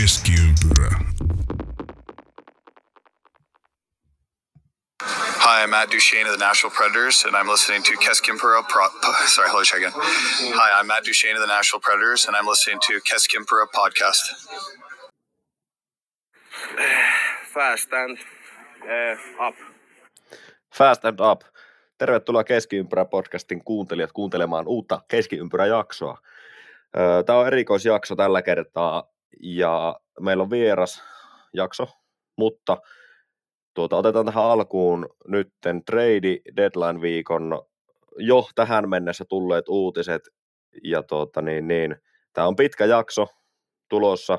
Keskiympyrä. Hi, I'm Matt Duchesne of the Nashville Predators, and I'm listening to Keskimpura. Pro- sorry, hold on a second. Hi, I'm Matt Duchesne of the Nashville Predators, and I'm listening to Keskimpura podcast. Fast and uh, up. Fast and Up. Tervetuloa Keskiympyrä-podcastin kuuntelijat kuuntelemaan uutta Keskiympyrä-jaksoa. Tämä on erikoisjakso tällä kertaa ja meillä on vieras jakso, mutta tuota, otetaan tähän alkuun nytten trade deadline viikon jo tähän mennessä tulleet uutiset ja tuota, niin, niin, tämä on pitkä jakso tulossa,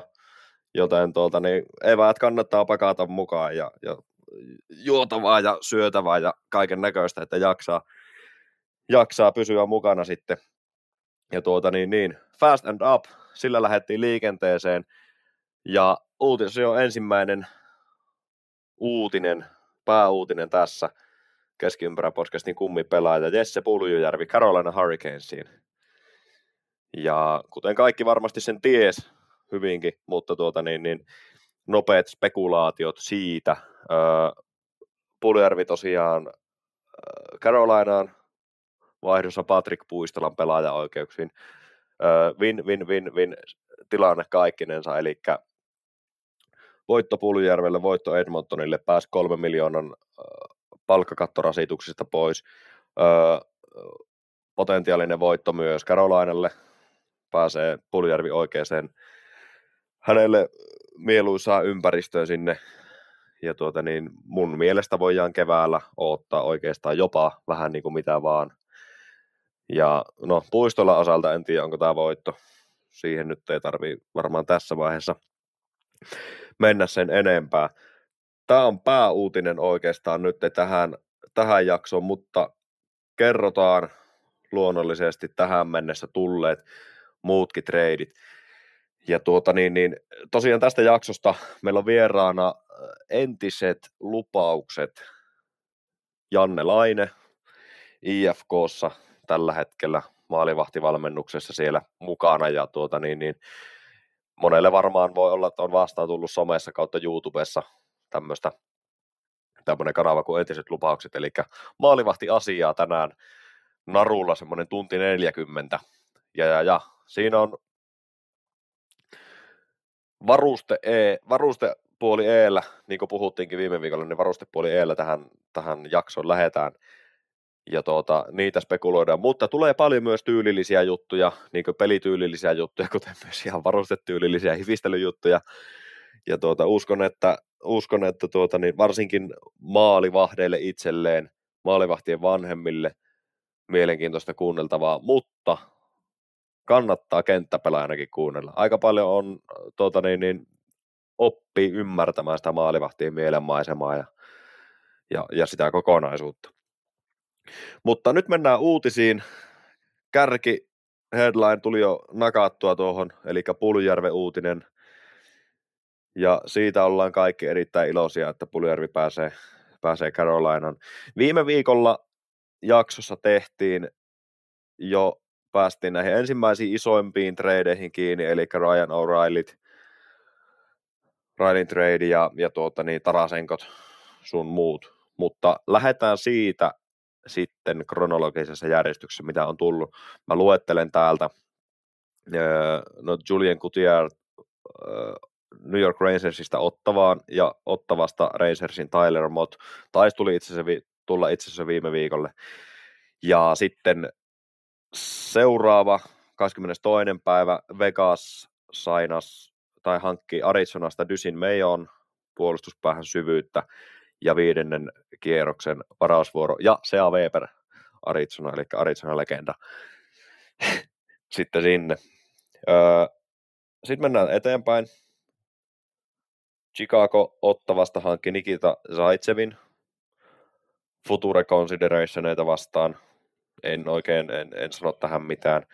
joten tuota, niin, eväät kannattaa pakata mukaan ja, ja juotavaa ja syötävää ja kaiken näköistä, että jaksaa, jaksaa pysyä mukana sitten. Ja tuota niin, niin, fast and up, sillä lähdettiin liikenteeseen. Ja uutis on ensimmäinen uutinen, pääuutinen tässä keskiympärä podcastin kummipelaaja Jesse Puljujärvi Carolina Hurricanesiin. Ja kuten kaikki varmasti sen ties hyvinkin, mutta tuota niin, niin nopeat spekulaatiot siitä. Puljärvi tosiaan Carolinaan vaihdossa Patrick Puistolan pelaajaoikeuksiin. Win, win, win, win tilanne kaikkinensa, eli voitto Puljärvelle, voitto Edmontonille, pääsi kolme miljoonan palkkakattorasituksista pois. Potentiaalinen voitto myös Carolinalle, pääsee Puljärvi oikeaan hänelle mieluisaa ympäristöä sinne. Ja tuota niin, mun mielestä voidaan keväällä ottaa oikeastaan jopa vähän niin kuin mitä vaan. Ja no puistolla osalta en tiedä, onko tämä voitto. Siihen nyt ei tarvi varmaan tässä vaiheessa mennä sen enempää. Tämä on pääuutinen oikeastaan nyt tähän, tähän jaksoon, mutta kerrotaan luonnollisesti tähän mennessä tulleet muutkin treidit. Ja tuota niin, niin, tosiaan tästä jaksosta meillä on vieraana äh, entiset lupaukset Janne Laine IFKssa tällä hetkellä maalivahtivalmennuksessa siellä mukana ja tuota niin, niin monelle varmaan voi olla, että on vastaan tullut somessa kautta YouTubessa tämmöistä tämmöinen kanava kuin entiset lupaukset, eli maalivahti asiaa tänään narulla semmoinen tunti 40 ja, ja, ja siinä on varuste, e, varuste puoli Eellä, niin kuin puhuttiinkin viime viikolla, niin varustepuoli Eellä tähän, tähän jaksoon lähetään ja tuota, niitä spekuloidaan, mutta tulee paljon myös tyylillisiä juttuja, niin kuin pelityylillisiä juttuja, kuten myös ihan varustetyylillisiä hifistelyjuttuja, ja tuota, uskon, että, uskon, että tuota, niin varsinkin maalivahdeille itselleen, maalivahtien vanhemmille mielenkiintoista kuunneltavaa, mutta kannattaa kenttäpelaajanakin kuunnella. Aika paljon on tuota, niin, niin, oppii ymmärtämään sitä maalivahtien mielenmaisemaa ja, ja, ja sitä kokonaisuutta. Mutta nyt mennään uutisiin. Kärki headline tuli jo nakattua tuohon, eli Puljärven uutinen. Ja siitä ollaan kaikki erittäin iloisia, että Puljärvi pääsee, pääsee Carolinan. Viime viikolla jaksossa tehtiin jo päästiin näihin ensimmäisiin isoimpiin tradeihin kiinni, eli Ryan O'Reillyt, Ryan trade ja, ja tuota, niin, Tarasenkot sun muut. Mutta lähdetään siitä sitten kronologisessa järjestyksessä, mitä on tullut. Mä luettelen täältä, no Julian Gutierrez New York Rangersista Ottavaan ja Ottavasta Rangersin Tyler Mott taisi tuli itse asiassa, tulla itse asiassa viime viikolle. Ja sitten seuraava 22. päivä Vegas sainas tai hankki Arizonasta Dysin Mayon puolustuspäähän syvyyttä ja viidennen kierroksen varausvuoro ja Sea Weber Arizona, eli Arizona legenda sitten sinne. Öö, sitten mennään eteenpäin. Chicago Ottavasta hankki Nikita Zaitsevin Future Considerationeita vastaan en oikein, en, en sano tähän mitään.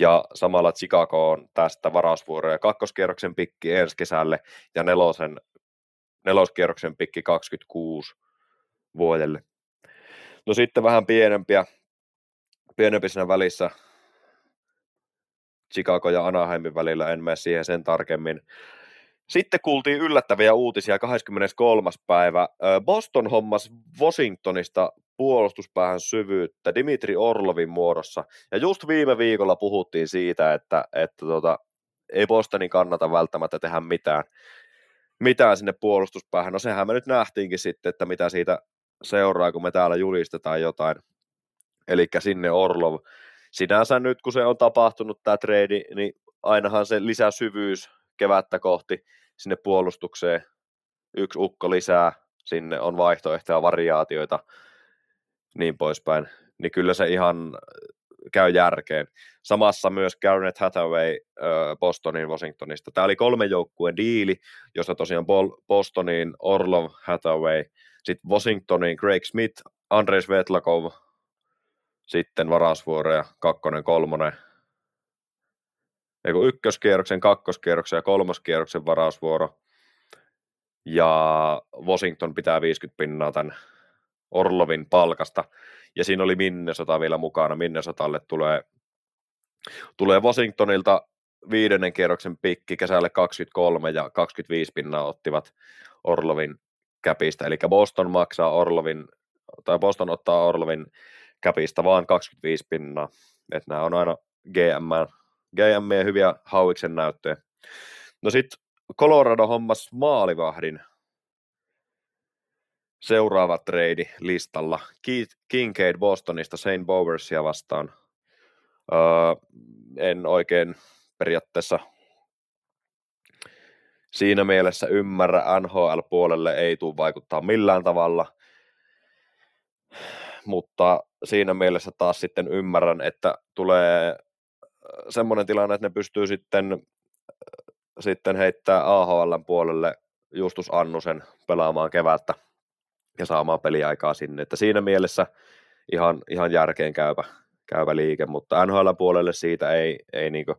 Ja samalla Chicago on tästä varausvuoroja kakkoskierroksen pikki ensi kesälle ja nelosen, neloskierroksen pikki 26 vuodelle. No sitten vähän pienempiä, pienempi siinä välissä Chicago ja Anaheimin välillä, en mene siihen sen tarkemmin. Sitten kuultiin yllättäviä uutisia 23. päivä. Boston hommas Washingtonista puolustuspäähän syvyyttä Dimitri Orlovin muodossa. Ja just viime viikolla puhuttiin siitä, että, että tota, ei Bostonin kannata välttämättä tehdä mitään, mitään sinne puolustuspäähän. No sehän me nyt nähtiinkin sitten, että mitä siitä seuraa, kun me täällä julistetaan jotain. Eli sinne Orlov. Sinänsä nyt, kun se on tapahtunut tämä trade, niin ainahan se lisää syvyys kevättä kohti sinne puolustukseen. Yksi ukko lisää, sinne on vaihtoehtoja, variaatioita, niin poispäin. Niin kyllä se ihan käy järkeen. Samassa myös Garnet Hathaway Bostonin Washingtonista. Tämä oli kolme joukkueen diili, jossa tosiaan Bostonin Orlov Hathaway, sitten Washingtonin Craig Smith, Andres Vetlakov, sitten varausvuoro ja kakkonen, kolmonen, Eiku ykköskierroksen, kakkoskierroksen ja kolmoskierroksen varausvuoro. Ja Washington pitää 50 pinnaa tämän Orlovin palkasta. Ja siinä oli Minnesota vielä mukana. Minnesotalle tulee, tulee Washingtonilta viidennen kierroksen pikki kesälle 23 ja 25 pinnaa ottivat Orlovin käpistä. Eli Boston maksaa Orlovin, tai Boston ottaa Orlovin käpistä vaan 25 pinnaa. Että nämä on aina GM, GM hyviä hauiksen näyttöjä. No sitten Colorado hommas maalivahdin seuraava trade listalla. Kincaid Bostonista St. Bowersia vastaan. Öö, en oikein periaatteessa siinä mielessä ymmärrä NHL-puolelle ei tule vaikuttaa millään tavalla, mutta siinä mielessä taas sitten ymmärrän, että tulee semmoinen tilanne, että ne pystyy sitten, sitten heittää AHL puolelle Justus Annusen pelaamaan kevättä ja saamaan peliaikaa sinne. Että siinä mielessä ihan, ihan järkeen käyvä, käyvä liike, mutta NHL puolelle siitä ei, ei niinku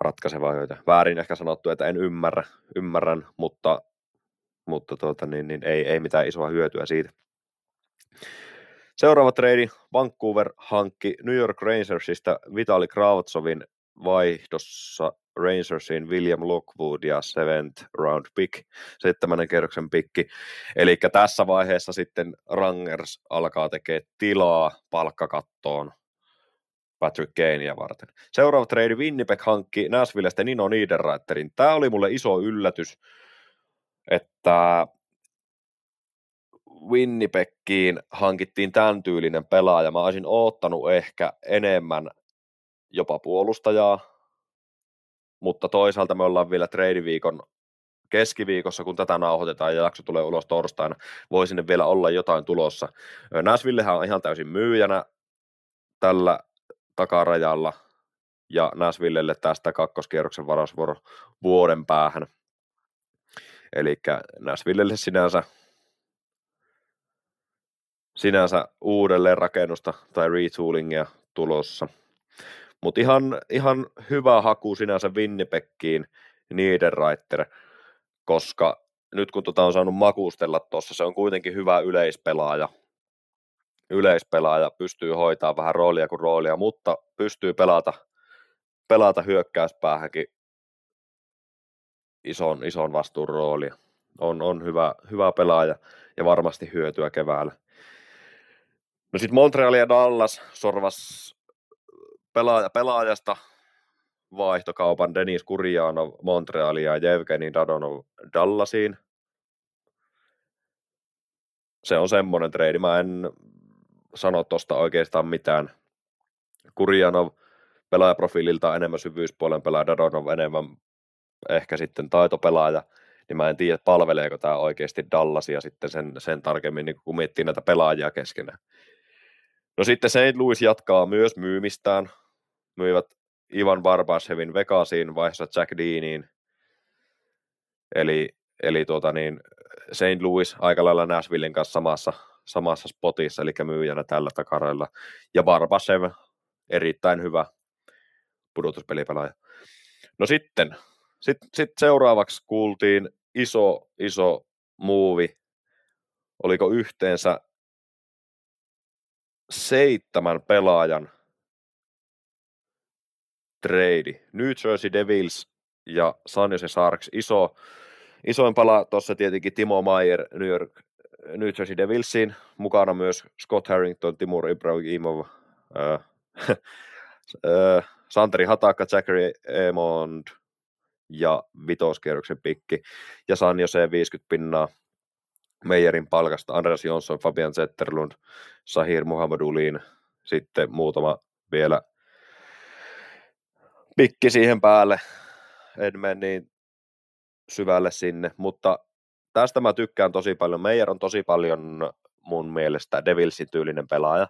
ratkaisevaa hyötyä. Väärin ehkä sanottu, että en ymmärrä, ymmärrän, mutta, mutta tuota, niin, niin ei, ei mitään isoa hyötyä siitä. Seuraava trade, Vancouver hankki New York Rangersista Vitali Krautsovin vaihdossa Rangersin William Lockwood ja seventh round pick, seitsemännen kerroksen pikki. Eli tässä vaiheessa sitten Rangers alkaa tekemään tilaa palkkakattoon Patrick Kanea varten. Seuraava trade Winnipeg hankki Nashvillestä Nino Niederreiterin. Tämä oli mulle iso yllätys, että Winnipegiin hankittiin tämän tyylinen pelaaja. Mä olisin oottanut ehkä enemmän jopa puolustajaa, mutta toisaalta me ollaan vielä trade-viikon keskiviikossa, kun tätä nauhoitetaan ja jakso tulee ulos torstaina, voi sinne vielä olla jotain tulossa. Näsvillehän on ihan täysin myyjänä tällä takarajalla, ja Näsvillelle tästä kakkoskierroksen varausvuoro vuoden päähän. Eli Näsvillelle sinänsä sinänsä uudelleen rakennusta tai retoolingia tulossa. Mutta ihan, ihan hyvä haku sinänsä Winnipegkiin Niederreiter, koska nyt kun tota on saanut makustella tuossa, se on kuitenkin hyvä yleispelaaja. Yleispelaaja pystyy hoitaa vähän roolia kuin roolia, mutta pystyy pelata, pelata hyökkäyspäähänkin ison, ison vastuun roolia. On, on hyvä, hyvä pelaaja ja varmasti hyötyä keväällä. No sitten Montreal ja Dallas sorvas pelaaja, pelaajasta vaihtokaupan Denis Kurjanov Montrealia ja Evgeni Dadonov Dallasiin. Se on semmoinen trade. Mä en sano tuosta oikeastaan mitään. Kurjanov pelaajaprofiililta enemmän syvyyspuolen pelaaja, Dadonov enemmän ehkä sitten taitopelaaja, niin mä en tiedä, palveleeko tämä oikeasti Dallasia sitten sen, sen tarkemmin, niin kun miettii näitä pelaajia keskenään. No sitten St. Louis jatkaa myös myymistään. Myivät Ivan Barbashevin Vegasiin vaiheessa Jack Deaniin. Eli, eli tuota niin, St. Louis aika lailla Nashvillein kanssa samassa, samassa spotissa, eli myyjänä tällä takarella. Ja Barbashev, erittäin hyvä pudotuspelipelaaja. No sitten, sit, sit seuraavaksi kuultiin iso, iso muuvi. Oliko yhteensä seitsemän pelaajan trade. New Jersey Devils ja San Jose Sharks. Iso, isoin pala tuossa tietenkin Timo Maier New York New Jersey Devilsiin, mukana myös Scott Harrington, Timur Ibrahimov, äh, äh, Santeri Hataka, Zachary Emond ja vitoskierroksen pikki. Ja San Jose 50 pinnaa Meijerin palkasta, Andreas Jonsson, Fabian Zetterlund, Sahir Muhammadulin, sitten muutama vielä pikki siihen päälle. En mene niin syvälle sinne, mutta tästä mä tykkään tosi paljon. Meijer on tosi paljon mun mielestä Devilsin tyylinen pelaaja.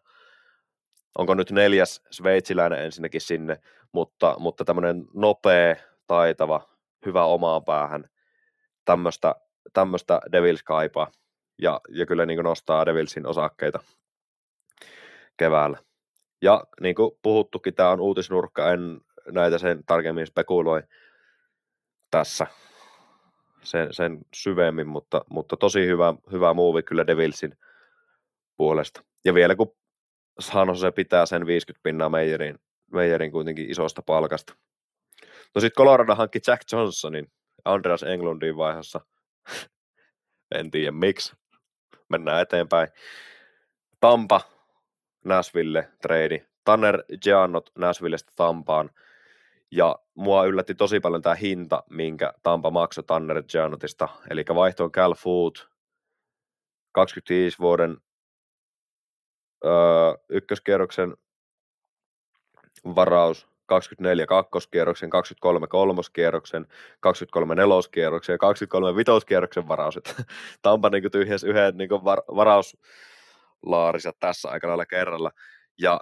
Onko nyt neljäs sveitsiläinen ensinnäkin sinne, mutta, mutta tämmöinen nopea, taitava, hyvä omaan päähän, tämmöistä, tämmöistä Devils kaipaa. Ja, ja kyllä niin nostaa Devilsin osakkeita keväällä. Ja niin kuin puhuttukin, tämä on uutisnurkka, en näitä sen tarkemmin spekuloi tässä sen, sen syvemmin, mutta, mutta tosi hyvä, hyvä muuvi kyllä Devilsin puolesta. Ja vielä kun San se pitää sen 50 pinnaa Meijerin, Meijerin kuitenkin isosta palkasta. No sitten Colorado hankki Jack Johnsonin Andreas Englundin vaiheessa. en tiedä miksi. Mennään eteenpäin. Tampa, Nashville trade. Tanner Giannot Nashvillestä Tampaan ja mua yllätti tosi paljon tämä hinta, minkä Tampa maksoi Tanner Giannotista. Eli vaihtoon Cal Food, 25 vuoden öö, ykköskierroksen varaus, 24 kakkoskierroksen, 23 kolmoskierroksen, 23 neloskierroksen ja 23 vitoskierroksen varaus. Tampa niin tyhjäsi yhden niin var, varauslaarissa tässä aikana kerralla. Ja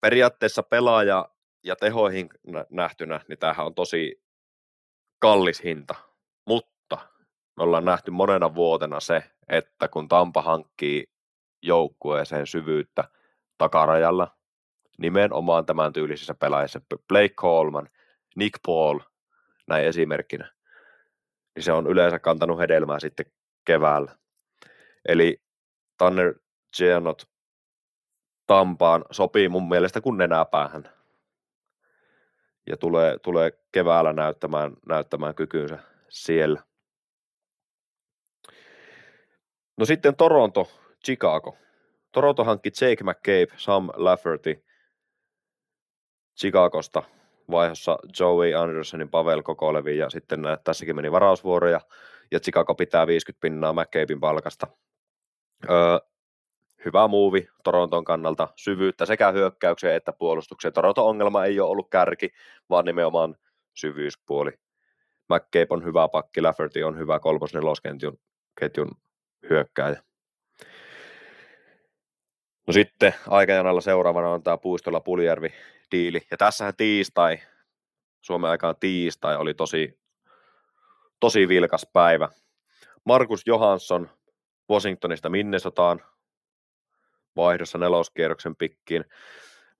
periaatteessa pelaaja ja tehoihin nähtynä, niin tämähän on tosi kallis hinta. Mutta me ollaan nähty monena vuotena se, että kun Tampa hankkii joukkueeseen syvyyttä takarajalla, nimenomaan tämän tyylisissä pelaajissa, Blake Coleman, Nick Paul, näin esimerkkinä, niin se on yleensä kantanut hedelmää sitten keväällä. Eli Tanner Gianot Tampaan sopii mun mielestä kun nenäpäähän ja tulee, tulee keväällä näyttämään, näyttämään kykynsä siellä. No sitten Toronto, Chicago. Toronto hankki Jake McCabe, Sam Lafferty Chicagosta vaihossa Joey Andersonin, Pavel Kokolevi ja sitten tässäkin meni varausvuoroja ja Chicago pitää 50 pinnaa McCabein palkasta. Öö, hyvä muuvi Toronton kannalta, syvyyttä sekä hyökkäykseen että puolustukseen. Toronton ongelma ei ole ollut kärki, vaan nimenomaan syvyyspuoli. McCabe on hyvä pakki, Lafferty on hyvä kolmos nelosketjun ketjun hyökkääjä. No sitten aikajanalla seuraavana on tämä Puistolla Puljärvi diili. Ja tässähän tiistai, Suomen aikaan tiistai, oli tosi, tosi vilkas päivä. Markus Johansson Washingtonista Minnesotaan vaihdossa neloskierroksen pikkiin.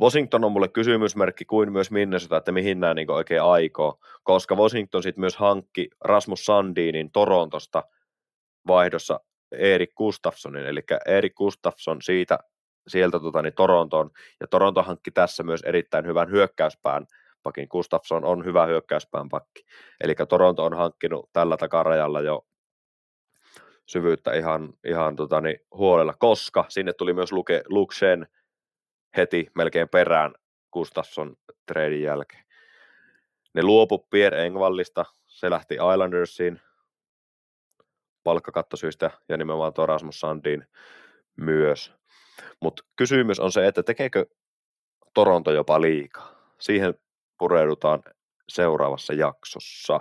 Washington on mulle kysymysmerkki kuin myös Minnesota, että mihin nämä niin oikein aikoo, koska Washington sitten myös hankki Rasmus Sandinin Torontosta vaihdossa Erik Gustafssonin, eli Erik Gustafsson siitä sieltä tota, niin Torontoon, ja Toronto hankki tässä myös erittäin hyvän hyökkäyspään pakin. Gustafsson on hyvä hyökkäyspään pakki. Eli Toronto on hankkinut tällä takarajalla jo syvyyttä ihan, ihan tota, niin, huolella, koska sinne tuli myös Luke, Luke Shen heti melkein perään Gustafsson treidin jälkeen. Ne luopu Pierre Engvallista, se lähti Islandersiin palkkakattosyistä ja nimenomaan tuo Rasmus Sandin myös. Mutta kysymys on se, että tekeekö Toronto jopa liikaa? Siihen pureudutaan seuraavassa jaksossa.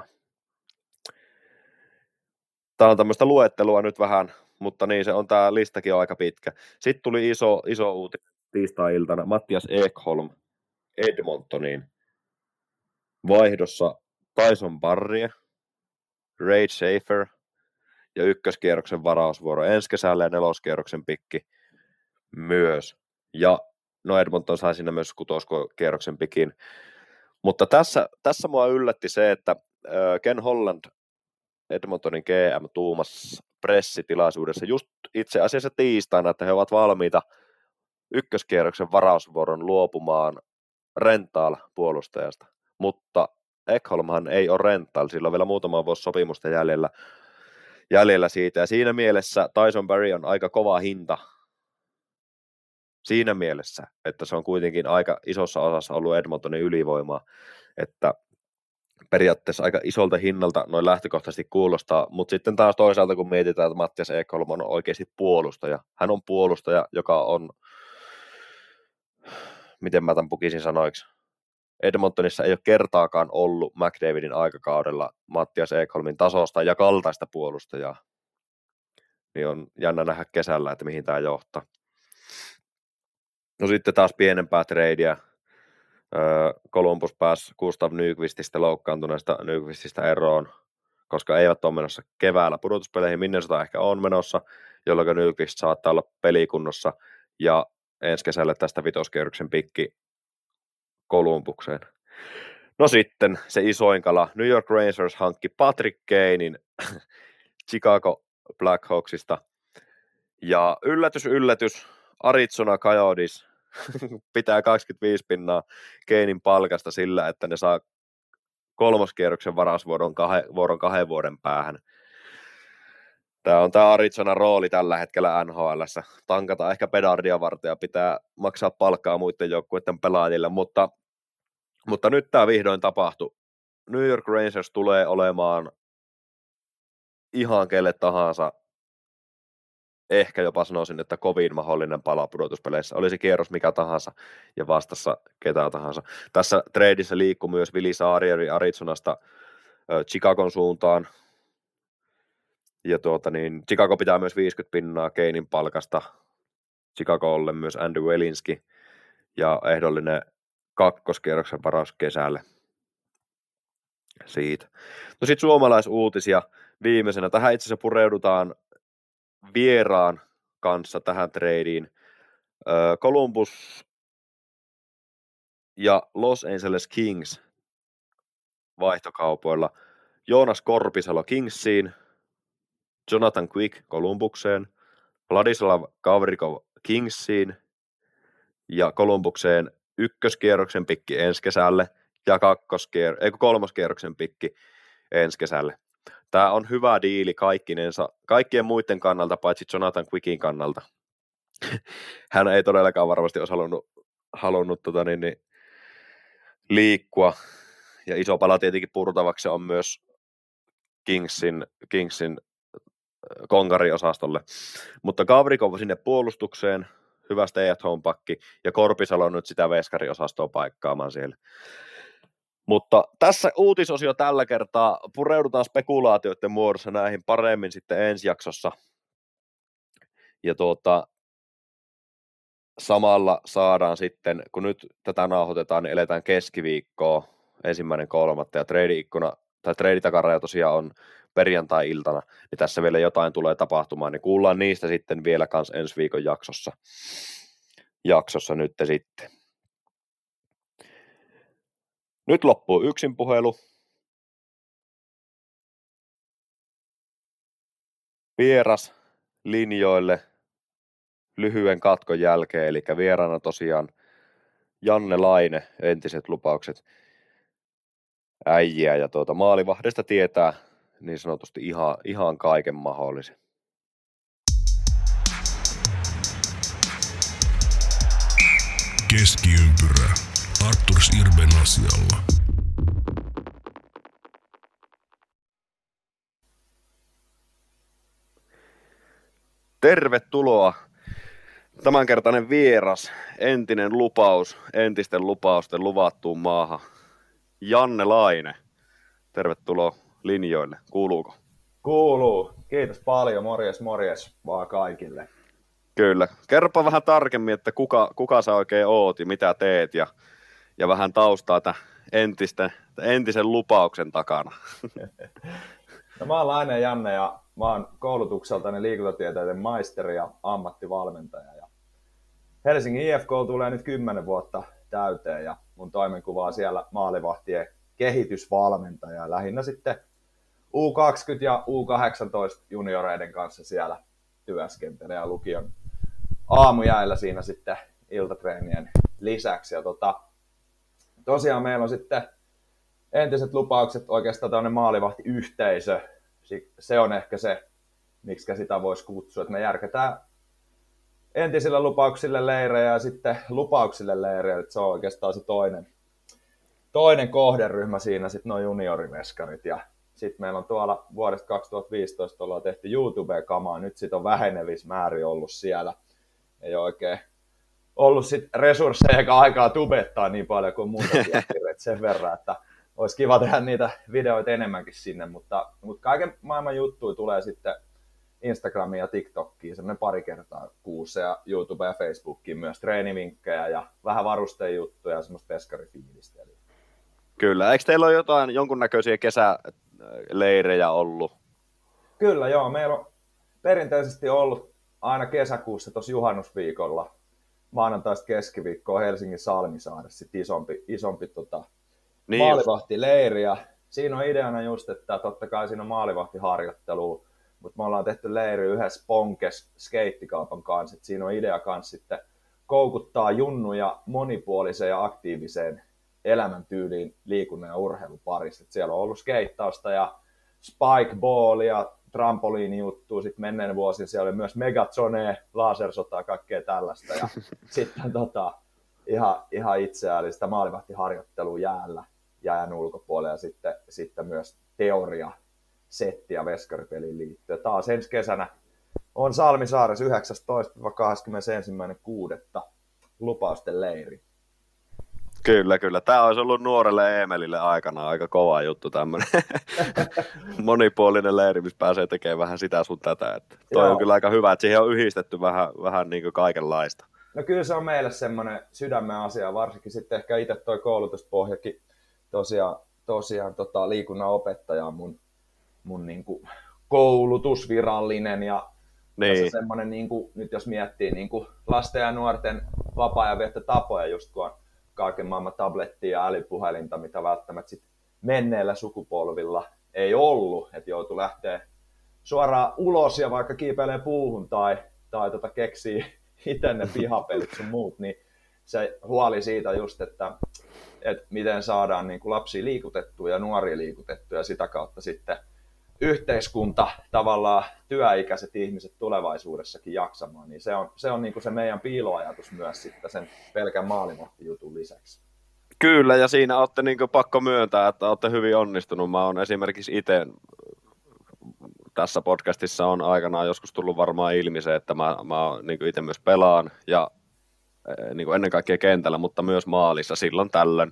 Tämä on tämmöistä luettelua nyt vähän, mutta niin se on tämä listakin on aika pitkä. Sitten tuli iso, iso uutinen tiistai-iltana. Mattias Ekholm Edmontoniin vaihdossa Tyson Barrie, Ray Schaefer ja ykköskierroksen varausvuoro ensi kesällä ja neloskierroksen pikki myös. Ja no Edmonton sai sinne myös kutoskierroksen pikin. Mutta tässä, tässä mua yllätti se, että Ken Holland Edmontonin GM tuumas pressitilaisuudessa just itse asiassa tiistaina, että he ovat valmiita ykköskierroksen varausvuoron luopumaan rentaal puolustajasta, mutta Ekholmhan ei ole rental, sillä on vielä muutama vuosi sopimusta jäljellä, jäljellä siitä, ja siinä mielessä Tyson Berry on aika kova hinta. Siinä mielessä, että se on kuitenkin aika isossa osassa ollut Edmontonin ylivoimaa, että periaatteessa aika isolta hinnalta noin lähtökohtaisesti kuulostaa, mutta sitten taas toisaalta kun mietitään, että Mattias Ekholm on oikeasti puolustaja, hän on puolustaja, joka on, miten mä tämän pukisin sanoiksi, Edmontonissa ei ole kertaakaan ollut McDavidin aikakaudella Mattias Ekholmin tasosta ja kaltaista puolustajaa. Niin on jännä nähdä kesällä, että mihin tämä johtaa. No sitten taas pienempää treidiä. Columbus pääsi Gustav Nyqvististä loukkaantuneesta Nyqvististä eroon, koska eivät ole menossa keväällä pudotuspeleihin. Minnesota ehkä on menossa, jolloin Nyqvist saattaa olla pelikunnossa. Ja ensi kesällä tästä vitoskierroksen pikki Kolumbukseen. No sitten se isoin kala. New York Rangers hankki Patrick Kanein Chicago Blackhawksista. Ja yllätys, yllätys, Arizona Coyotes pitää 25 pinnaa Keinin palkasta sillä, että ne saa kolmoskierroksen varasvuoron kahden, vuoron kahden vuoden päähän. Tämä on tämä Arizona rooli tällä hetkellä NHL. Tankata ehkä pedardia varten ja pitää maksaa palkkaa muiden joukkueiden pelaajille, mutta, mutta nyt tämä vihdoin tapahtui. New York Rangers tulee olemaan ihan kelle tahansa ehkä jopa sanoisin, että kovin mahdollinen pala pudotuspeleissä. Olisi kierros mikä tahansa ja vastassa ketä tahansa. Tässä treidissä liikkuu myös Vili Saarieri Arizonasta Chicagon suuntaan. Ja tuota niin, Chicago pitää myös 50 pinnaa Keinin palkasta. Chicagolle myös Andrew Welinski ja ehdollinen kakkoskierroksen varaus kesälle siitä. No sitten suomalaisuutisia viimeisenä. Tähän itse asiassa pureudutaan vieraan kanssa tähän treidiin. Columbus ja Los Angeles Kings vaihtokaupoilla. Joonas Korpisalo Kingsiin, Jonathan Quick Columbukseen, Vladislav Kavrikov Kingsiin ja Columbukseen ykköskierroksen pikki ensi kesälle ja kakkoskier- ei, kolmoskierroksen pikki ensi kesälle. Tämä on hyvä diili kaikkinensa, kaikkien muiden kannalta, paitsi Jonathan Quickin kannalta. Hän ei todellakaan varmasti olisi halunnut, halunnut tota niin, niin, liikkua. Ja iso pala tietenkin purtavaksi on myös Kingsin, Kingsin konkariosastolle. Mutta Gavrikov sinne puolustukseen, hyvä stay at home pakki, ja Korpisalo nyt sitä veskariosastoa paikkaamaan siellä. Mutta tässä uutisosio tällä kertaa pureudutaan spekulaatioiden muodossa näihin paremmin sitten ensi jaksossa. Ja tuota, samalla saadaan sitten, kun nyt tätä nauhoitetaan, niin eletään keskiviikkoa ensimmäinen kolmatta ja trade-ikkuna tai trade tosiaan on perjantai-iltana, niin tässä vielä jotain tulee tapahtumaan, niin kuullaan niistä sitten vielä kans ensi viikon jaksossa, jaksossa nyt sitten. Nyt loppuu yksin puhelu. Vieras linjoille lyhyen katkon jälkeen, eli vieraana tosiaan Janne Laine, entiset lupaukset äijiä, ja tuota, maalivahdesta tietää niin sanotusti ihan, ihan kaiken mahdollisen. Keskiympyrä. Arturs Irben asialla. Tervetuloa tämänkertainen vieras, entinen lupaus, entisten lupausten luvattuun maahan. Janne Laine, tervetuloa linjoille. Kuuluuko? Kuuluu. Kiitos paljon. Morjes, morjes vaan kaikille. Kyllä. Kerropa vähän tarkemmin, että kuka, kuka sä oikein oot ja mitä teet ja ja vähän taustaa tämän entisten, entisen lupauksen takana. No, mä oon Laine Janne ja mä oon koulutukseltani liikuntatieteiden maisteri ja ammattivalmentaja. Ja Helsingin IFK tulee nyt 10 vuotta täyteen ja mun toimenkuva on siellä maalivahtien kehitysvalmentaja. Lähinnä sitten U20 ja U18 junioreiden kanssa siellä työskentelen ja lukion aamujäillä siinä sitten iltatreenien lisäksi. Ja tota, tosiaan meillä on sitten entiset lupaukset, oikeastaan tämmöinen maalivahtiyhteisö, se on ehkä se, miksi sitä voisi kutsua, että me järketään entisille lupauksille leirejä ja sitten lupauksille leirejä, että se on oikeastaan se toinen, toinen kohderyhmä siinä, sitten nuo junioriveskarit ja sitten meillä on tuolla vuodesta 2015 ollaan tehty YouTube-kamaa, nyt sitten on vähenevissä määrin ollut siellä. Ei oikein ollut sit resursseja eikä aikaa tubettaa niin paljon kuin muuta sen verran, että olisi kiva tehdä niitä videoita enemmänkin sinne, mutta, mutta kaiken maailman juttuja tulee sitten Instagramiin ja TikTokkiin semmoinen pari kertaa kuussa ja YouTube ja Facebookiin myös treenivinkkejä ja vähän varustejuttuja ja semmoista peskarifiilistelyä. Kyllä, eikö teillä ole jotain jonkunnäköisiä kesäleirejä ollut? Kyllä joo, meillä on perinteisesti ollut aina kesäkuussa tuossa juhannusviikolla maanantaista keskiviikkoa Helsingin Salmisaaressa isompi, isompi tota, niin maalivahtileiri. Ja siinä on ideana just, että totta kai siinä on maalivahtiharjoittelu, mutta me ollaan tehty leiri yhdessä Ponkes skeittikaupan kanssa. Et siinä on idea kanssa sitten koukuttaa junnuja monipuoliseen ja aktiiviseen elämäntyyliin liikunnan ja urheilun parissa. Et siellä on ollut skeittausta ja spikeballia, trampoliinijuttua, sitten menneen vuosina siellä oli myös Megazone, lasersotaa, kaikkea tällaista. Ja sitten tota, ihan, ihan itseällistä maalivahtiharjoittelua jäällä jään ulkopuolella ja sitten, sitten myös teoria settiä veskaripeliin liittyen. Taas ensi kesänä on Salmisaaressa 19-21.6. lupausten leiri. Kyllä, kyllä. Tämä olisi ollut nuorelle Emelille aikana aika kova juttu tämmöinen monipuolinen leiri, missä pääsee tekemään vähän sitä sun tätä. Että toi Joo. on kyllä aika hyvä, että siihen on yhdistetty vähän, vähän niin kuin kaikenlaista. No kyllä se on meille semmoinen sydämen asia, varsinkin sitten ehkä itse toi koulutuspohjakin tosiaan, tosiaan tota, liikunnan opettaja mun, mun niin kuin koulutusvirallinen ja niin. semmoinen, niin kuin, nyt jos miettii niin kuin lasten ja nuorten vapaa-ajan tapoja, just kun on kaiken maailman tablettia ja älypuhelinta, mitä välttämättä sit menneillä sukupolvilla ei ollut, että joutu lähteä suoraan ulos ja vaikka kiipeilee puuhun tai, tai tota keksii itse ne pihapelit sun muut, niin se huoli siitä just, että, että miten saadaan niin kuin lapsia liikutettua ja nuoria liikutettua ja sitä kautta sitten yhteiskunta, tavallaan työikäiset ihmiset tulevaisuudessakin jaksamaan, niin se on se, on niin kuin se meidän piiloajatus myös sitten sen pelkän maalimahtijutun lisäksi. Kyllä, ja siinä olette niin pakko myöntää, että olette hyvin onnistunut. Mä oon esimerkiksi itse tässä podcastissa on aikanaan joskus tullut varmaan ilmi se, että mä, mä niin itse myös pelaan ja niin kuin ennen kaikkea kentällä, mutta myös maalissa silloin tällöin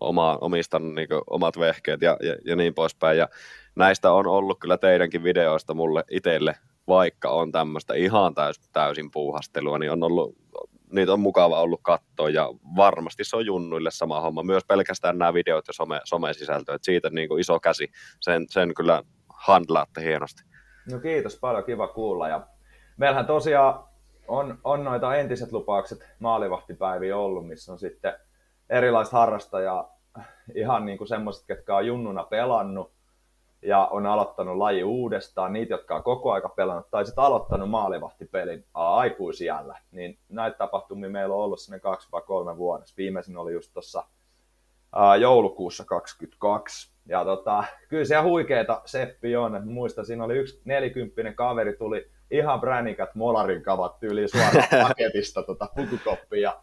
oma, omistan niin omat vehkeet ja, ja, ja niin poispäin. Ja näistä on ollut kyllä teidänkin videoista mulle itselle, vaikka on tämmöistä ihan täys, täysin puuhastelua, niin on ollut, niitä on mukava ollut katsoa ja varmasti se on junnuille sama homma. Myös pelkästään nämä videot ja some, some-sisältö, että siitä niin kuin iso käsi, sen, sen kyllä handlaatte hienosti. No kiitos paljon, kiva kuulla. Ja meillähän tosiaan on, on noita entiset lupaukset maalivahtipäiviä ollut, missä on sitten erilaiset harrastajaa, ihan niin kuin semmoiset, ketkä on junnuna pelannut ja on aloittanut laji uudestaan, niitä, jotka on koko aika pelannut, tai sitten aloittanut maalivahtipelin aikuisijällä, niin näitä tapahtumia meillä on ollut sinne kaksi vai kolme vuodessa. Viimeisin oli just tuossa joulukuussa 22. Ja tota, kyllä siellä huikeeta Seppi on. Et muistan, siinä oli yksi nelikymppinen kaveri, tuli ihan bränikät molarin kavat tyyliin suoraan paketista tota, pukukoppiin. Ja,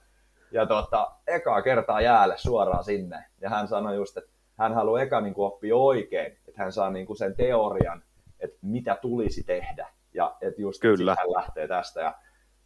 ja tota, ekaa kertaa jäälle suoraan sinne. Ja hän sanoi just, että hän haluaa eka niin kuin oppia oikein, että hän saa niin kuin sen teorian, että mitä tulisi tehdä. Ja että just Kyllä. hän lähtee tästä. Ja,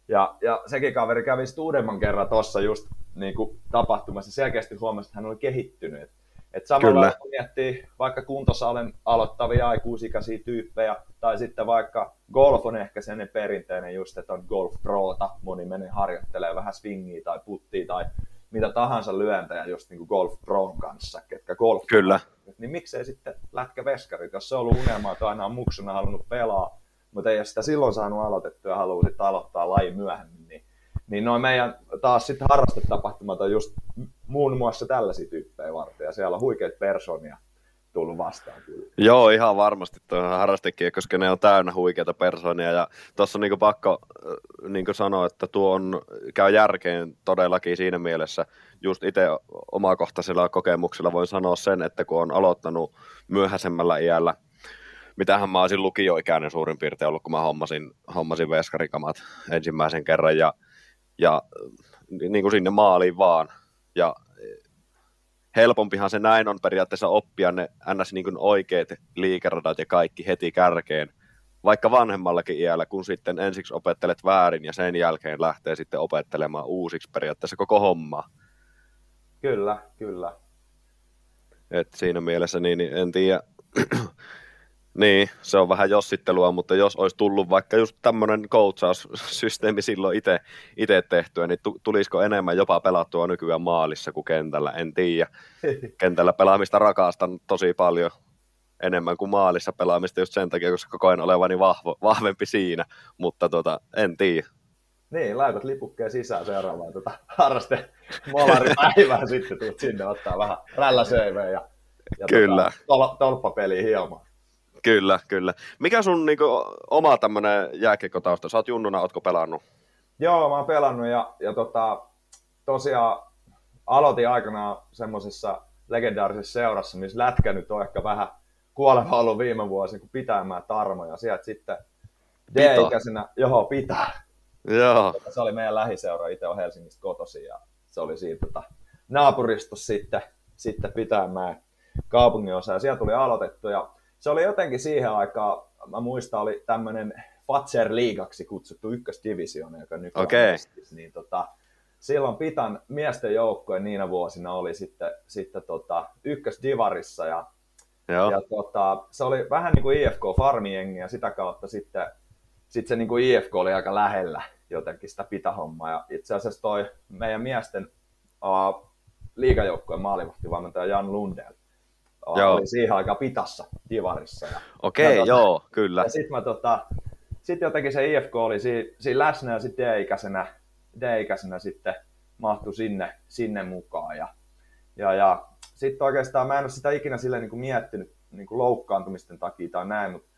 ja, ja sekin kaveri kävi uudemman kerran tuossa just niin kuin tapahtumassa. Selkeästi huomasi, että hän oli kehittynyt. Et samalla Kyllä. kun miettii vaikka kuntosalen aloittavia aikuisikäisiä tyyppejä, tai sitten vaikka golf on ehkä sen perinteinen just, että on golf proota, moni menee harjoittelee vähän swingiä tai puttia tai mitä tahansa lyöntejä just niin kuin golf proon kanssa, ketkä golf Kyllä. Niin miksei sitten lätkä veskarit, jos se on ollut unelma, että aina on muksuna halunnut pelaa, mutta ei sitä silloin saanut aloitettua ja haluaa sitten aloittaa laji myöhemmin, niin, noin meidän taas sitten harrastetapahtumat on just muun muassa tällaisia tyyppejä varten, ja siellä on huikeita persoonia tullut vastaan kyllä. Joo, ihan varmasti tuo harrastekin, koska ne on täynnä huikeita persoonia. Ja tuossa on niin pakko niin sanoa, että tuo on, käy järkeen todellakin siinä mielessä. Just itse omakohtaisella kokemuksella voin sanoa sen, että kun on aloittanut myöhäisemmällä iällä, mitähän mä olisin lukioikäinen suurin piirtein ollut, kun mä hommasin, hommasin veskarikamat ensimmäisen kerran ja, ja niin kuin sinne maaliin vaan. Ja helpompihan se näin on periaatteessa oppia ne ns. Niin oikeat liikeradat ja kaikki heti kärkeen, vaikka vanhemmallakin iällä, kun sitten ensiksi opettelet väärin ja sen jälkeen lähtee sitten opettelemaan uusiksi periaatteessa koko homma. Kyllä, kyllä. Et siinä mielessä niin, niin en tiedä, niin, se on vähän jossittelua, mutta jos olisi tullut vaikka just tämmöinen coachaussysteemi silloin itse tehtyä, niin tulisiko enemmän jopa pelattua nykyään maalissa kuin kentällä, en tiedä. Kentällä pelaamista rakastan tosi paljon enemmän kuin maalissa pelaamista just sen takia, koska koen olevani vahvo, vahvempi siinä, mutta tota, en tiedä. Niin, laitat lipukkeen sisään seuraavaan tota, harraste molaripäivään sitten tulet sinne ottaa vähän rälläseivejä ja, ja Kyllä. Tota, tolppapeliä hieman. Kyllä, kyllä. Mikä sun niinku, oma tämmöinen jääkiekkotausta? Sä oot junnuna, ootko pelannut? Joo, mä oon pelannut ja, ja tota, tosiaan aloitin aikanaan semmoisessa legendaarisessa seurassa, missä lätkä nyt on ehkä vähän kuoleva ollut viime vuosina, kun pitämään Tarmo ja sieltä sitten D-ikäisenä, johon pitää. Joo. Se oli meidän lähiseura, itse on Helsingistä kotosi ja se oli siinä tota, naapuristossa sitten, sitten pitämään kaupungin osa ja siellä tuli aloitettu ja se oli jotenkin siihen aikaan, mä muistan, oli tämmöinen Fatser liigaksi kutsuttu ykkösdivisioona, joka nykyään okay. niin tota, silloin Pitan miesten joukkojen niinä vuosina oli sitten, sitten tota, ykkösdivarissa ja, Joo. ja tota, se oli vähän niin kuin IFK Farmiengi ja sitä kautta sitten, sitten se niin kuin IFK oli aika lähellä jotenkin sitä pitahommaa ja itse asiassa toi meidän miesten uh, liigajoukkojen maalivahtivalmentaja Jan Lundell joo. oli siihen aikaan pitassa divarissa. Okei, okay, tota, joo, kyllä. Ja sitten tota, sit jotenkin se IFK oli siinä, siinä läsnä ja sitten D-ikäisenä, D-ikäisenä sitten mahtui sinne, sinne mukaan. Ja, ja, ja sitten oikeastaan mä en ole sitä ikinä silleen niin kuin miettinyt niin kuin loukkaantumisten takia tai näin, mutta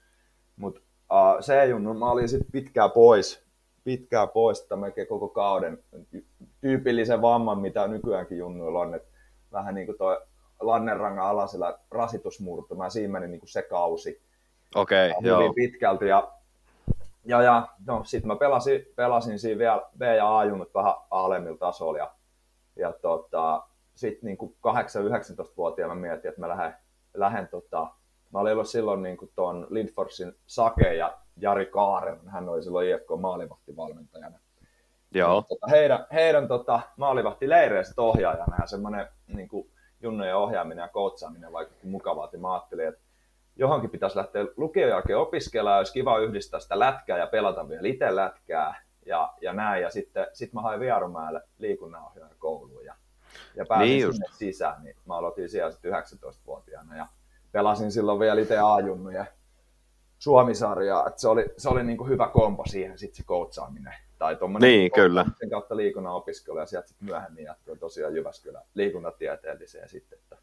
mut, uh, se junnu, mä olin sitten pitkään pois, pitkään pois melkein koko kauden. Tyypillisen vamman, mitä nykyäänkin junnuilla on, että vähän niin kuin toi Lannerangan alasella rasitusmurtuma, ja siinä meni niin kuin se kausi. Okei, okay, joo. pitkälti, ja, ja, ja no, sitten mä pelasin, pelasin siinä vielä B- ja A-junnut vähän alemmilla tasolla, ja, ja tota, sitten niin 8-19-vuotiaana mietin, että mä lähden, lähden tota, mä olin ollut silloin niin tuon Lindforsin Sake ja Jari Kaaren, hän oli silloin IFK maalivahtivalmentajana. Joo. Tota, heidän, heidän tota, maalivahtileireistä ohjaajana ja semmoinen niin kuin, junnojen ohjaaminen ja koutsaaminen vaikutti mukavalta. Mä ajattelin, että johonkin pitäisi lähteä lukion jälkeen opiskelemaan, olisi kiva yhdistää sitä lätkää ja pelata vielä itse lätkää ja, ja näin. Ja sitten sit mä hain Vierumäelle liikunnanohjaajan kouluun ja, ja pääsin niin sinne sisään, niin mä aloitin siellä sitten 19-vuotiaana ja pelasin silloin vielä itse A-junnuja Suomisarjaa, että se oli, se oli niin kuin hyvä kompo siihen sitten se koutsaaminen tai tuommoinen niin, kyllä. sen kautta liikunnan opiskelu ja sieltä sitten myöhemmin jatkoi tosiaan Jyväskylän liikuntatieteelliseen sitten. Että,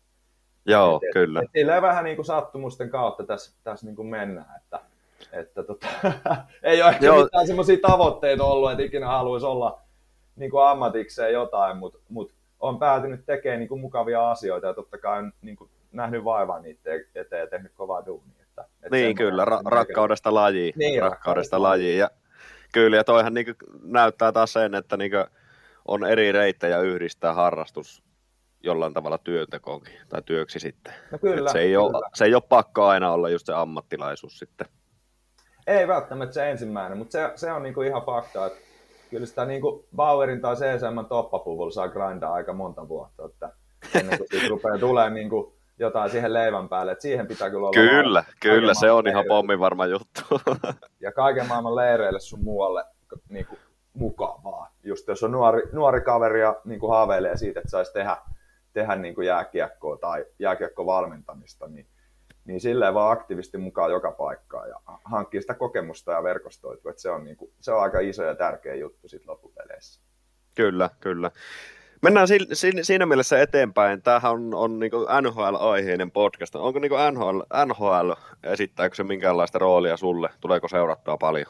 Joo, et, kyllä. Et, et, vähän niin kuin sattumusten kautta tässä, tässä niin kuin mennään, että, että tota, ei ole ehkä Joo. mitään semmoisia tavoitteita ollut, että ikinä haluaisi olla niin kuin ammatikseen jotain, mutta mut on päätynyt tekemään niin kuin mukavia asioita ja totta kai on niin kuin nähnyt vaivaa niiden eteen ja tehnyt kovaa duunia. Että, että niin, kyllä, ra- rakkaudesta lajiin. Niin, rakkaudesta lajiin. Ja Kyllä, ja toihan niin näyttää taas sen, että niin on eri reittejä yhdistää harrastus jollain tavalla työntekoonkin tai työksi sitten. No kyllä, se, ei kyllä. Ole, se ei ole pakko aina olla just se ammattilaisuus sitten. Ei välttämättä se ensimmäinen, mutta se, se on niinku ihan fakta, että kyllä sitä niinku Bauerin tai CSM toppapuvulla saa grindaa aika monta vuotta, että ennen kuin siitä rupeaa tulemaan niinku jotain siihen leivän päälle, että siihen pitää kyllä olla Kyllä, kyllä, se on ihan pommin varma juttu. ja kaiken maailman leireille sun muualle niin kuin, mukaan vaan. Just jos on nuori, nuori kaveri ja niin kuin haaveilee siitä, että saisi tehdä, tehdä niin kuin jääkiekkoa tai jääkiekkovalmentamista, niin, niin silleen vaan aktiivisesti mukaan joka paikkaan ja hankkii sitä kokemusta ja verkostoitua. Että se, on niin kuin, se on aika iso ja tärkeä juttu sitten loppupeleissä. Kyllä, kyllä. Mennään si- si- siinä mielessä eteenpäin. Tämähän on, on niin NHL-aiheinen podcast. Onko niin NHL, NHL, esittääkö se minkäänlaista roolia sulle? Tuleeko seurattua paljon?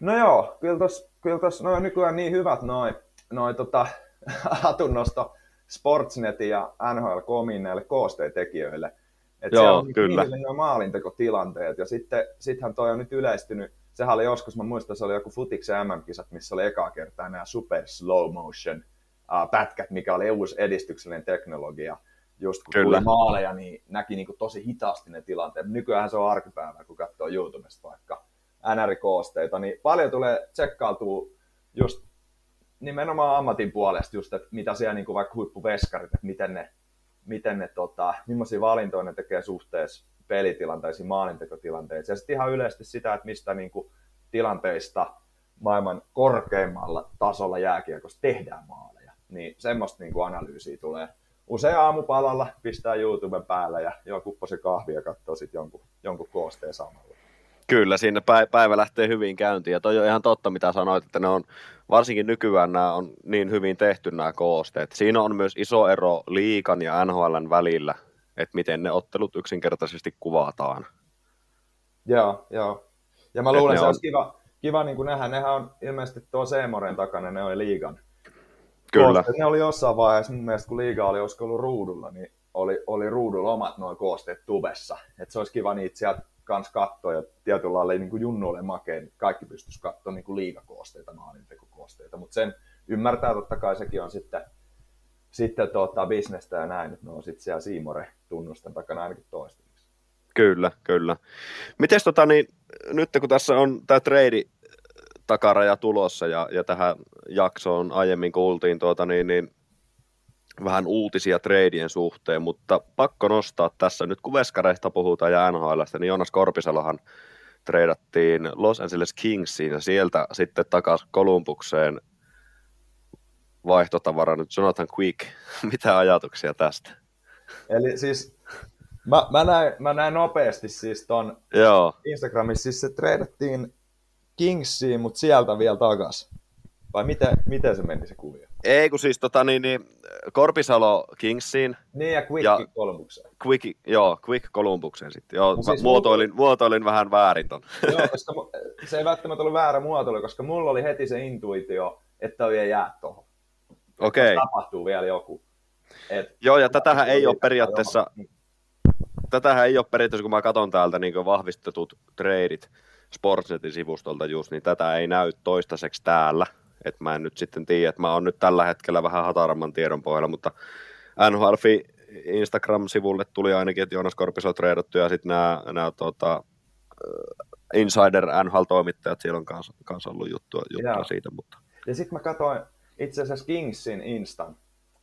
No joo, kyllä tos, kyllä tos no nykyään niin hyvät noin noi, tota, hatunnosto Sportsnetin ja NHL-komin näille koosteentekijöille. Että Joo, on kyllä. Niin maalintekotilanteet ja sitten sittenhän toi on nyt yleistynyt. Sehän oli joskus, mä muistan, se oli joku futiksen MM-kisat, missä oli ekaa kertaa nämä super slow motion pätkät, mikä oli uusi edistyksellinen teknologia. Just kun Kyllä. tuli maaleja, niin näki niin kuin tosi hitaasti ne tilanteet. Nykyään se on arkipäivää, kun katsoo YouTubesta vaikka NR-koosteita, niin paljon tulee tsekkailtua just nimenomaan ammatin puolesta just, että mitä siellä niin kuin vaikka huippuveskarit, että miten ne, miten ne tota, millaisia valintoja ne tekee suhteessa pelitilanteisiin, maalintekotilanteisiin. Ja sitten ihan yleisesti sitä, että mistä niin kuin tilanteista maailman korkeimmalla tasolla jääkiekossa tehdään maaleja. Niin semmoista niin kuin analyysiä tulee usein aamupalalla, pistää YouTuben päälle ja joo kupposi kahvia ja katsoo sitten jonkun, jonkun koosteen samalla. Kyllä, siinä pä- päivä lähtee hyvin käyntiin. Ja toi on ihan totta, mitä sanoit, että ne on, varsinkin nykyään nämä on niin hyvin tehty nämä koosteet. Siinä on myös iso ero liikan ja NHLn välillä, että miten ne ottelut yksinkertaisesti kuvataan. Joo, joo. Ja mä luulen, ne se on- olisi kiva, kiva niin kuin nähdä. Nehän on ilmeisesti tuo Seemoren takana, ne oli liigan. Kyllä, Koosteet. Ne oli jossain vaiheessa, mun mielestä kun liiga oli, olisiko ollut ruudulla, niin oli, oli ruudulla omat noin koosteet tubessa. Että se olisi kiva niitä sieltä kans katsoa ja tietyllä lailla niin kuin junnuille makeen, niin kaikki pystyisi katsoa niin kuin liigakoosteita, maalintekokoosteita. Mutta sen ymmärtää totta kai sekin on sitten, sitten tota, bisnestä ja näin, että ne on sitten siellä Siimore-tunnusten takana ainakin toistaiseksi. kyllä, kyllä. Miten tota, niin, nyt kun tässä on tämä trade takaraja tulossa ja, ja tähän jaksoon aiemmin kuultiin tuota, niin, niin, vähän uutisia treidien suhteen, mutta pakko nostaa tässä nyt, kun veskareista puhutaan ja NHLstä, niin Jonas Korpisalohan treidattiin Los Angeles Kingsiin ja sieltä sitten takaisin Kolumbukseen vaihtotavara nyt Jonathan Quick. Mitä ajatuksia tästä? Eli siis mä, mä, näin, mä näin nopeasti siis ton Joo, Instagramissa, siis se treidattiin Kingsiin, mutta sieltä vielä takas. Vai miten, miten se meni se kuvio? ei kun siis tota niin, niin Korpisalo Kingsiin, Niin ja Quick Ja- kolmukseen. Quick, joo, Quick Kolumbukseen sitten. Joo, No siis muotoilin, muotoilin vähän väärin ton. Joo, koska se ei välttämättä ollut väärä muotoilu, koska mulla oli heti se intuitio, että toi ei jää tohon. Okei, Tässä tapahtuu vielä joku. Et, joo ja tätähän ei ole periaatteessa, tätähän ei ole periaatteessa, kun mä katson täältä niin vahvistetut treidit Sportsnetin sivustolta just, niin tätä ei näy toistaiseksi täällä. Et mä en nyt sitten tiedä, että mä oon nyt tällä hetkellä vähän hataramman tiedon pohjalla, mutta NHL Instagram-sivulle tuli ainakin, että Joonas Korpis on treidattu ja sitten nämä, nämä tota, Insider NHL-toimittajat, siellä on kanssa, kanssa ollut juttua, juttua siitä, mutta Ja sitten mä katsoin itse asiassa Kingsin Instan,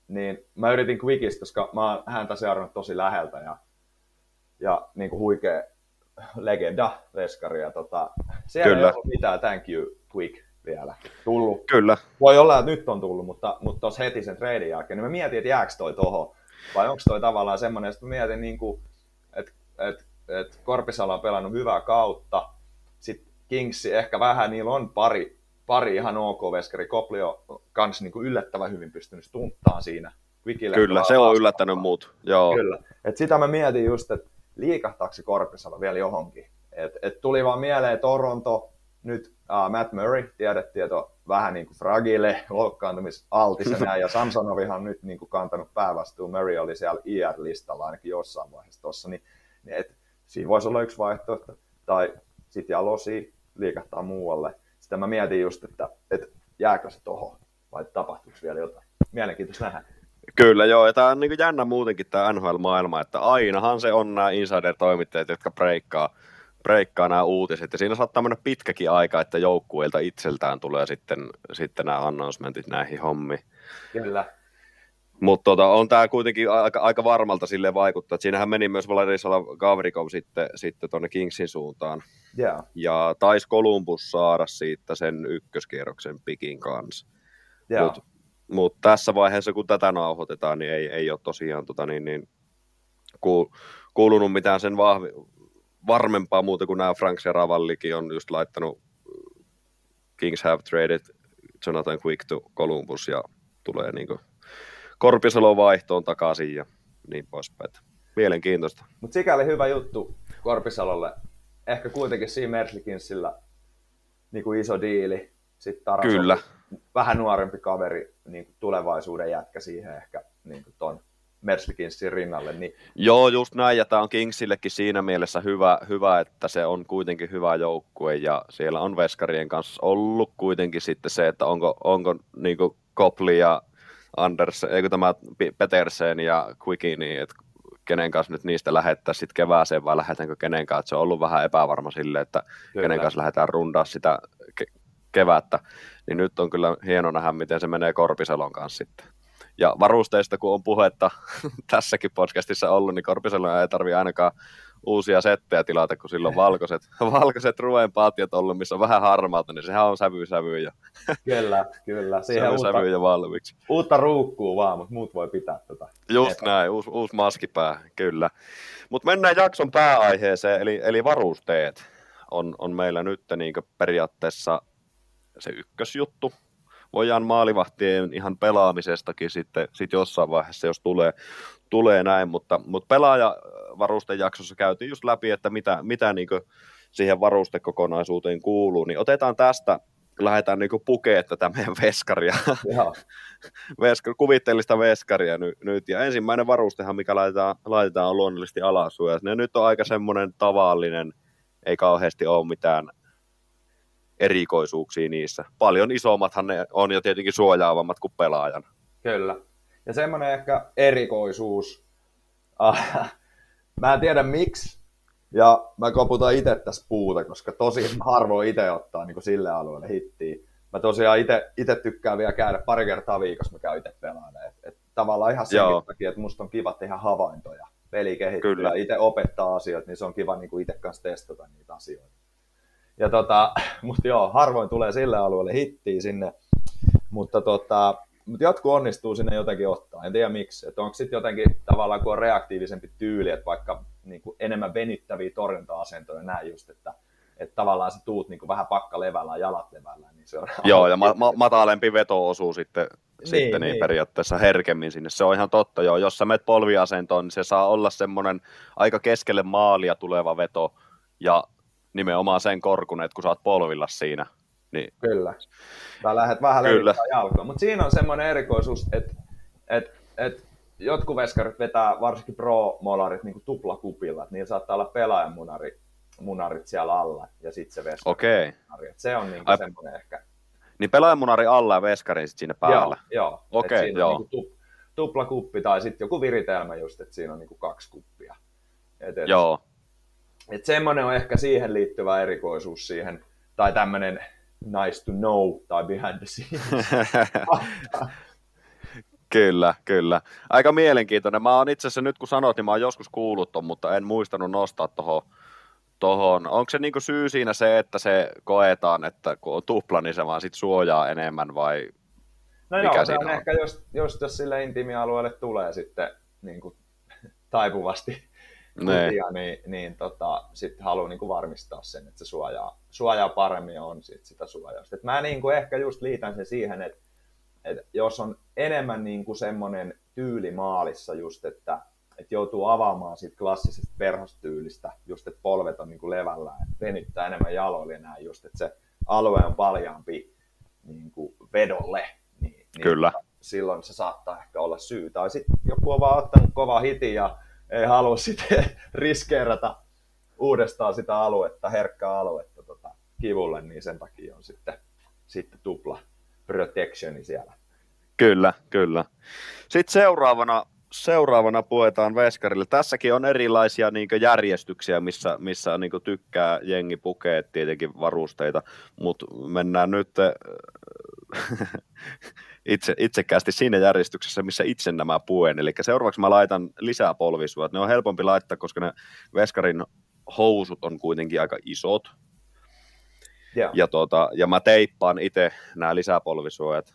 niin mä yritin Quickistä, koska mä oon häntä seurannut tosi läheltä ja, ja niin kuin huikea legenda veskari. Ja tota, siellä Kyllä. ei ollut mitään thank you Quick vielä tullut. kyllä, Voi olla, että nyt on tullut, mutta, mutta tuossa heti sen treidin jälkeen, niin mä mietin, että jääkö toi toho, vai onko toi tavallaan semmoinen, että mä mietin, niin kuin, että, että, että Korpisalo on pelannut hyvää kautta, sitten Kingsi ehkä vähän, niillä on pari, pari ihan ok-veskari, Kopli on kans niin kuin yllättävän hyvin pystynyt stunttaan siinä. Quickille kyllä, se on yllättänyt muut, joo. Kyllä. Et sitä mä mietin just, että liikahtaako Korpisalo vielä johonkin. Et, et tuli vaan mieleen Toronto, nyt uh, Matt Murray, tiedettiin, että on vähän niin kuin fragile, loukkaantumisaltisena, ja Samsonovihan on nyt niin kuin kantanut päävastuun. Murray oli siellä IR-listalla ainakin jossain vaiheessa tuossa, niin, niin et, siinä voisi olla yksi vaihtoehto. Tai sitten Jalosi liikahtaa muualle. Sitä mä mietin just, että, että jääkö se toho vai tapahtuuko vielä jotain. Mielenkiintoista nähdä. Kyllä joo, ja tämä on niin jännä muutenkin tämä NHL-maailma, että ainahan se on nämä insider-toimittajat, jotka breikkaa, breikkaa nämä uutiset, ja siinä saattaa mennä pitkäkin aika, että joukkueilta itseltään tulee sitten, sitten nämä announcementit näihin hommiin. Kyllä. Mutta tota, on tämä kuitenkin aika, aika varmalta sille vaikuttaa, että siinähän meni myös Vladislav Gavrikov sitten, sitten tuonne Kingsin suuntaan, Yeah. ja taisi Columbus saada siitä sen ykköskierroksen pikin kanssa. Yeah. Mutta mut tässä vaiheessa, kun tätä nauhoitetaan, niin ei, ei ole tosiaan tota, niin, niin, ku, kuulunut mitään sen vahvi, varmempaa muuta kuin nämä Franks ja Ravallikin on just laittanut Kings have traded Jonathan Quick to Columbus ja tulee niin Korpisalo vaihtoon takaisin ja niin poispäin. Mielenkiintoista. Mutta sikäli hyvä juttu Korpisalolle. Ehkä kuitenkin siinä Merslikinsillä niin kuin iso diili. Sitten Taras Kyllä. vähän nuorempi kaveri, niin kuin tulevaisuuden jätkä siihen ehkä niin kuin ton Merslikinsin rinnalle. Niin... Joo, just näin, ja tämä on Kingsillekin siinä mielessä hyvä, hyvä, että se on kuitenkin hyvä joukkue, ja siellä on Veskarien kanssa ollut kuitenkin sitten se, että onko, onko niin Kopli ja Anders, eikö tämä Petersen ja Quickini, että kenen kanssa nyt niistä lähettää sitten kevääseen vai lähdetäänkö kenen kanssa, se on ollut vähän epävarma sille, että kyllä. kenen kanssa lähdetään rundaa sitä kevättä, niin nyt on kyllä hieno nähdä, miten se menee Korpiselon kanssa sitten. Ja varusteista, kun on puhetta tässäkin podcastissa ollut, niin Korpisella ei tarvi ainakaan uusia settejä tilata, kun silloin valkoiset, valkoiset ruen patjat ollut, missä on vähän harmaata, niin sehän on sävy sävy ja, kyllä, kyllä. Siihen sävy, uutta, sävy ja valmiiksi. Uutta ruukkuu vaan, mutta muut voi pitää tätä. Just Eipä. näin, uusi, uusi maskipää, kyllä. Mutta mennään jakson pääaiheeseen, eli, eli varusteet on, on meillä nyt niin periaatteessa se ykkösjuttu, voidaan maalivahtien ihan pelaamisestakin sitten sit jossain vaiheessa, jos tulee, tulee näin, mutta, mutta pelaajavarusten jaksossa käytiin just läpi, että mitä, mitä niin siihen varustekokonaisuuteen kuuluu, niin otetaan tästä lähdetään niin pukemaan tätä meidän veskaria, Veskar, kuvitteellista veskaria ny, nyt. Ja ensimmäinen varustehan, mikä laitetaan, laitetaan on luonnollisesti alasuoja. Ne nyt on aika semmoinen tavallinen, ei kauheasti ole mitään erikoisuuksia niissä. Paljon isommathan ne on jo tietenkin suojaavammat kuin pelaajan. Kyllä. Ja semmoinen ehkä erikoisuus, ah, mä en tiedä miksi, ja mä koputan itse tässä puuta, koska tosi harvoin itse ottaa niin sille alueelle hittiä. Mä tosiaan itse tykkään vielä käydä pari kertaa viikossa, mä käyn itse pelaamaan. Et, et tavallaan ihan sen takia, että musta on kiva tehdä havaintoja. Peli kehittyy Kyllä. ja itse opettaa asioita, niin se on kiva niin itse kanssa testata niitä asioita. Ja tota, mutta joo, harvoin tulee sille alueelle hittiä sinne, mutta tota, mutta jotkut onnistuu sinne jotenkin ottaa, en tiedä miksi. Että onko sitten jotenkin tavallaan, kun on reaktiivisempi tyyli, että vaikka niin kuin enemmän venyttäviä torjunta-asentoja, näin just, että, että tavallaan sä tuut niin kuin vähän pakka levällä jalat levällä, niin se on... Joo, ja ma- ma- matalempi veto osuu sitten, niin, sitten niin, niin, periaatteessa herkemmin sinne. Se on ihan totta, joo. Jos sä menet polviasentoon, niin se saa olla semmoinen aika keskelle maalia tuleva veto, ja nimenomaan sen korkun, että kun sä oot polvilla siinä. Niin... Kyllä. Tai lähdet vähän Kyllä. jalkoon. Mutta siinä on semmoinen erikoisuus, että et, et jotkut veskarit vetää, varsinkin pro-molarit, niin tuplakupilla, että niillä saattaa olla pelaajan munari, munarit siellä alla ja sitten se veskari. Okei. Okay. Se on niin Ai... semmoinen ehkä. Niin pelaajan munari alla ja veskari sitten sinne päällä? Joo, joo. Okei, okay, joo. Niin tuplakuppi tai sitten joku viritelmä just, että siinä on niin kaksi kuppia. Et, et, joo. Et semmoinen on ehkä siihen liittyvä erikoisuus siihen, tai tämmöinen nice to know tai behind the scenes. kyllä, kyllä. Aika mielenkiintoinen. Mä oon itse asiassa nyt kun sanoit, niin mä oon joskus kuullut ton, mutta en muistanut nostaa tuohon tohon. Onko se niinku syy siinä se, että se koetaan, että kun on tupla, niin se vaan sit suojaa enemmän vai no mikä joo, se on, on? ehkä just, just jos sille intiimialueelle tulee sitten niin kuin, taipuvasti kutia, niin, niin tota, sitten haluan niin kuin varmistaa sen, että se suojaa, suojaa paremmin ja on sit sitä suojausta. Et mä niin kuin ehkä just liitän sen siihen, että, että jos on enemmän niin kuin semmoinen tyyli maalissa just, että, että joutuu avaamaan siitä klassisesta perhostyylistä, just että polvet on niin kuin levällään, että venyttää enemmän jaloille ja näin just, että se alue on paljaampi niin kuin vedolle, niin, niin Kyllä. silloin se saattaa ehkä olla syy. Tai sitten joku on vaan ottanut kova hitin ja ei halua sitten riskeerata uudestaan sitä aluetta, herkkää aluetta tota, kivulle, niin sen takia on sitten, sitten tupla protectioni siellä. Kyllä, kyllä. Sitten seuraavana, seuraavana puetaan Veskarille. Tässäkin on erilaisia niin järjestyksiä, missä, missä niin tykkää jengi pukee tietenkin varusteita, mutta mennään nyt itse, itsekkäästi siinä järjestyksessä, missä itse nämä puen. Eli seuraavaksi mä laitan lisää polvisuot. Ne on helpompi laittaa, koska ne veskarin housut on kuitenkin aika isot. Yeah. Ja, tuota, ja mä teippaan itse nämä lisäpolvisuojat.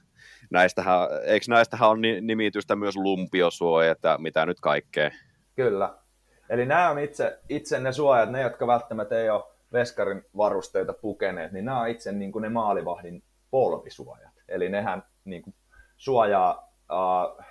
Näistähän, eikö näistähän on nimitystä myös lumpiosuojat ja mitä nyt kaikkea? Kyllä. Eli nämä on itse, itse ne suojat, ne jotka välttämättä ei ole veskarin varusteita pukeneet, niin nämä on itse niin kuin ne maalivahdin polvisuojat. Eli nehän niin kuin suojaa äh,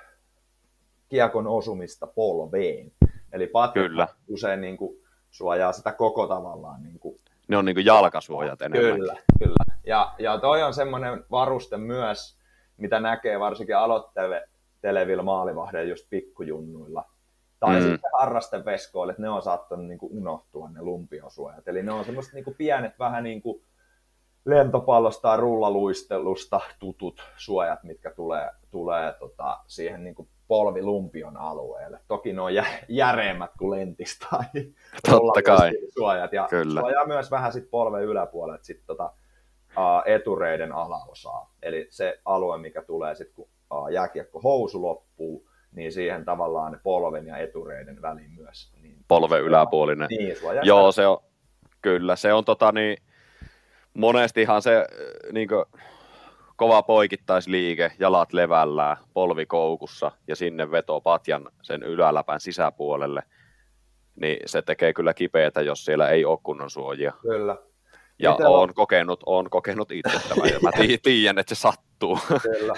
kiekon osumista polveen. Eli patjat Kyllä. usein niin kuin, suojaa sitä koko tavallaan niin kuin, Ne on niin jalkasuojat enemmän. Kyllä, kyllä. Ja, ja toi on semmoinen varuste myös, mitä näkee varsinkin aloittelevilla maalivahdeilla just pikkujunnuilla. Tai Mm. sitten harrasteveskoille, että ne on saattanut niinku unohtua ne lumpiosuojat. Eli ne on semmoiset niinku pienet vähän niin kuin lentopallosta tai rullaluistelusta tutut suojat, mitkä tulee, tulee tota, siihen niinku polvilumpion alueelle. Toki ne on jä, järeemmät kuin lentis tai Totta kai. suojat. Ja Kyllä. suojaa myös vähän sit polven yläpuolelle sit tota, etureiden alaosaa. Eli se alue, mikä tulee sitten, kun jääkiekko housu loppuu, niin siihen tavallaan ne polven ja etureiden väliin myös. Niin, Polven yläpuolinen. Niin. Joo, se on, kyllä, se on tota niin, monestihan se niin kova poikittaisliike, jalat levällään, polvi koukussa ja sinne veto patjan sen yläläpän sisäpuolelle, niin se tekee kyllä kipeätä, jos siellä ei ole kunnon suojia. Kyllä, Ja Itellä- on kokenut, on kokenut itse tämän, ja mä ti- tiedän, että se sattuu. kyllä.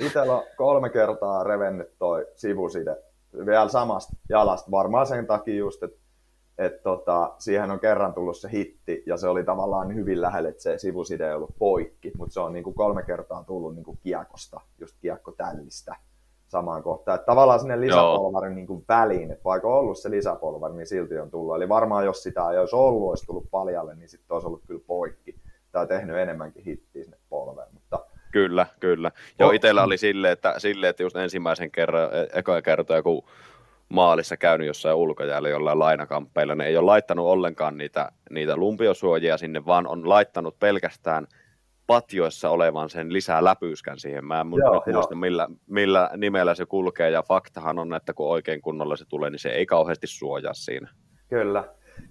Itellä on kolme kertaa revennyt toi sivuside vielä samasta jalasta, varmaan sen takia just, että et tota, siihen on kerran tullut se hitti, ja se oli tavallaan hyvin lähellä, että se sivuside ei ollut poikki, mutta se on niinku kolme kertaa tullut niinku kiekosta, just kiekkotällistä samaan kohtaan. Että tavallaan sinne lisäpolvarin niinku väliin, että vaikka on ollut se lisäpolvari, niin silti on tullut. Eli varmaan jos sitä ei olisi ollut, olisi tullut paljalle, niin sitten olisi ollut kyllä poikki tai tehnyt enemmänkin hittiä sinne polveen. Mutta Kyllä, kyllä. Joo, Oh. itsellä oli silleen, että, silleen, että just ensimmäisen kerran, e- eka kerta joku maalissa käynyt jossain ulkojäällä jollain lainakamppeilla, ne ei ole laittanut ollenkaan niitä, niitä lumpiosuojia sinne, vaan on laittanut pelkästään patjoissa olevan sen lisää läpyskän siihen. Mä en Joo, muista, millä, millä nimellä se kulkee, ja faktahan on, että kun oikein kunnolla se tulee, niin se ei kauheasti suojaa siinä. Kyllä.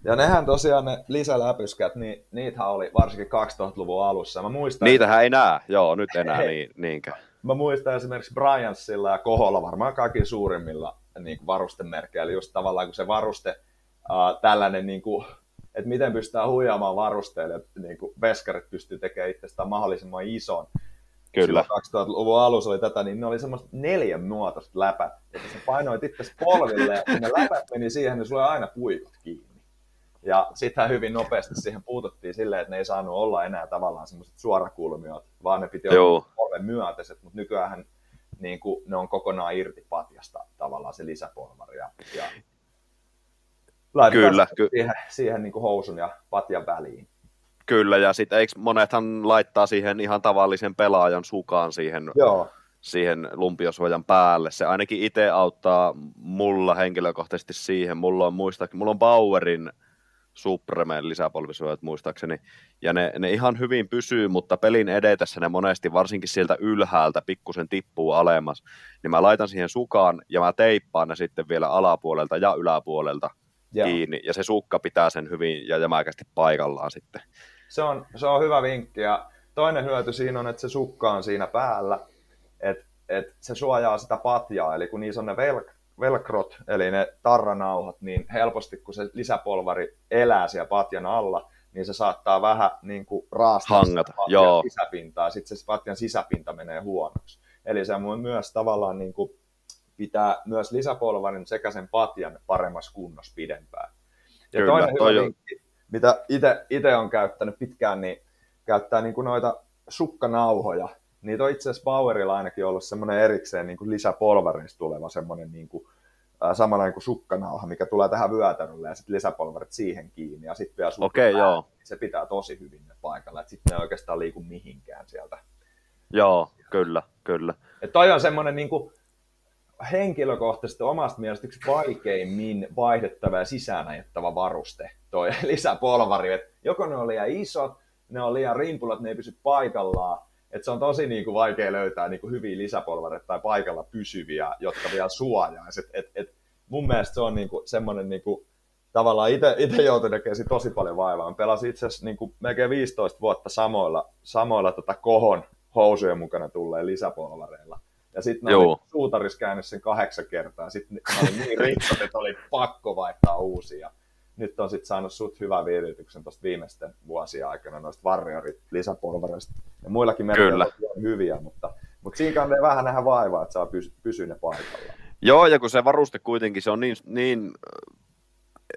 Ja nehän tosiaan ne lisäläpyskät, niin niitähän oli varsinkin 2000-luvun alussa. Mä muistan, Niitähän ei näe, joo, nyt enää niin, niinkään. mä muistan esimerkiksi Bryansilla ja Koholla varmaan kaikki suurimmilla niin kuin varustemerkeillä, just tavallaan kun se varuste, uh, tällainen, niin kuin, että miten pystytään huijaamaan varusteille, että niin kuin veskarit pystyy tekemään itsestään mahdollisimman ison. Kyllä. Silloin 2000-luvun alussa oli tätä, niin ne oli semmoista neljän muotoiset läpät, että sä painoit itse polville ja kun ne läpät meni siihen, niin sulla oli aina puikot kiinni. Ja sittenhän hyvin nopeasti siihen puututtiin silleen, että ne ei saanut olla enää tavallaan semmoiset suorakulmiot, vaan ne piti olla polven myötäiset, mutta nykyään niin kuin, ne on kokonaan irti patjasta tavallaan se lisäpolvari. Ja, ja Kyllä, ky- siihen, siihen niin kuin housun ja patjan väliin. Kyllä, ja sitten eikö monethan laittaa siihen ihan tavallisen pelaajan sukaan siihen, Joo, siihen lumpiosuojan päälle. Se ainakin itse auttaa mulla henkilökohtaisesti siihen. Mulla on, muista, mulla on Bauerin Supremen lisäpolvisuojat muistaakseni, ja ne, ne ihan hyvin pysyy, mutta pelin edetessä ne monesti varsinkin sieltä ylhäältä pikkusen tippuu alemmas, niin mä laitan siihen sukaan ja mä teippaan ne sitten vielä alapuolelta ja yläpuolelta joo. kiinni, ja se sukka pitää sen hyvin ja jämäkästi paikallaan sitten. Se on, se on hyvä vinkki. Ja toinen hyöty siinä on, että se sukka on siinä päällä, että et se suojaa sitä patjaa, eli kun niissä on ne velk, velkrot, eli ne tarranauhat, niin helposti kun se lisäpolvari elää siellä patjan alla, niin se saattaa vähän niin kuin raastaa sitä Hangata, patjan joo. sisäpintaa, sitten se patjan sisäpinta menee huonoksi. Eli se on myös tavallaan niin kuin pitää myös lisäpolvarin sekä sen patjan paremmassa kunnossa pidempään. Ja Kyllä, toinen toi hyvä on- vinkki, mitä itse on käyttänyt pitkään, niin käyttää niin kuin noita sukkanauhoja. Niitä on itse asiassa Powerilla ainakin ollut semmoinen erikseen niin kuin lisäpolvareista tuleva semmoinen niin kuin, äh, samanlainen kuin sukkanauha, mikä tulee tähän vyötärölle ja sitten lisäpolvarit siihen kiinni ja sitten vielä Okei, päälle. joo. Se pitää tosi hyvin ne paikalla, että sitten ne oikeastaan liiku mihinkään sieltä. Joo, kyllä, kyllä. Et toi on semmoinen niin kuin henkilökohtaisesti omasta mielestä yksi vaikeimmin vaihdettava ja sisäänajettava varuste, toi lisäpolvari. Et joko ne on liian isot, ne on liian rimpulat, ne ei pysy paikallaan. Et se on tosi niin kuin, vaikea löytää niin kuin, hyviä lisäpolvareita tai paikalla pysyviä, jotka vielä suojaisi. Et, et, et, mun mielestä se on niin kuin, semmoinen niin kuin, tavallaan itse joutuin tekemään tosi paljon vaivaa. Mä pelasin itse asiassa niin kuin, melkein 15 vuotta samoilla, samoilla tota, kohon housujen mukana tulleen lisäpolvareilla. Ja sitten ne Joo. oli suutarissa käynyt sen kahdeksan kertaa. Sitten ne oli niin rikkot, että oli pakko vaihtaa uusia. Nyt on sitten saanut sut hyvän virityksen tuosta viimeisten vuosien aikana noista warriorit lisäpolvareista. Ja muillakin merkeillä Kyllä. on hyviä, mutta, mutta siinä kannattaa vähän nähdä vaivaa, että saa pysy, pysyä ne paikallaan. Joo, ja kun se varuste kuitenkin, se on niin, niin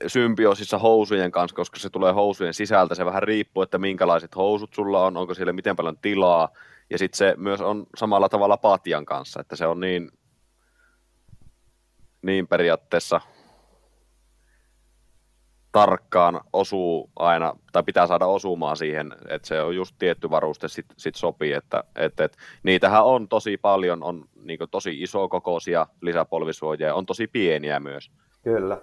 symbioosissa housujen kanssa, koska se tulee housujen sisältä. Se vähän riippuu, että minkälaiset housut sulla on, onko siellä miten paljon tilaa. Ja sitten se myös on samalla tavalla patjan kanssa, että se on niin, niin periaatteessa tarkkaan osuu aina, tai pitää saada osumaan siihen, että se on just tietty varuste sit, sit sopii, että et, et, niitähän on tosi paljon, on niin tosi isokokoisia lisäpolvisuojia, on tosi pieniä myös. Kyllä.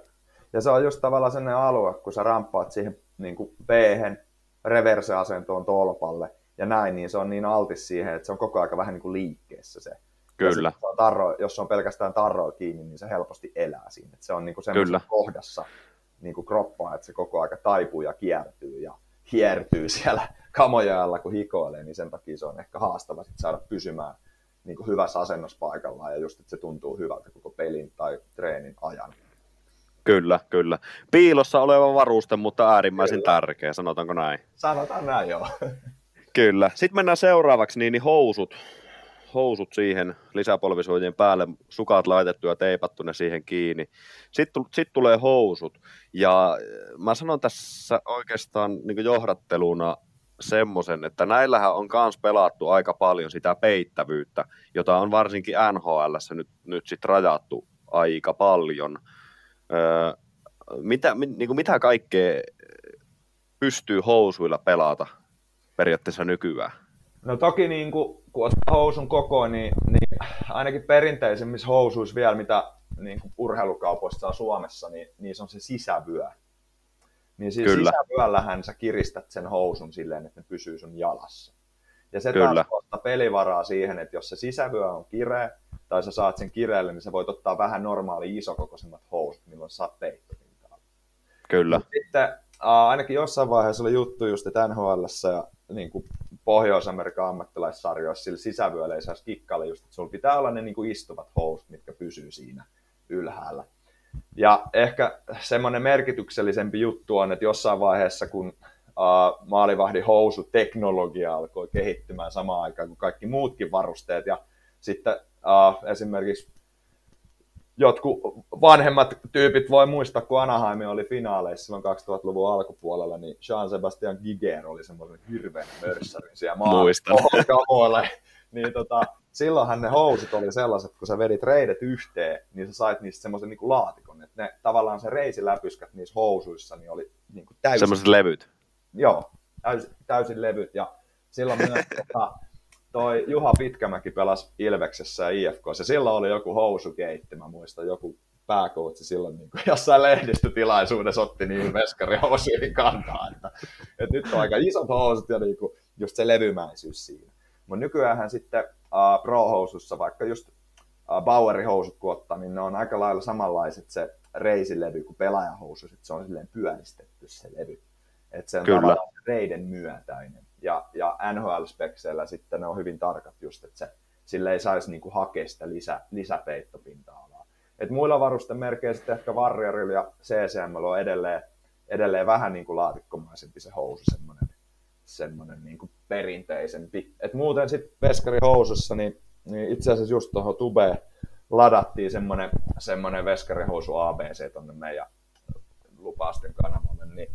Ja se on just tavallaan sellainen alue, kun sä ramppaat siihen niin kuin b reverse-asentoon tolpalle ja näin, niin se on niin altis siihen, että se on koko aika vähän niin kuin liikkeessä se. Kyllä. Se on tarro, jos se on pelkästään tarroa kiinni, niin se helposti elää siinä. Että se on niin kuin semmoisessa kohdassa niin kuin kroppaa, että se koko aika taipuu ja kiertyy ja hiertyy siellä kamoja alla, kun hikoilee, niin sen takia se on ehkä haastava sit saada pysymään niin kuin hyvässä asennossa paikallaan ja just, että se tuntuu hyvältä koko pelin tai treenin ajan. Kyllä, kyllä. Piilossa oleva varuste, mutta äärimmäisen kyllä. tärkeä, sanotaanko näin? Sanotaan näin, joo. Kyllä. Sitten mennään seuraavaksi, niin, niin housut. Housut siihen lisäpolvisuojien päälle, sukat laitettu ja teipattu ne siihen kiinni. Sitten, sit tulee housut. Ja äh, mä sanon tässä oikeastaan niin johdatteluna semmoisen, että näillähän on myös pelattu aika paljon sitä peittävyyttä, jota on varsinkin NHL nyt, nyt sit rajattu aika paljon – Öö, mitä, niin kuin mitä kaikkea pystyy housuilla pelata periaatteessa nykyään? No toki niin kuin, kun ottaa housun koko, niin, niin ainakin perinteisemmissä housuissa vielä, mitä niin kuin urheilukaupoissa saa Suomessa, niin niissä on se sisävyö. Niin siis Kyllä. sisävyöllähän sä kiristät sen housun silleen, että ne pysyy sun jalassa. Ja se Kyllä. taas ottaa pelivaraa siihen, että jos se sisävyö on kireä, tai sä saat sen kireelle, niin sä voit ottaa vähän normaali isokokoisemmat housut, milloin sä saat peittopintaa. Kyllä. Sitten äh, ainakin jossain vaiheessa oli juttu just, että NHL ja niin kuin Pohjois-Amerikan ammattilaissarjoissa sillä sisävyöllä ei saisi kikkailla just, että sulla pitää olla ne niin kuin istuvat housut, mitkä pysyy siinä ylhäällä. Ja ehkä semmoinen merkityksellisempi juttu on, että jossain vaiheessa, kun maalivahdin housuteknologia alkoi kehittymään samaan aikaan kuin kaikki muutkin varusteet, ja sitten esimerkiksi jotkut vanhemmat tyypit voi muistaa, kun Anaheim oli finaaleissa silloin 2000-luvun alkupuolella, niin Jean-Sebastian Giger oli semmoinen hirveän mörssärin siellä maan niin tota, silloinhan ne housut oli sellaiset, kun sä vedit reidet yhteen, niin sä sait niistä semmoisen niin laatikon, että ne tavallaan se reisiläpyskät niissä housuissa niin oli niin kuin täysin. Semmoiset levyt. Joo, täysin, täysin levyt ja silloin minä, tota, toi Juha Pitkämäki pelasi Ilveksessä ja IFK, ja silloin oli joku housukeitti, mä muistan, joku pääkoutsi silloin niin kuin jossain lehdistötilaisuudessa otti niin veskarihousuihin kantaa, että, että, nyt on aika isot housut ja niin kuin, just se levymäisyys siinä. Mutta nykyään sitten uh, pro-housussa, vaikka just uh, Bauerihousut kun ottaa, niin ne on aika lailla samanlaiset se reisilevy kuin pelaajahousu, se on silleen pyöristetty se levy. Että se on Kyllä. tavallaan reiden myötäinen ja, ja NHL-spekseillä sitten ne on hyvin tarkat just, että se, sille ei saisi niinku hakea sitä lisä, lisäpeittopinta-alaa. Et muilla varustemerkeillä sitten ehkä Warriorilla ja CCM on edelleen, edelleen vähän niin laatikkomaisempi se housu, semmoinen, semmoinen niin perinteisempi. Et muuten sitten veskari housussa, niin, niin itse asiassa just tuohon tubeen ladattiin semmoinen, semmoinen veskarihousu ABC tuonne meidän lupausten kanavalle, niin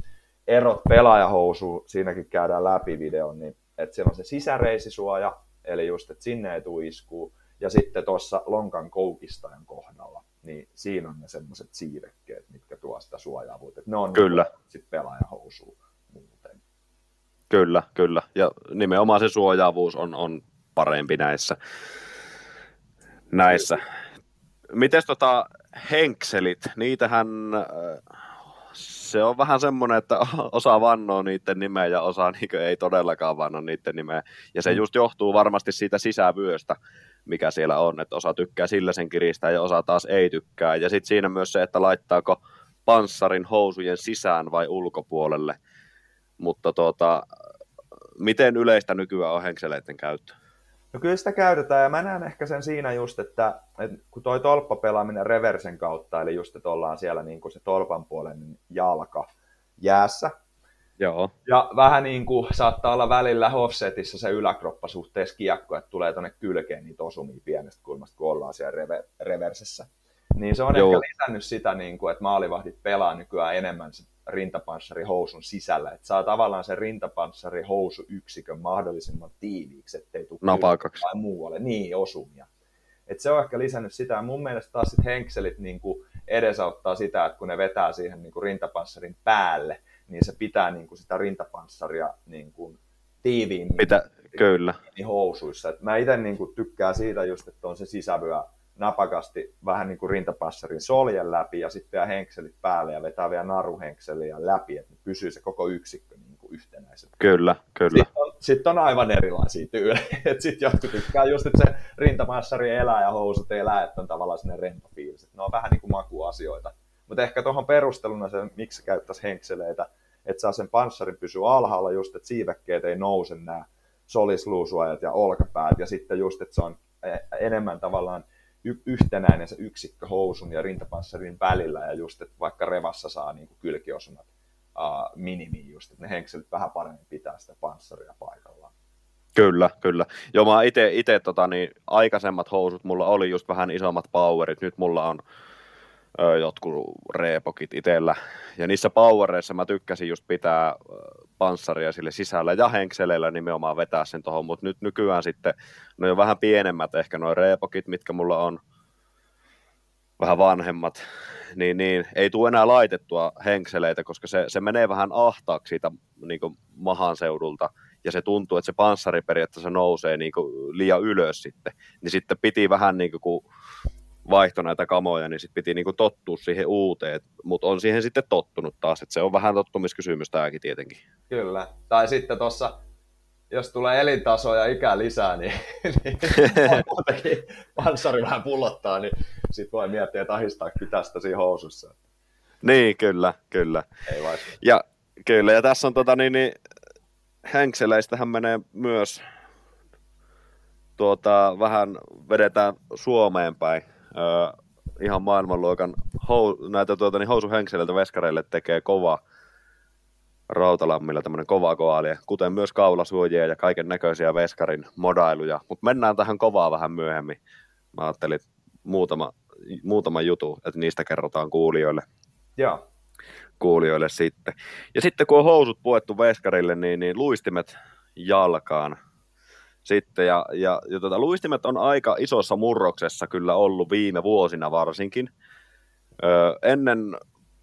erot pelaajahousuun, siinäkin käydään läpi videon, niin että siellä on se sisäreisisuoja, eli just, että sinne ei tule iskuu, ja sitten tuossa lonkan koukistajan kohdalla, niin siinä on ne semmoiset siivekkeet, mitkä tuo sitä suojaavuutta. Ne on kyllä. sitten pelaajahousuun muuten. Kyllä, kyllä. Ja nimenomaan se suojaavuus on, on parempi näissä. näissä. Miten tota henkselit, niitähän äh, se on vähän semmoinen, että osa vannoo niiden nimeä ja osa niin ei todellakaan vanno niiden nimeä. Ja se mm. just johtuu varmasti siitä sisävyöstä, mikä siellä on, että osa tykkää sillä sen kiristää ja osa taas ei tykkää. Ja sitten siinä myös se, että laittaako panssarin housujen sisään vai ulkopuolelle. Mutta tuota, miten yleistä nykyään on henkseleiden käyttö? No kyllä sitä käytetään ja mä näen ehkä sen siinä just, että, että kun toi tolppapelaaminen reversen kautta, eli just, että ollaan siellä niin kuin se tolpan puolen jalka jäässä, Joo. Ja vähän niin kuin saattaa olla välillä offsetissa se yläkroppa suhteessa kiekko, että tulee tuonne kylkeen niitä osumia pienestä kulmasta, kun ollaan siellä rever- reversessä. Niin se on Joo. ehkä lisännyt sitä, niin kuin, että maalivahdit pelaa nykyään enemmän rintapanssarihousun sisällä. Että saa tavallaan sen rintapanssarihousuyksikön mahdollisimman tiiviiksi, ettei tule Napakaksi. tai muualle. Niin, osumia. Et se on ehkä lisännyt sitä. Ja mun mielestä taas sit henkselit niin kuin edesauttaa sitä, että kun ne vetää siihen niin kuin rintapanssarin päälle, niin se pitää niin kuin sitä rintapanssaria niin kuin tiiviimmin Mitä, kyllä. niin housuissa. Et mä itse niin kuin tykkään siitä just, että on se sisävyö napakasti vähän niin kuin rintapanssarin soljen läpi ja sitten vielä henkselit päälle ja vetää vielä naruhenkseliä läpi, että pysyy se koko yksikkö niin kuin yhtenäisenä. Kyllä, kyllä. Sitten on, sit on aivan erilaisia tyylejä. Sitten jotkut tykkää just, että se rintapanssari elää ja housut elää, että on tavallaan sinne rento fiilis. Et Ne on vähän niin kuin makuasioita. Mutta ehkä tuohon perusteluna se, miksi käyttäisi henkseleitä, että saa sen panssarin pysyä alhaalla just, että siivekkeet ei nouse nämä solisluusuajat ja olkapäät. Ja sitten just, että se on e- enemmän tavallaan y- yhtenäinen se yksikkö housun ja rintapanssarin välillä. Ja just, että vaikka revassa saa niin kuin kylkiosunat uh, minimiin just, että ne henkselit vähän paremmin pitää sitä panssaria paikallaan. Kyllä, kyllä. Joo, mä ite tota, niin, aikaisemmat housut, mulla oli just vähän isommat powerit, nyt mulla on jotkut reepokit itsellä. Ja niissä powereissa mä tykkäsin just pitää panssaria sille sisällä ja henkseleillä nimenomaan vetää sen tuohon, mutta nyt nykyään sitten ne on jo vähän pienemmät ehkä noin reepokit, mitkä mulla on vähän vanhemmat, niin, niin ei tule enää laitettua henkseleitä, koska se, se menee vähän ahtaaksi siitä niin mahan seudulta, ja se tuntuu, että se panssari periaatteessa nousee niin liian ylös sitten. Niin sitten piti vähän niin kuin, kun vaihto näitä kamoja, niin sitten piti niin kuin tottua siihen uuteen, mutta on siihen sitten tottunut taas, että se on vähän tottumiskysymys tämäkin tietenkin. Kyllä. Tai sitten tuossa, jos tulee elintaso ja ikä lisää, niin, niin muutenkin panssari vähän pullottaa, niin sitten voi miettiä, että ahistaakin tästä siinä housussa. Niin, kyllä, kyllä. Ei vai. Ja kyllä, ja tässä on tota niin, niin henkseleistähän menee myös tuota, vähän vedetään Suomeen päin. Ihan maailmanluokan hou, näitä tuota, niin housuhenkseleiltä veskareille tekee kova Rautalammilla tämmöinen kova koalia, kuten myös kaulasuojia ja kaiken näköisiä veskarin modailuja. Mutta mennään tähän kovaa vähän myöhemmin. Mä ajattelin muutama, muutama jutu, että niistä kerrotaan kuulijoille Joo. kuulijoille sitten. Ja sitten kun on housut puettu veskarille, niin, niin luistimet jalkaan sitten. Ja, ja, ja tota, luistimet on aika isossa murroksessa kyllä ollut viime vuosina varsinkin. Öö, ennen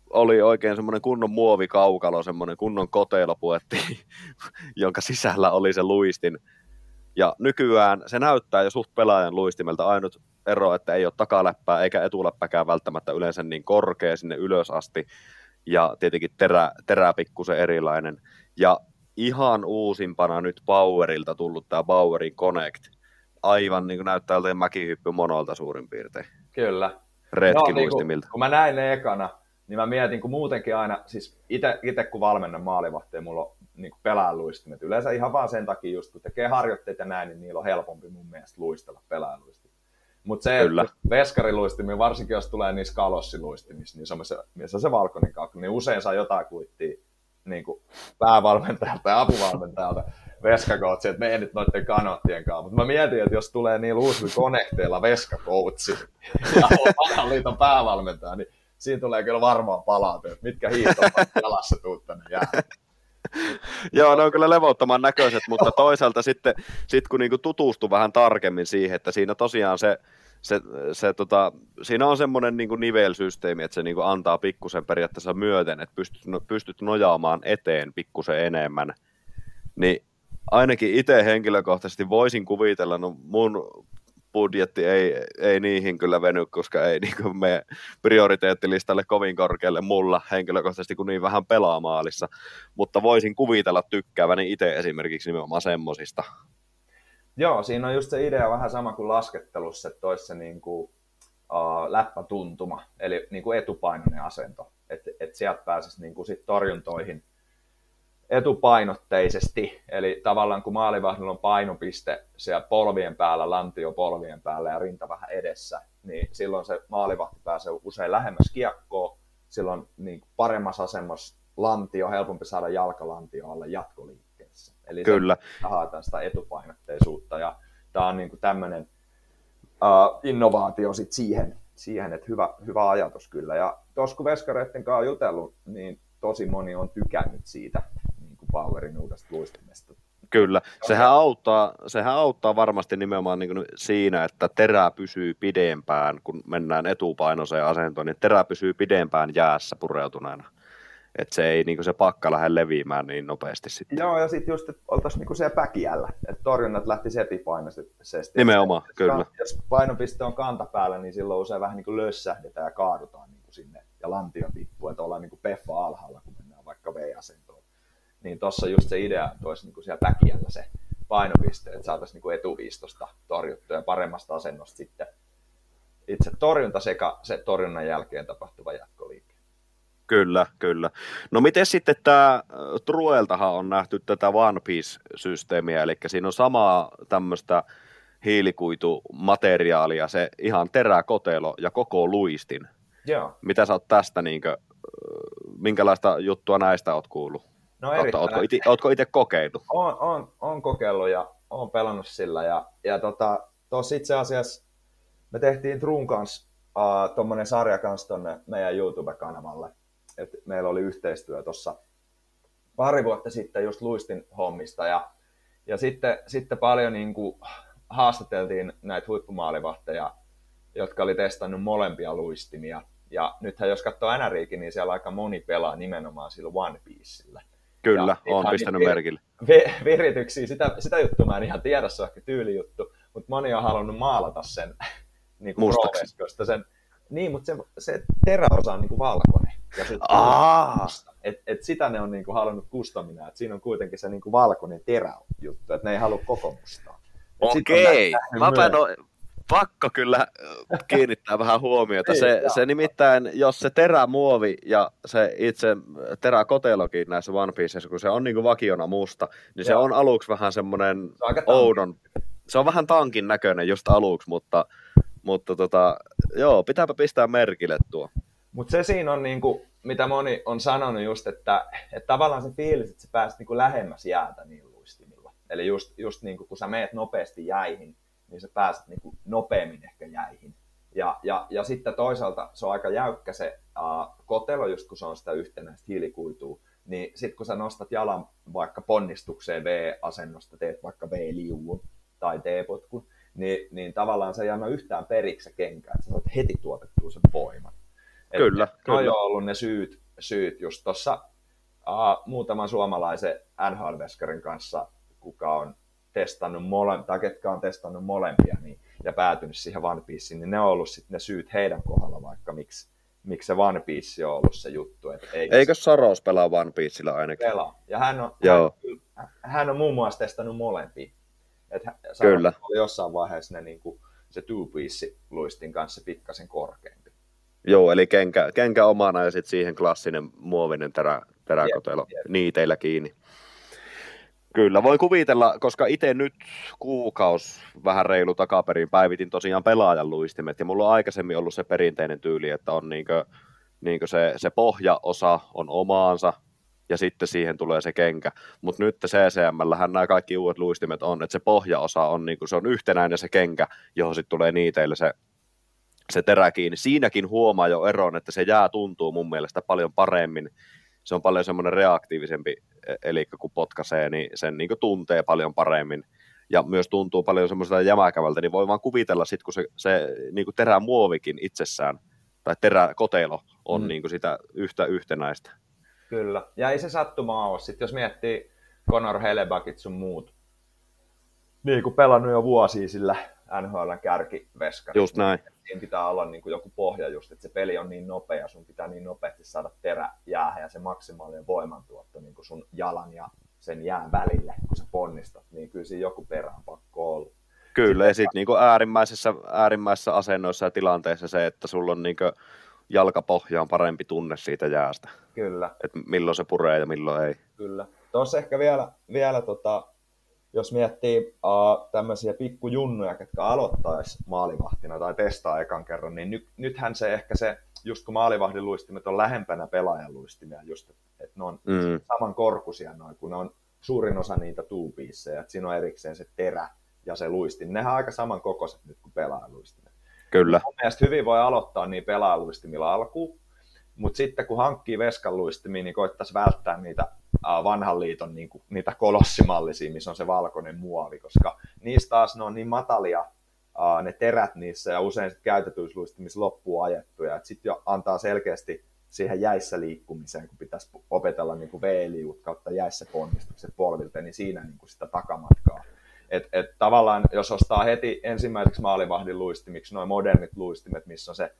oli oikein semmoinen kunnon muovikaukalo, semmoinen kunnon kotelo puettiin, jonka sisällä oli se luistin. Ja nykyään se näyttää jo suht pelaajan luistimelta ainut ero, että ei ole takaläppää eikä etuläppäkään välttämättä yleensä niin korkea sinne ylös asti. Ja tietenkin terä, terä pikkusen erilainen. Ja ihan uusimpana nyt Powerilta tullut tämä Powerin Connect. Aivan niin kuin näyttää joltain mäkihyppy monolta suurin piirtein. Kyllä. Retkiluistimilta. niin kun, kun mä näin ne ekana, niin mä mietin, kun muutenkin aina, siis itse kun valmennan maalivahteen, mulla on niin pelaajaluistimet. Yleensä ihan vaan sen takia, just kun tekee harjoitteita näin, niin niillä on helpompi mun mielestä luistella pelaajaluistimia. Mutta se, Kyllä. että veskariluistimia, varsinkin jos tulee niissä kalossiluistimissa, niin se on se, missä on se valkoinen kakku, niin usein saa jotain kuittia niin kuin päävalmentajalta ja apuvalmentajalta veskakoutsi, että mene nyt noiden kanoottien kanssa. Mutta mä mietin, että jos tulee niin uusilla konekteilla veskakoutsi ja on liiton päävalmentaja, niin siinä tulee kyllä varmaan palaute, että mitkä hiihtomat jalassa tuut tänne jää. Joo, ne on kyllä levottoman näköiset, mutta toisaalta sitten sit kun niinku tutustuu vähän tarkemmin siihen, että siinä tosiaan se, se, se tota, siinä on semmoinen niinku nivelsysteemi, että se niinku antaa pikkusen periaatteessa myöten, että pystyt, no, pystyt nojaamaan eteen pikkusen enemmän. Niin ainakin itse henkilökohtaisesti voisin kuvitella, no mun budjetti ei, ei niihin kyllä veny, koska ei niin me prioriteettilistalle kovin korkealle mulla henkilökohtaisesti, kun niin vähän pelaa maalissa. Mutta voisin kuvitella tykkääväni itse esimerkiksi nimenomaan semmosista. Joo, siinä on just se idea vähän sama kuin laskettelussa, että toisi se niin kuin, uh, läppätuntuma, eli niin kuin etupainoinen asento, että et sieltä pääsisi niin kuin sit torjuntoihin etupainotteisesti, eli tavallaan kun maalivahdilla on painopiste siellä polvien päällä, lantio polvien päällä ja rinta vähän edessä, niin silloin se maalivahti pääsee usein lähemmäs kiekkoa, silloin niin paremmassa asemassa lantio, helpompi saada jalkalantio alle jatkoliikkeessä. Eli Kyllä. haetaan sitä etupainotteisuutta ja tämä on niin tämmöinen uh, innovaatio sit siihen, siihen, että hyvä, hyvä ajatus kyllä. Ja tuossa kun veskareiden kanssa on jutellut, niin tosi moni on tykännyt siitä niin kuin Powerin uudesta luistimesta. Kyllä, sehän auttaa, sehän auttaa varmasti nimenomaan niin siinä, että terä pysyy pidempään, kun mennään etupainoiseen asentoon, niin terä pysyy pidempään jäässä pureutuneena. Että se ei niin se pakka lähde leviämään niin nopeasti sitten. Joo, ja sitten just, että oltaisiin niin siellä päkiällä, että torjunnat lähti sepipainoisesti. Nimenomaan, jos, kyllä. Jos painopiste on kantapäällä, niin silloin usein vähän niin kuin lössähdetään ja kaadutaan niin kuin sinne, ja lantio tippuu, että ollaan niin kuin peffa alhaalla, kun mennään vaikka V-asentoon. Niin tuossa just se idea, että olisi niin kuin siellä päkiällä se painopiste, että saataisiin niin etuviistosta torjuttua ja paremmasta asennosta sitten itse torjunta sekä se torjunnan jälkeen tapahtuva jatkoliike. Kyllä, kyllä. No miten sitten tämä Trueltahan on nähty tätä One Piece-systeemiä, eli siinä on samaa tämmöistä hiilikuitumateriaalia, se ihan teräkotelo ja koko luistin. Joo. Mitä sä oot tästä, niin kuin, minkälaista juttua näistä oot kuullut? No ootko, ootko itse kokeillut? On, on, on kokeillut ja on pelannut sillä. Ja, ja tota, tuossa itse asiassa me tehtiin Trun kanssa uh, tuommoinen sarja kanssa tonne meidän YouTube-kanavalle. Et meillä oli yhteistyö tuossa pari vuotta sitten just luistin hommista ja, ja sitten, sitten paljon niin kuin haastateltiin näitä huippumaalivahteja, jotka oli testannut molempia luistimia. Ja nythän jos katsoo NRIkin, niin siellä aika moni pelaa nimenomaan sillä One Piecellä. Kyllä, on pistänyt vir- merkille. Virityksiä, sitä, sitä juttua mä en ihan tiedä, se on ehkä tyylijuttu, mutta moni on halunnut maalata sen niin kuin Mustaksi. sen, niin, mutta se, se teräosa on niin kuin valkoinen. Ja sit, et, et sitä ne on niin kuin halunnut kustomina, että siinä on kuitenkin se niin kuin valkoinen terä juttu, että ne ei halua koko mustaa. Okei, mä on, pakko kyllä kiinnittää vähän huomiota. Se, se nimittäin, jos se terämuovi ja se itse teräkotelokin näissä One Pieceissä, kun se on niin kuin vakiona musta, niin se on aluksi vähän semmoinen oudon. Se on vähän tankin näköinen just aluksi, mutta, mutta tota, joo, pitääpä pistää merkille tuo. Mutta se siinä on, niinku, mitä moni on sanonut just, että, että tavallaan se fiilis, että sä pääset niinku lähemmäs jäätä niillä luistimilla. Eli just, just niinku, kun sä meet nopeasti jäihin, niin sä pääset niin kuin nopeammin ehkä jäihin. Ja, ja, ja sitten toisaalta se on aika jäykkä se uh, kotelo, just kun se on sitä yhtenäistä hiilikuitua, niin sitten kun sä nostat jalan vaikka ponnistukseen V-asennosta, teet vaikka V-liuvun tai T-potkun, niin, niin tavallaan se ei anna yhtään periksi se kenkä, että sä saat heti tuotettua sen voiman. Kyllä, Et kyllä. on ollut ne syyt, syyt just tuossa uh, muutaman suomalaisen NHL-veskarin kanssa, kuka on testannut mole, tai ketkä on testannut molempia niin, ja päätynyt siihen One Pieceen, niin ne on ollut sitten ne syyt heidän kohdalla vaikka, miksi, miksi se One Piece on ollut se juttu. Et eikö, eikö Saros pelaa One Piecellä ainakin? Pelaa. Ja hän on, Joo. Hän, hän on muun muassa testannut molempia. Et Kyllä. oli jossain vaiheessa ne, niin kuin, se two piece luistin kanssa pikkasen korkeampi. Joo, eli kenkä, kenkä omana ja sitten siihen klassinen muovinen terä, teräkotelo yep, yep. niiteillä kiinni. Kyllä, voi kuvitella, koska itse nyt kuukaus vähän reilu takaperin päivitin tosiaan pelaajan luistimet, ja mulla on aikaisemmin ollut se perinteinen tyyli, että on niinkö, niinkö se, se pohjaosa on omaansa, ja sitten siihen tulee se kenkä. Mutta nyt CCMllähän nämä kaikki uudet luistimet on, että se pohjaosa on, niinku, se on yhtenäinen se kenkä, johon sitten tulee niiteille se, se terä kiinni. Siinäkin huomaa jo eron, että se jää tuntuu mun mielestä paljon paremmin se on paljon semmoinen reaktiivisempi, e, eli kun potkaisee, niin sen niin tuntee paljon paremmin ja myös tuntuu paljon semmoiselta jämäkävältä, niin voi vaan kuvitella sitten, kun se, se niin kuin terämuovikin itsessään, tai teräkotelo on mm. niin kuin sitä yhtä yhtenäistä. Kyllä, ja ei se sattumaa ole. Sitten jos miettii Conor Helebakit sun muut, niin kuin pelannut jo vuosia sillä NHL kärkiveskarilla. Just näin siinä pitää olla niin kuin joku pohja just, että se peli on niin nopea, sun pitää niin nopeasti saada terä jäähän ja se maksimaalinen voimantuotto niin kuin sun jalan ja sen jään välille, kun sä ponnistat, niin kyllä siinä joku perä on pakko olla. Kyllä, sitten ja sitten niin äärimmäisessä, äärimmäisessä asennoissa ja tilanteessa se, että sulla on niin jalkapohja on parempi tunne siitä jäästä. Kyllä. Että milloin se puree ja milloin ei. Kyllä. Tuossa ehkä vielä, vielä tota, jos miettii uh, tämmöisiä pikkujunnuja, jotka aloittaisi maalivahtina tai testaa ekan kerran, niin ny, nythän se ehkä se, just kun maalivahdin luistimet on lähempänä pelaajan luistimia, just, että et ne on mm. saman korkuisia noin, kun ne on suurin osa niitä tuupiisseja, että siinä on erikseen se terä ja se luistin. Nehän on aika saman kokoiset nyt kuin pelaajan luistimet. Kyllä. Mun mielestä hyvin voi aloittaa niin pelaajaluistimilla alkuun, mutta sitten kun hankkii veskanluistimia, niin koittaisi välttää niitä vanhan liiton niin kuin, niitä kolossimallisia, missä on se valkoinen muovi, koska niistä taas ne on niin matalia ne terät niissä ja usein käytetyissä luistimissa loppuu ajettuja, sitten jo antaa selkeästi siihen jäissä liikkumiseen, kun pitäisi opetella niin kuin V-liut kautta jäissä ponnistukset polvilta, niin siinä niin kuin sitä takamatkaa. Et, et tavallaan, jos ostaa heti ensimmäiseksi maalivahdin luistimiksi noin modernit luistimet, missä on se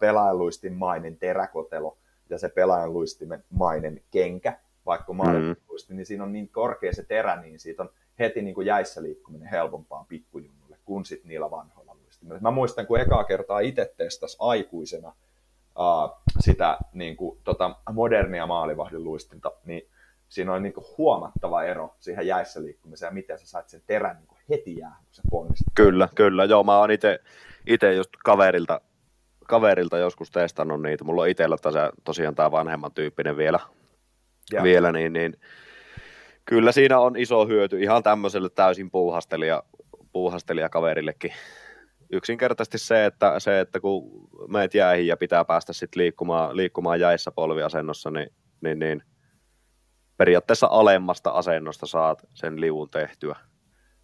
pelaajan luistimainen teräkotelo ja se pelaajan luistimainen kenkä, vaikka maalivahdin mm. niin siinä on niin korkea se terä, niin siitä on heti niin kuin jäissä liikkuminen helpompaa pikkujunnulle kuin sitten niillä vanhoilla luistimilla. Mä muistan, kun ekaa kertaa itse testas aikuisena uh, sitä niin kuin, tota, modernia maalivahdin luistinta, niin siinä on niin kuin huomattava ero siihen jäissä liikkumiseen ja miten sä sait sen terän niin kuin heti jää, kun sä ponnistat. Kyllä, kyllä. Joo, mä oon itse just kaverilta, kaverilta joskus testannut niitä. Mulla on itsellä tosiaan, tosiaan tämä vanhemman tyyppinen vielä, ja. vielä niin, niin kyllä siinä on iso hyöty ihan tämmöiselle täysin puuhastelija, puuhastelija kaverillekin yksinkertaisesti se, että, se, että kun meet jäihin ja pitää päästä sitten liikkumaan, liikkumaan jäissä polviasennossa, niin, niin, niin periaatteessa alemmasta asennosta saat sen liuun tehtyä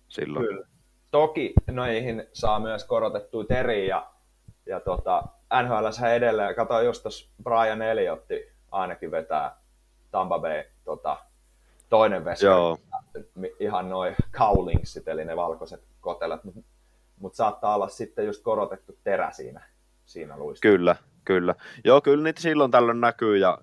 silloin. Kyllä. Toki noihin saa myös korotettua teriä ja, ja tota, NHL edelleen, katsoin just tuossa Brian Elliotti ainakin vetää Tampa Bay tota, toinen veskari, Joo. ihan noin cowlingsit, eli ne valkoiset kotelet, mutta mutta saattaa olla sitten just korotettu terä siinä, siinä luissa. Kyllä, kyllä. Joo, kyllä niitä silloin tällöin näkyy ja,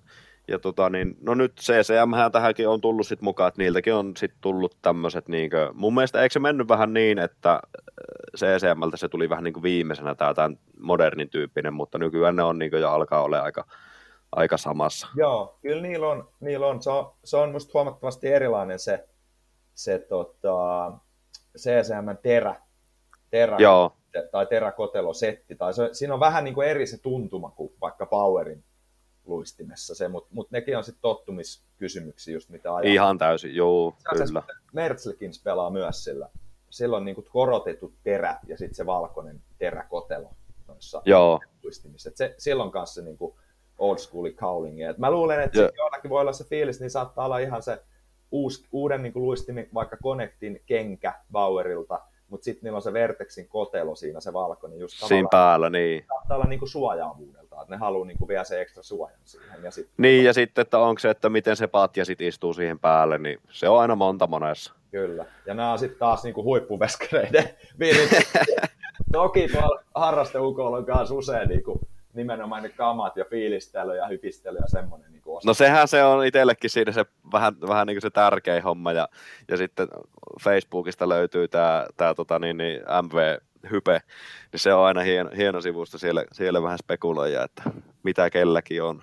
ja tota, niin, no nyt CCM tähänkin on tullut sit mukaan, että niiltäkin on sit tullut tämmöiset, niinkö, mun mielestä eikö se mennyt vähän niin, että äh, CCMltä se tuli vähän niin kuin viimeisenä tämä tämän modernin tyyppinen, mutta nykyään ne on niin jo alkaa olla aika, aika samassa. Joo, kyllä niillä on, niillä on. Se, on, se on musta huomattavasti erilainen se, se tota, CSM terä, terä, Joo. tai teräkotelosetti, tai se, siinä on vähän niin kuin eri se tuntuma kuin vaikka Powerin luistimessa se, mutta mut nekin on sitten tottumiskysymyksiä just mitä ajaa. Ihan täysin, joo, kyllä. Mertzlikins pelaa myös sillä. Silloin niin kuin korotettu terä ja sitten se valkoinen teräkotelo noissa joo. luistimissa. Et se, silloin kanssa niin kuin old school cowling. Et mä luulen, että jollakin voi olla se fiilis, niin saattaa olla ihan se uusi, uuden niin kuin luistimin, vaikka Connectin kenkä Bauerilta, mutta sitten niillä on se Vertexin kotelo siinä, se valkoinen. Just siinä päällä, niin. Saattaa olla niinku suojaavuudelta, että ne haluaa niinku vielä se ekstra suojan siihen. Ja sit, niin, ja sitten, että onko se, että miten se patja sitten istuu siihen päälle, niin se on aina monta monessa. Kyllä, ja nämä on sitten taas niinku huippuveskareiden Toki tuolla harrasteukolla on kanssa usein niinku nimenomaan ne kamat ja fiilistely ja hypistely ja semmoinen niin No sehän se on itsellekin siinä se vähän, vähän niin kuin se tärkein homma ja, ja sitten Facebookista löytyy tämä, tämä tota niin, niin MV Hype, niin se on aina hieno, hieno sivusto siellä, siellä vähän spekuloida, että mitä kelläkin on.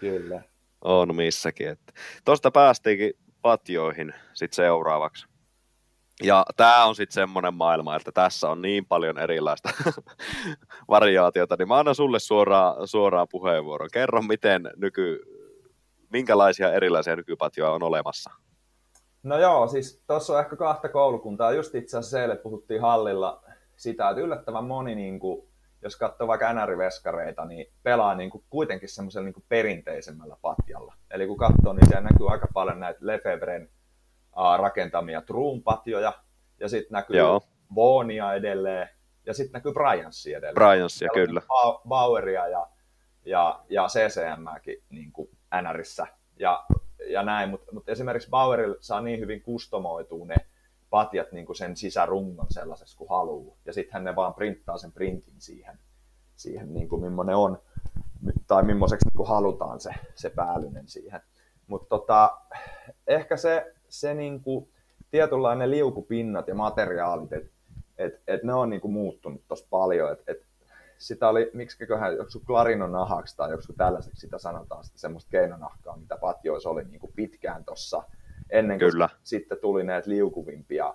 Kyllä. On missäkin. Tuosta päästiinkin patjoihin sitten seuraavaksi. Ja tämä on sitten semmoinen maailma, että tässä on niin paljon erilaista variaatiota, niin mä annan sulle suoraan, suoraan puheenvuoron. Kerro, miten nyky, minkälaisia erilaisia nykypatjoja on olemassa? No joo, siis tuossa on ehkä kahta koulukuntaa. Just itse asiassa eilen puhuttiin hallilla sitä, että yllättävän moni, niin kuin, jos katsoo vaikka NR-veskareita, niin pelaa niin kuin, kuitenkin semmoisella niin perinteisemmällä patjalla. Eli kun katsoo, niin siellä näkyy aika paljon näitä Lefebvren rakentamia Trumpatjoja, ja sitten näkyy Joo. Boonia edelleen, ja sitten näkyy Bryanssia edelleen. Bryanssia, kyllä. Baueria ja, ja, ja CCMääkin niin kuin NRissä, ja, ja näin, mutta mut esimerkiksi Bauerilla saa niin hyvin kustomoitua ne patjat niin kuin sen sisärungon sellaisessa kuin haluaa, ja sittenhän ne vaan printtaa sen printin siihen, siihen niin kuin millainen on, tai millaiseksi niin kuin halutaan se, se päällynen siihen. Mutta tota, ehkä se, se niin kuin, tietynlainen liukupinnat ja materiaalit, että et, et ne on niin kuin muuttunut tosi paljon. Et, et sitä oli, miksiköhän joku klarinonahaksi tai joku tällaiseksi sitä sanotaan, sitä semmoista keinonahkaa, mitä patjoissa oli niin kuin pitkään tuossa ennen kuin Kyllä. sitten tuli näitä liukuvimpia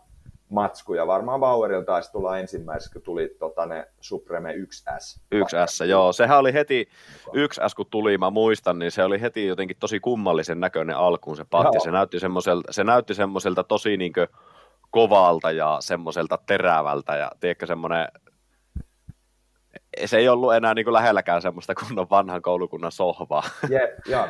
matskuja. Varmaan Bauerilla taisi tulla ensimmäisenä, kun tuli tota, ne Supreme 1S. 1S, joo. Sehän oli heti 1S, kun tuli, mä muistan, niin se oli heti jotenkin tosi kummallisen näköinen alkuun se patti. Se näytti semmoiselta, se näytti semmoiselta tosi niin kovalta ja semmoiselta terävältä ja tiedätkö semmoinen se ei ollut enää niin kuin lähelläkään semmoista kunnon vanhan koulukunnan sohvaa. Jep, joo.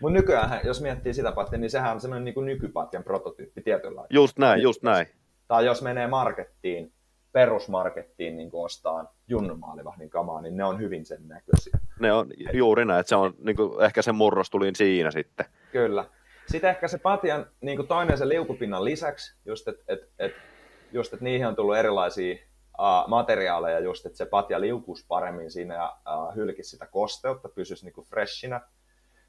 Mutta nykyään, jos miettii sitä pattia, niin sehän on semmoinen niin nykypatjan prototyyppi tietyllä Just näin, just näin. Tai jos menee markettiin, perusmarkettiin niin ostaa junnumaalivahdin kamaa, niin ne on hyvin sen näköisiä. Ne on juuri näin, että se on niin kuin, ehkä se murros tuli siinä sitten. Kyllä. Sitten ehkä se patjan niin kuin toinen se liukupinnan lisäksi, just että et, et, just, et niihin on tullut erilaisia uh, materiaaleja, just että se patja liukuisi paremmin siinä ja uh, hylkisi sitä kosteutta, pysyisi niin kuin freshinä.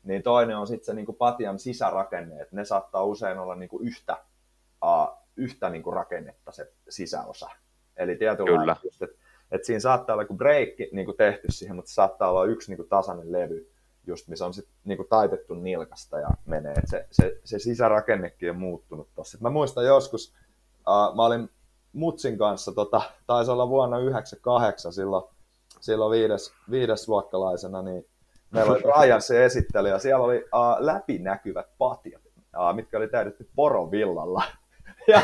Niin toinen on sitten se niin kuin patjan sisärakenne, että ne saattaa usein olla niin kuin yhtä, uh, yhtä niin kuin rakennetta se sisäosa. Eli tietyllä just, että, että siinä saattaa olla kuin breikki niin kuin tehty siihen, mutta saattaa olla yksi niin kuin tasainen levy, just missä on sit, niin kuin taitettu nilkasta ja menee. Et se, se, se sisärakennekin on muuttunut tuossa. Mä muistan joskus, uh, mä olin Mutsin kanssa, tota, taisi olla vuonna 1998 silloin, silloin viides, viidesluokkalaisena, niin meillä oli Ryan se esittely ja siellä oli uh, läpinäkyvät patjat, uh, mitkä oli täydetty porovillalla. ja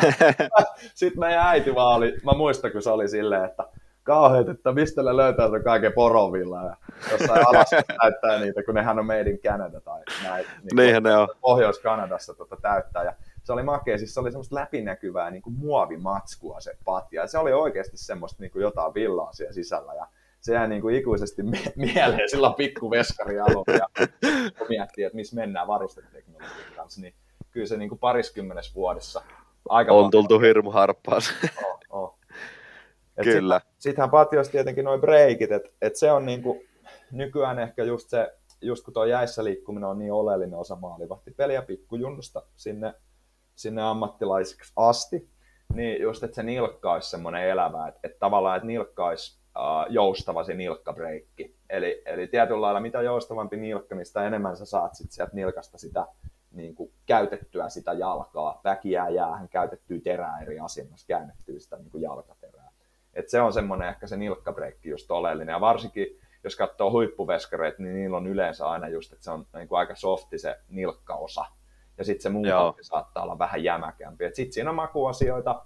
sitten meidän äiti vaan oli, mä muistan kun se oli silleen, että kauheat, että mistä ne löytää sen kaiken porovilla ja jossain alassa täyttää niitä, kun nehän on Made in Canada tai näin. Niin Niinhän ne on. Pohjois-Kanadassa tota täyttää. Ja se oli makea, siis se oli semmoista läpinäkyvää niin kuin muovimatskua se patja. Ja se oli oikeasti semmoista niin kuin jotain villaa siellä sisällä. Ja se jäi niin kuin ikuisesti mie- mieleen silloin pikku veskari. Ja kun miettii, että missä mennään varusteteknologian kanssa, niin kyllä se niin kuin pariskymmenes vuodessa aika on tultu hirmu harppaas. Oh, oh. Kyllä. Sittenhän sit patiossa tietenkin noin breikit, että et se on niinku, nykyään ehkä just se, just kun tuo jäissä liikkuminen on niin oleellinen osa maalivahtipeliä pikkujunnusta sinne, sinne ammattilaisiksi asti, niin just, että se nilkka olisi semmoinen elävä, että, että tavallaan, että nilkka olisi uh, joustava se nilkkabreikki. Eli, eli tietyllä lailla mitä joustavampi nilkka, niin sitä enemmän sä saat sit sieltä nilkasta sitä niin kuin käytettyä sitä jalkaa. Väki jää jäähän, käytettyä terää eri asennossa, käännettyä sitä niin kuin jalkaterää. Et se on semmoinen ehkä se nilkkabreikki just oleellinen. Ja varsinkin, jos katsoo huippuveskareita, niin niillä on yleensä aina just, että se on niin kuin aika softi se nilkkaosa. Ja sitten se muu saattaa olla vähän jämäkämpi. Sitten siinä on makuasioita.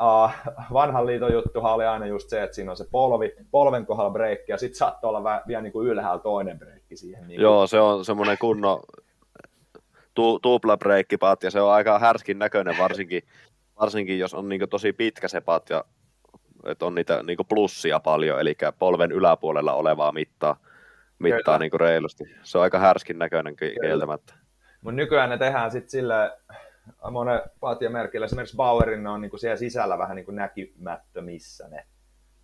Uh, vanhan liiton juttuhan oli aina just se, että siinä on se polvi, polven kohdalla breikki, ja sitten saattaa olla vähän, vielä niin kuin ylhäällä toinen breikki siihen. Niin Joo, se on semmoinen kunnon tu, tupla ja se on aika härskin näköinen varsinkin, varsinkin jos on niin tosi pitkä se patja että on niitä niin plussia paljon, eli polven yläpuolella olevaa mittaa, mittaa niin reilusti. Se on aika härskin näköinen kieltämättä. Mutta nykyään ne tehdään sitten sille monen patjamerkillä, esimerkiksi Bauerin ne on niin siellä sisällä vähän niin näkymättömissä ne,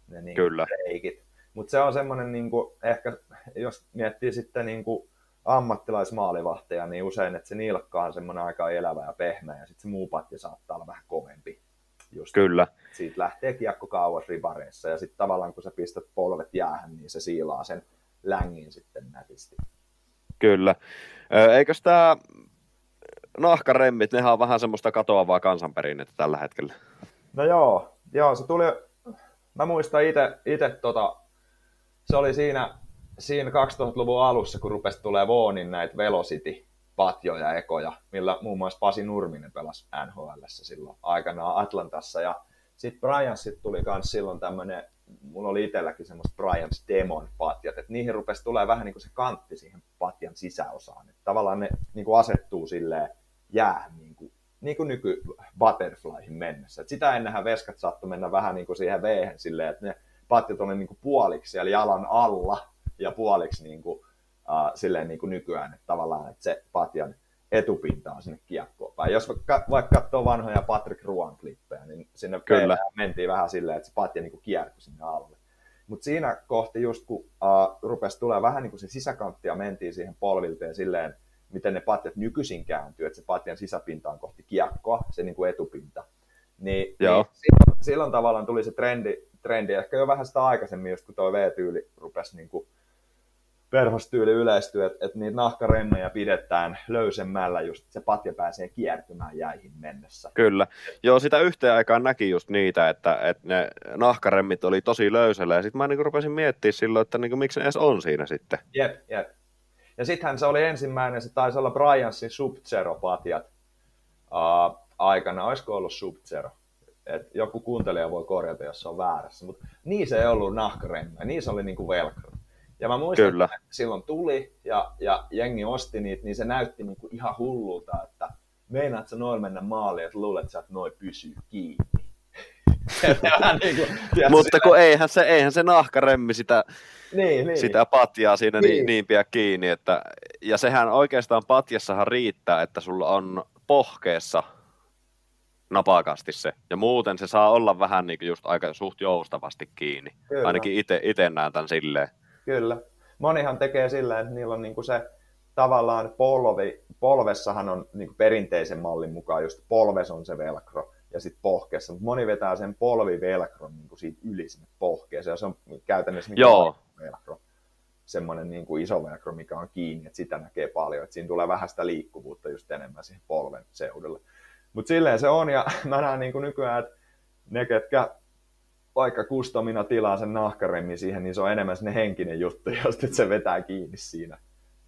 ne niin Kyllä. reikit. Mutta se on semmoinen, niin ehkä jos miettii sitten niin kuin ammattilaismaalivahteja, niin usein, että se nilkka on semmoinen aika elävä ja pehmeä, ja sitten se muu patja saattaa olla vähän kovempi. Just Kyllä. Siitä lähtee kiekko kauas rivareissa ja sitten tavallaan kun sä pistät polvet jäähän, niin se siilaa sen längin sitten nätisti. Kyllä. Eikös tämä nahkaremmit, nehän on vähän semmoista katoavaa kansanperinnettä tällä hetkellä. No joo, joo se tuli, mä muistan itse tota, se oli siinä, siinä 2000-luvun alussa, kun rupesi tulee Voonin näitä Velocity patjoja ekoja, millä muun muassa Pasi Nurminen pelasi NHL silloin aikanaan Atlantassa. Ja sitten Bryansit tuli myös silloin tämmöinen, mulla oli itselläkin semmoista Bryans Demon patjat, että niihin rupesi tulee vähän niin kuin se kantti siihen patjan sisäosaan. Että tavallaan ne niin kuin asettuu silleen jäähän niin kuin, niin kuin nyky butterflyhin mennessä. Et sitä ennenhän veskat saattoi mennä vähän niin kuin siihen veehen silleen, että ne patjat oli niin kuin puoliksi siellä jalan alla ja puoliksi niin kuin uh, silleen niin kuin nykyään, että tavallaan että se patjan etupinta on sinne kiekkoon päin. Jos vaikka, vaikka katsoo vanhoja Patrick Ruan klippejä, niin sinne Kyllä. mentiin vähän silleen, että se patja niin kiertyi sinne alle. Mutta siinä kohti just kun uh, rupesi tulee vähän niin kuin se sisäkantti ja mentiin siihen polvilteen silleen, miten ne patjat nykyisin kääntyy, että se patjan sisäpinta on kohti kiekkoa, se niin kuin etupinta. Niin, Joo. niin silloin, silloin, tavallaan tuli se trendi, trendi, ehkä jo vähän sitä aikaisemmin, just kun tuo V-tyyli rupesi niin kuin perhostyyli yleistyy, että, että niitä nahkaremmejä pidetään löysemmällä, just se patja pääsee kiertymään jäihin mennessä. Kyllä. Joo, sitä yhteen aikaan näki just niitä, että, että ne nahkaremmit oli tosi löysällä, ja sitten mä niin rupesin miettimään silloin, että niin miksi ne edes on siinä sitten. Jep, jep. Ja sittenhän se oli ensimmäinen, se taisi olla Bryansin Sub-Zero-patjat uh, aikana, olisiko ollut Sub-Zero? et joku kuuntelija voi korjata, jos se on väärässä, mutta niin se ei ollut nahkaremmi, niin se oli niinku velcro. Ja mä muistan, Kyllä. että silloin tuli ja, ja jengi osti niitä, niin se näytti niinku ihan hullulta, että meinaat sä noin mennä maaliin, että luulet sä, että noin pysyy kiinni. Niinku, tiedätkö, Mutta kun eihän se, eihän se nahkaremmi sitä, niin, niin. sitä patjaa siinä niin. Niin. niin, kiinni. Että, ja sehän oikeastaan patjassahan riittää, että sulla on pohkeessa napakasti se. Ja muuten se saa olla vähän niin kuin just aika suht joustavasti kiinni. Kyllä. Ainakin itse näen tämän silleen. Kyllä. Monihan tekee sillä, että niillä on niinku se tavallaan polvi, polvessahan on niinku perinteisen mallin mukaan just polves on se velcro ja sitten pohkeessa, mutta moni vetää sen polvivelcron niinku siitä yli sinne pohkeeseen ja se on käytännössä Joo. Velcro. Semmoinen niinku iso velcro, mikä on kiinni, että sitä näkee paljon, että siinä tulee vähän sitä liikkuvuutta just enemmän siihen polven seudulle. Mutta silleen se on ja mä näen niinku nykyään, että ne, ketkä vaikka kustomina tilaa sen nahkaremmin siihen, niin se on enemmän sinne henkinen juttu, jos se vetää kiinni siinä.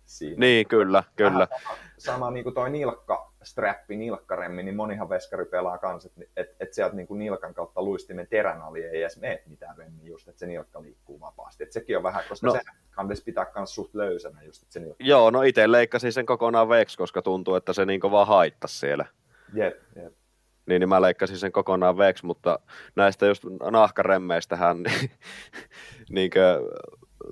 siinä. Niin, kyllä, kyllä. Vähän Sama, sama niin kuin toi nilkka, strappi, nilkkaremmi, niin monihan veskari pelaa kanssa, että et, et sieltä niin kuin nilkan kautta luistimen terän ali ei edes mene mitään remmi just, että se nilkka liikkuu vapaasti. Et sekin on vähän, koska No. no. se kannattaisi pitää myös suht löysänä just, että se nilkka. Joo, no itse leikkasin sen kokonaan veeksi, koska tuntuu, että se niin vaan haittasi siellä. Jep, jep. Niin, niin mä leikkasin sen kokonaan veeksi, mutta näistä just nahkaremmeistähän, niin, niin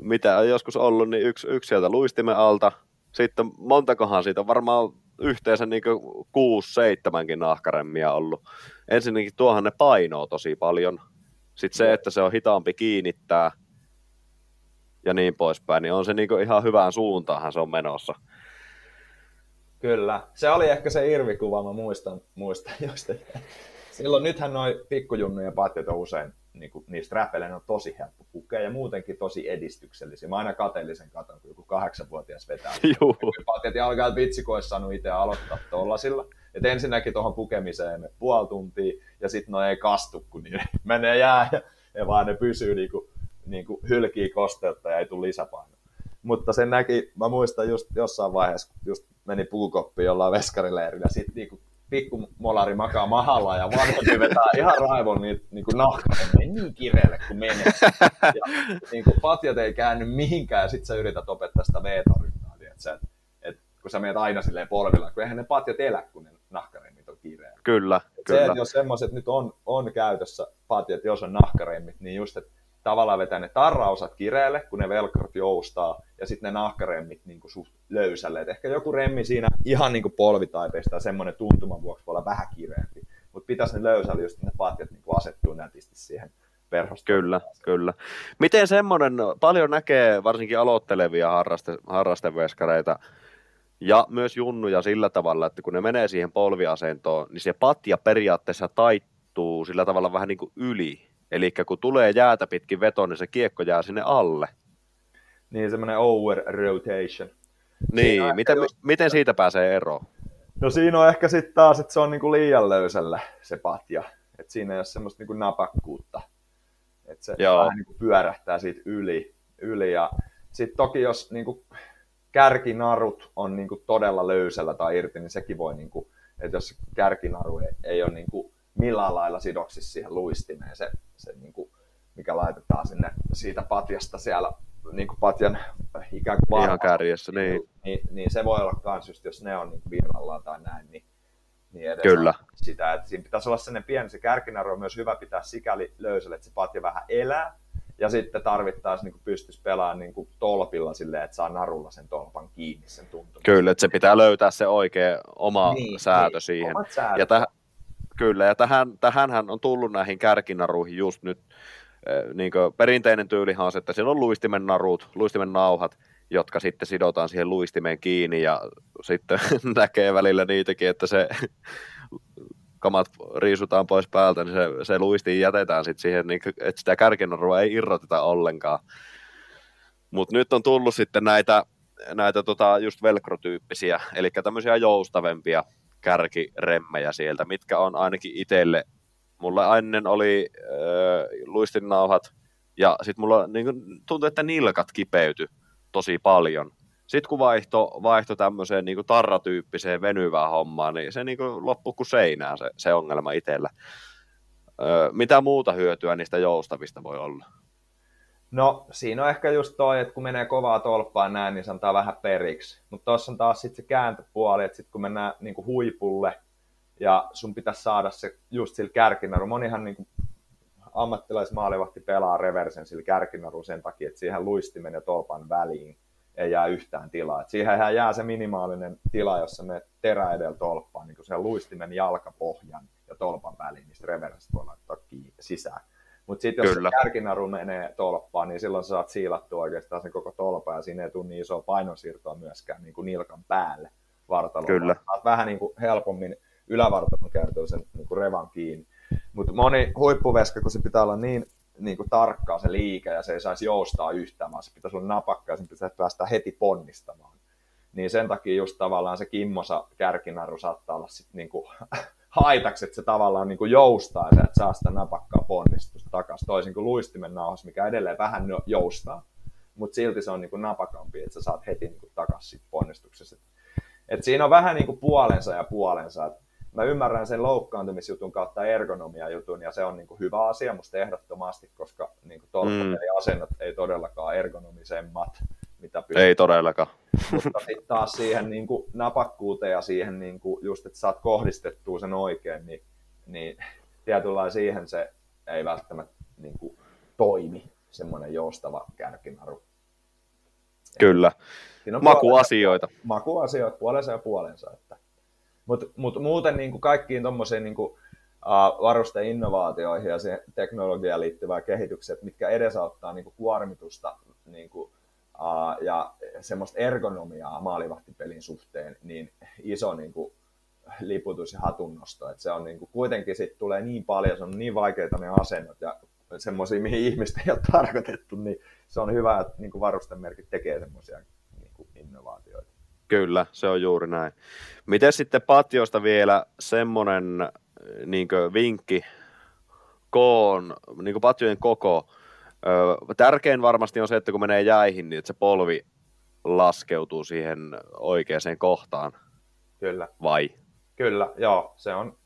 mitä on joskus ollut, niin yksi, yksi sieltä luistimen alta, sitten montakohan siitä on varmaan yhteensä niin kuusi, seitsemänkin nahkaremmia ollut. Ensinnäkin tuohan ne painoo tosi paljon. Sitten se, että se on hitaampi kiinnittää ja niin poispäin, niin on se niin ihan hyvään suuntaanhan se on menossa. Kyllä. Se oli ehkä se irvikuva, mä muistan, muistan että silloin nythän noi pikkujunnujen patjat on usein, niin kuin, niistä räpelein on tosi helppo pukea ja muutenkin tosi edistyksellisiä. Mä aina kateellisen katon, kun joku kahdeksanvuotias vetää. Juu. ja alkaa, että vitsi, kun olisi saanut itse aloittaa tollasilla. Et ensinnäkin tuohon pukemiseen me puoli tuntia ja sitten no ei kastu, kun niin menee jää ja, ja vaan ne pysyy niinku, niinku hylkii kosteutta ja ei tule lisäpainoa. Mutta sen näki, mä muistan just jossain vaiheessa, kun just meni puukoppi jollain veskarileirillä, sit niinku pikku molari makaa mahalla ja vanhempi vetää ihan raivon niitä niinku nahkainen niin kireelle kuin menee. Ja niinku patjat ei käänny mihinkään ja sit sä yrität opettaa sitä että sä, et, kun sä menet aina silleen polvilla, kun eihän ne patjat elä, kun ne nahkaremmit on kireellä. Kyllä, Se, kyllä. että jos semmoiset nyt on, on käytössä patjat, jos on nahkaremmit, niin just, että tavallaan vetää ne tarrausat kireelle, kun ne velkrot joustaa, ja sitten ne nahkaremmit niin kuin suht löysälle. Et ehkä joku remmi siinä ihan niin kuin polvitaipeista, semmoinen tuntuman vuoksi voi olla vähän kireempi. Mutta pitäisi ne löysällä just ne patjat niin asettuu nätisti siihen perhostoon. Kyllä, kyllä. Miten semmoinen, paljon näkee varsinkin aloittelevia harraste, harrasteveskareita ja myös junnuja sillä tavalla, että kun ne menee siihen polviasentoon, niin se patja periaatteessa taittuu sillä tavalla vähän niin kuin yli. Eli kun tulee jäätä pitkin veto, niin se kiekko jää sinne alle. Niin semmoinen over rotation. Niin, Siinä miten, just- miten siitä pääsee eroon? No siinä on ehkä sitten taas, että se on niinku liian löysällä se patja. Että siinä ei ole semmoista niinku napakkuutta. Että se Joo. vähän niinku pyörähtää siitä yli. yli. Ja sitten toki jos niinku kärkinarut on niinku todella löysällä tai irti, niin sekin voi, niinku, että jos kärkinaru ei, ei ole niinku millään lailla sidoksissa siihen luistimeen, se, se niinku, mikä laitetaan sinne siitä patjasta siellä niinku patjan ikään kuin Ihan varmalla kärjessä, niin. niin, niin se voi olla kans just, jos ne on niin virrallaan tai näin, niin, niin edes Kyllä. sitä, että siinä pitäisi olla sellainen pieni, se kärkinaru on myös hyvä pitää sikäli löysälle, että se patja vähän elää, ja sitten tarvittaisiin niin pystyisi pelaamaan niin kuin tolpilla silleen, että saa narulla sen tolpan kiinni sen tuntumaan. Kyllä, että se pitää löytää se oikea oma Niin, säätö niin, siihen. Ja täh, kyllä, ja tähän, tähänhän on tullut näihin kärkinaruihin just nyt, niin perinteinen tyylihan on se, että siellä on luistimen narut, luistimen nauhat, jotka sitten sidotaan siihen luistimeen kiinni, ja sitten näkee välillä niitäkin, että se kamat riisutaan pois päältä, niin se, se luistiin jätetään sitten siihen, niin, että sitä kärkinarua ei irroteta ollenkaan. Mutta nyt on tullut sitten näitä, näitä tota just velcro-tyyppisiä, eli tämmöisiä joustavempia kärkiremmejä sieltä, mitkä on ainakin itselle, mulla ennen oli äh, luistinnauhat, ja sitten mulla niin tuntui, että nilkat kipeytyi tosi paljon. Sitten kun vaihto, vaihto tämmöiseen niin kuin tarratyyppiseen venyvään hommaan, niin se niin kuin loppui kuin seinään se, se ongelma itsellä. Öö, mitä muuta hyötyä niistä joustavista voi olla? No siinä on ehkä just toi, että kun menee kovaa tolppaan näin, niin se antaa vähän periksi. Mutta tuossa on taas sitten se kääntöpuoli, että sitten kun mennään niinku huipulle ja sun pitäisi saada se just sillä kärkinaru. Monihan niinku ammattilaismaalivahti pelaa reversen sillä kärkinaru sen takia, että siihen luistimen ja tolpan väliin ei jää yhtään tilaa. Et siihen jää se minimaalinen tila, jossa me terä edellä tolppaan, niin sen luistimen jalkapohjan ja tolpan väliin, niin reverenssit voi laittaa kiinni sisään. Mutta sitten jos Kyllä. se kärkinaru menee tolppaan, niin silloin sä saat siilattua oikeastaan sen koko tolpa ja siinä ei tule niin isoa painonsiirtoa myöskään niin kuin nilkan päälle vartaloon. Kyllä. Saat vähän niin kuin helpommin ylävartalon kertoo sen niin kuin revan kiinni. Mutta moni huippuveska, kun se pitää olla niin, niin kuin tarkkaa se liike ja se ei saisi joustaa yhtään, vaan se pitäisi olla napakka ja sen pitäisi päästä heti ponnistamaan. Niin sen takia just tavallaan se kimmosa kärkinaru saattaa olla sit niin kuin haitaksi, että se tavallaan niin kuin joustaa ja että saa sitä napakkaa ponnistusta takaisin, toisin kuin luistimen nauhas, mikä edelleen vähän joustaa, mutta silti se on niin kuin napakampi, että sä saat heti niin kuin takaisin ponnistuksessa. Et siinä on vähän niin kuin puolensa ja puolensa. Et mä ymmärrän sen loukkaantumisjutun kautta ergonomia-jutun, ja se on niin kuin hyvä asia musta ehdottomasti, koska niin kuin mm. asennot ei todellakaan ergonomisemmat mitä pystyy. Ei todellakaan. Mutta sitten taas siihen niin kuin napakkuuteen ja siihen niin kuin just, että saat kohdistettua sen oikein, niin, niin tietynlainen siihen se ei välttämättä niin kuin toimi, semmoinen joustava kärkinaru. Kyllä. Makuasioita. Puolensa, makuasioita puolensa ja puolensa. Että. Mutta mut muuten niin kuin kaikkiin tuommoisiin niin kuin, uh, varusteinnovaatioihin ja se teknologiaan liittyvää kehitykset, mitkä edesauttaa niin kuin kuormitusta niin kuin ja semmoista ergonomiaa maalivahtipelin suhteen, niin iso niin kuin, liputus ja hatunnosto. että se on niin kuin, kuitenkin sit tulee niin paljon, se on niin vaikeita ne asennot ja semmoisia, mihin ihmistä ei ole tarkoitettu, niin se on hyvä, että niin varustemerkit tekee semmoisia niin innovaatioita. Kyllä, se on juuri näin. Miten sitten patioista vielä semmoinen niin vinkki koon, niin patiojen koko, Tärkein varmasti on se, että kun menee jäihin, niin että se polvi laskeutuu siihen oikeaan kohtaan. Kyllä. Vai? Kyllä, joo. Se on,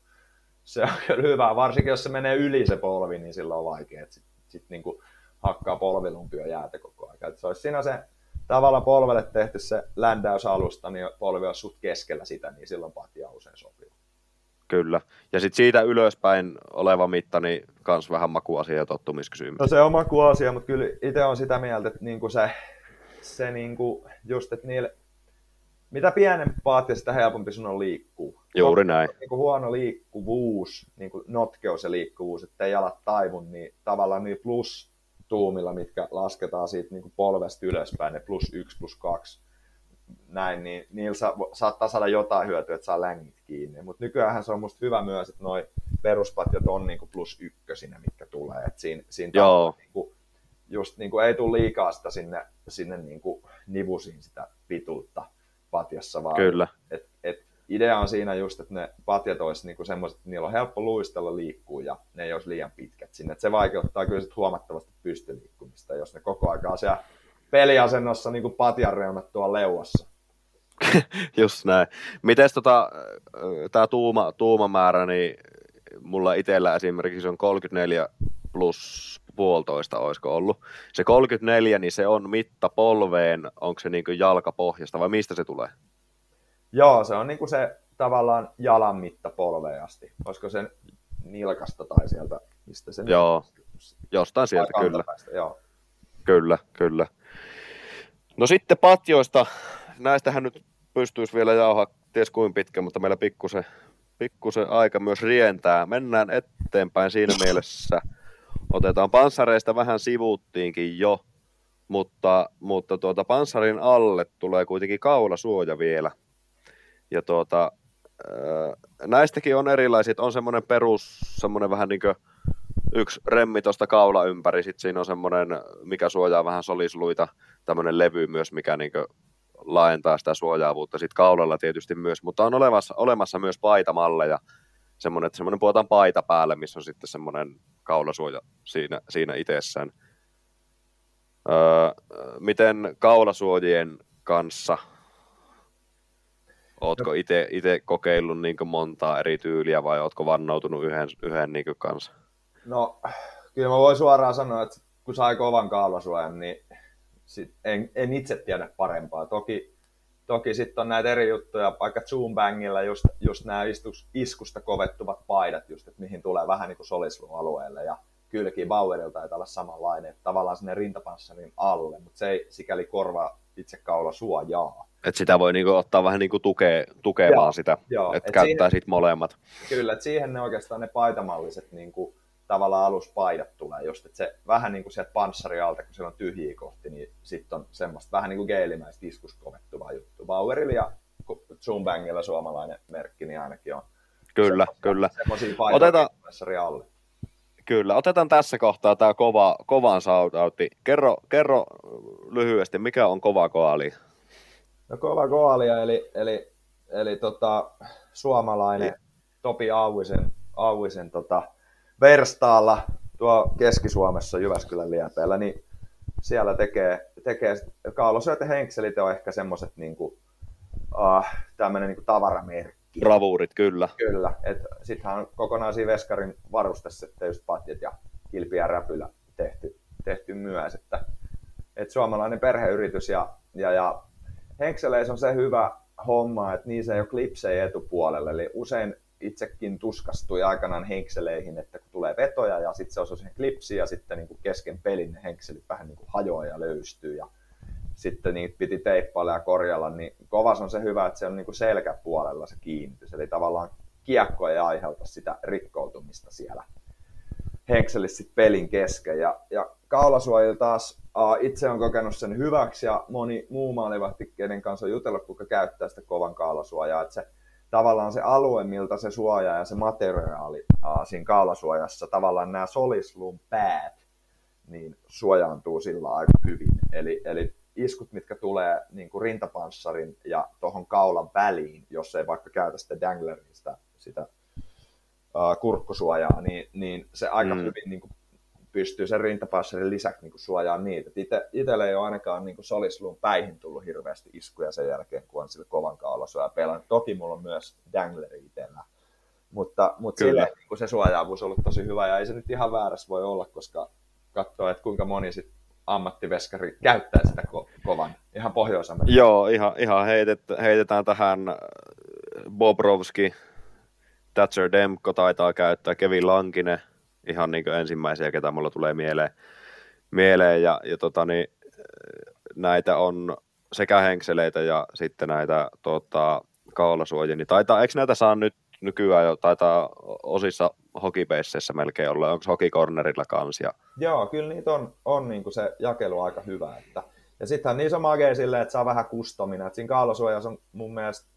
se on kyllä hyvä. Varsinkin jos se menee yli se polvi, niin silloin on vaikea. Sitten sit niinku hakkaa polvilumpia jäätä koko ajan. Et se olisi siinä se tavalla polvelle tehty se ländäysalusta, niin polvi on sut keskellä sitä, niin silloin patja usein sopii. Kyllä. Ja sitten siitä ylöspäin oleva mitta, niin kans vähän makuasia ja tottumiskysymys. No se on makuasia, mutta kyllä itse on sitä mieltä, että niinku se, se niinku, just, että niille, mitä pienempi paatti, sitä helpompi sun on liikkuu. Juuri näin. Niinku huono liikkuvuus, niinku notkeus ja liikkuvuus, että jalat taivun, niin tavallaan niin plus tuumilla, mitkä lasketaan siitä niinku polvesta ylöspäin, ne plus yksi, plus kaksi, näin, niin niillä sa- saattaa saada jotain hyötyä, että saa längit kiinni. Mutta nykyään se on musta hyvä myös, että noi peruspatjat on niinku plus ykkösinä, mitkä tulee. Et siinä, siinä Joo. Niinku, just niinku ei tule liikaa sitä sinne, sinne niinku nivusiin sitä pituutta patjassa, vaan Kyllä. Et, et idea on siinä just, että ne patjat olisi niinku semmoiset, että niillä on helppo luistella liikkuu ja ne ei olisi liian pitkät sinne. Et se vaikeuttaa kyllä sit huomattavasti pystyliikkumista, jos ne koko ajan siellä peliasennossa niin kuin patjan reunat tuolla leuassa. Just näin. Miten tota, tämä tuuma, tuumamäärä, niin mulla itsellä esimerkiksi on 34 plus puolitoista, olisiko ollut. Se 34, niin se on mitta polveen, onko se niin jalkapohjasta vai mistä se tulee? Joo, se on niin kuin se tavallaan jalan mitta polveen asti. Olisiko se nilkasta tai sieltä, mistä se... Joo, jostain sieltä kyllä. joo. Kyllä, kyllä. No sitten patjoista, näistähän nyt pystyisi vielä jauhaa ties kuin pitkä, mutta meillä pikkusen, pikkusen aika myös rientää. Mennään eteenpäin siinä mielessä. Otetaan panssareista vähän sivuuttiinkin jo, mutta, mutta tuota, panssarin alle tulee kuitenkin kaulasuoja vielä. Ja tuota, näistäkin on erilaiset, on semmoinen perus, semmoinen vähän niin kuin yksi remmi tuosta kaula ympäri, sitten siinä on semmoinen, mikä suojaa vähän solisluita, tämmöinen levy myös, mikä niin laajentaa sitä suojaavuutta sitten kaulalla tietysti myös, mutta on olemassa, olemassa myös paitamalleja, semmoinen, että semmoinen puhutaan paita päälle, missä on sitten semmoinen kaulasuoja siinä, siinä itsessään. Öö, miten kaulasuojien kanssa Ootko itse kokeillut niin montaa eri tyyliä vai ootko vannoutunut yhden, yhden niin kanssa? No, kyllä mä voin suoraan sanoa, että kun sai kovan kaulasuojan, niin sit en, en itse tiedä parempaa. Toki, toki sitten on näitä eri juttuja, vaikka Zoombangilla just, just nämä istus, iskusta kovettuvat paidat, just, että mihin tulee vähän niin kuin alueelle ja kylki Bauerilta taitaa olla samanlainen, että tavallaan sinne rintapanssarin alle, mutta se ei sikäli korvaa itse kaula suojaa. Et sitä voi niinku ottaa vähän niinku tukea, tukemaan joo, sitä, että et käyttää siihen, sit molemmat. Kyllä, että siihen ne oikeastaan ne paitamalliset niinku, tavallaan aluspaidat tulee just, että se vähän niin kuin sieltä panssarialta, kun siellä on tyhjiä kohti, niin sitten on semmoista vähän niin kuin geelimäistä iskuskovettuvaa juttu. Bauerilla ja Zumbangilla suomalainen merkki, niin ainakin on. Kyllä, kyllä. Semmoisia paitoja alle. Kyllä, otetaan tässä kohtaa tämä kova, kovan sautautti. Kerro, kerro lyhyesti, mikä on kova koali? No kova koalia, eli, eli, eli tota, suomalainen. Topi Auisen, Auisen tota, Verstaalla tuo Keski-Suomessa Jyväskylän liepeellä, niin siellä tekee, tekee kaalosyöt ja henkselit on ehkä semmoiset niin kuin, uh, tämmöinen niin tavaramerkki. Bravuurit, kyllä. Kyllä, sittenhän on kokonaisia veskarin varustessa just patjat ja kilpi ja räpylä tehty, tehty myös, että, että suomalainen perheyritys ja, ja, ja henkseleissä on se hyvä homma, että niissä ei ole klipsejä etupuolelle, eli usein itsekin tuskastui aikanaan henkseleihin, että kun tulee vetoja ja sitten se osui siihen klipsiin ja sitten niin kuin kesken pelin ne henkselit vähän niin kuin hajoaa ja löystyy ja sitten niitä piti teippailla ja korjalla, niin kovas on se hyvä, että se on niin kuin selkäpuolella se kiinnitys, eli tavallaan kiekko ei aiheuta sitä rikkoutumista siellä henkselissä pelin kesken. Ja, ja kaulasuojilla taas uh, itse on kokenut sen hyväksi ja moni muu maalivahti, kenen kanssa on jutellut, kuka käyttää sitä kovan kaulasuojaa, että se tavallaan se alue, miltä se suojaa ja se materiaali aa, siinä kaulasuojassa, tavallaan nämä solislun päät, niin suojaantuu sillä aika hyvin. Eli, eli iskut, mitkä tulee niin kuin rintapanssarin ja tuohon kaulan väliin, jos ei vaikka käytä sitä danglerista, sitä ää, kurkkusuojaa, niin, niin se aika mm. hyvin niin kuin pystyy sen rintapassarin lisäksi niin suojaa niitä. Ite, itelle ei ole ainakaan niin solisluun päihin tullut hirveästi iskuja sen jälkeen, kun on sillä kovan kaulasuoja pelannut. Toki mulla on myös dangleri itsellä. Mutta, mutta sille, kun se suojaavuus on ollut tosi hyvä, ja ei se nyt ihan väärässä voi olla, koska katsoo, että kuinka moni sit ammattiveskari käyttää sitä ko- kovan, ihan pohjois Joo, ihan, ihan heitet, heitetään tähän äh, Bobrovski, Thatcher Demko taitaa käyttää, Kevin Lankinen, ihan niin kuin ensimmäisiä, ketä mulla tulee mieleen. mieleen ja, ja tota, niin, näitä on sekä henkseleitä ja sitten näitä tota, kaulasuojia, niin taitaa, eikö näitä saa nyt nykyään jo, taitaa osissa hokipeisseissä melkein olla, onko hokikornerilla kanssa? Joo, kyllä niitä on, on niin kuin se jakelu aika hyvä, että ja sittenhän niissä on magea silleen, että saa vähän kustomina, että siinä kaulasuojassa on mun mielestä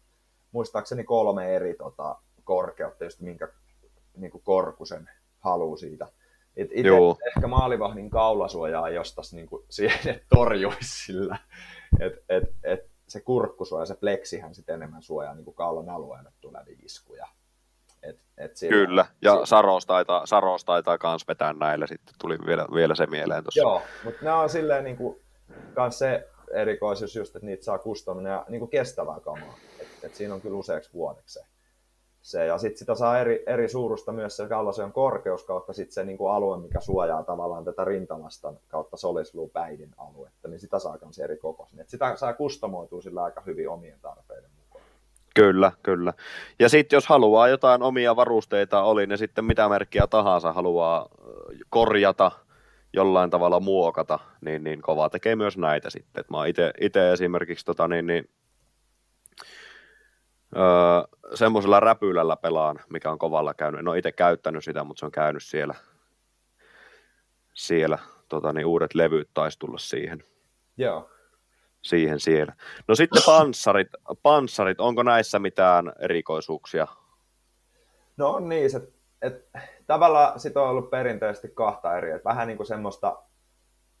muistaakseni kolme eri tota, korkeutta, just minkä niin kuin korkusen haluu siitä. Et itse ehkä maalivahdin kaulasuojaa jostaisi niin siihen torjuisi sillä, että et, et se kurkkusuoja, se pleksihän sitten enemmän suojaa niin kuin kaulan alueelle tulevia iskuja. Et, et sillä, Kyllä, ja sillä... Saros taitaa, Saros taitaa kans vetää näillä, sitten tuli vielä, vielä se mieleen tuossa. Joo, mutta nämä on silleen niin kuin, kans se erikoisuus just, että niitä saa kustominen ja niin kuin kestävää kamaa. Et, et siinä on kyllä useaksi vuodeksi se se, ja sitten sitä saa eri, eri suurusta myös se kallasen korkeus kautta sit se niin kuin alue, mikä suojaa tavallaan tätä rintamasta kautta solisluupäidin aluetta, niin sitä saa myös eri kokoisin. Et sitä saa kustomoitua sillä aika hyvin omien tarpeiden mukaan. Kyllä, kyllä. Ja sitten jos haluaa jotain omia varusteita, oli ne sitten mitä merkkiä tahansa, haluaa korjata, jollain tavalla muokata, niin, niin kova tekee myös näitä sitten. Et mä itse esimerkiksi tota, niin, niin, öö, semmoisella räpylällä pelaan, mikä on kovalla käynyt. En ole itse käyttänyt sitä, mutta se on käynyt siellä. Siellä tota, niin uudet levyt taisi tulla siihen. Joo. Siihen siellä. No sitten panssarit, panssarit onko näissä mitään erikoisuuksia? No on niin, että et, tavallaan sit on ollut perinteisesti kahta eri, että vähän niin kuin semmoista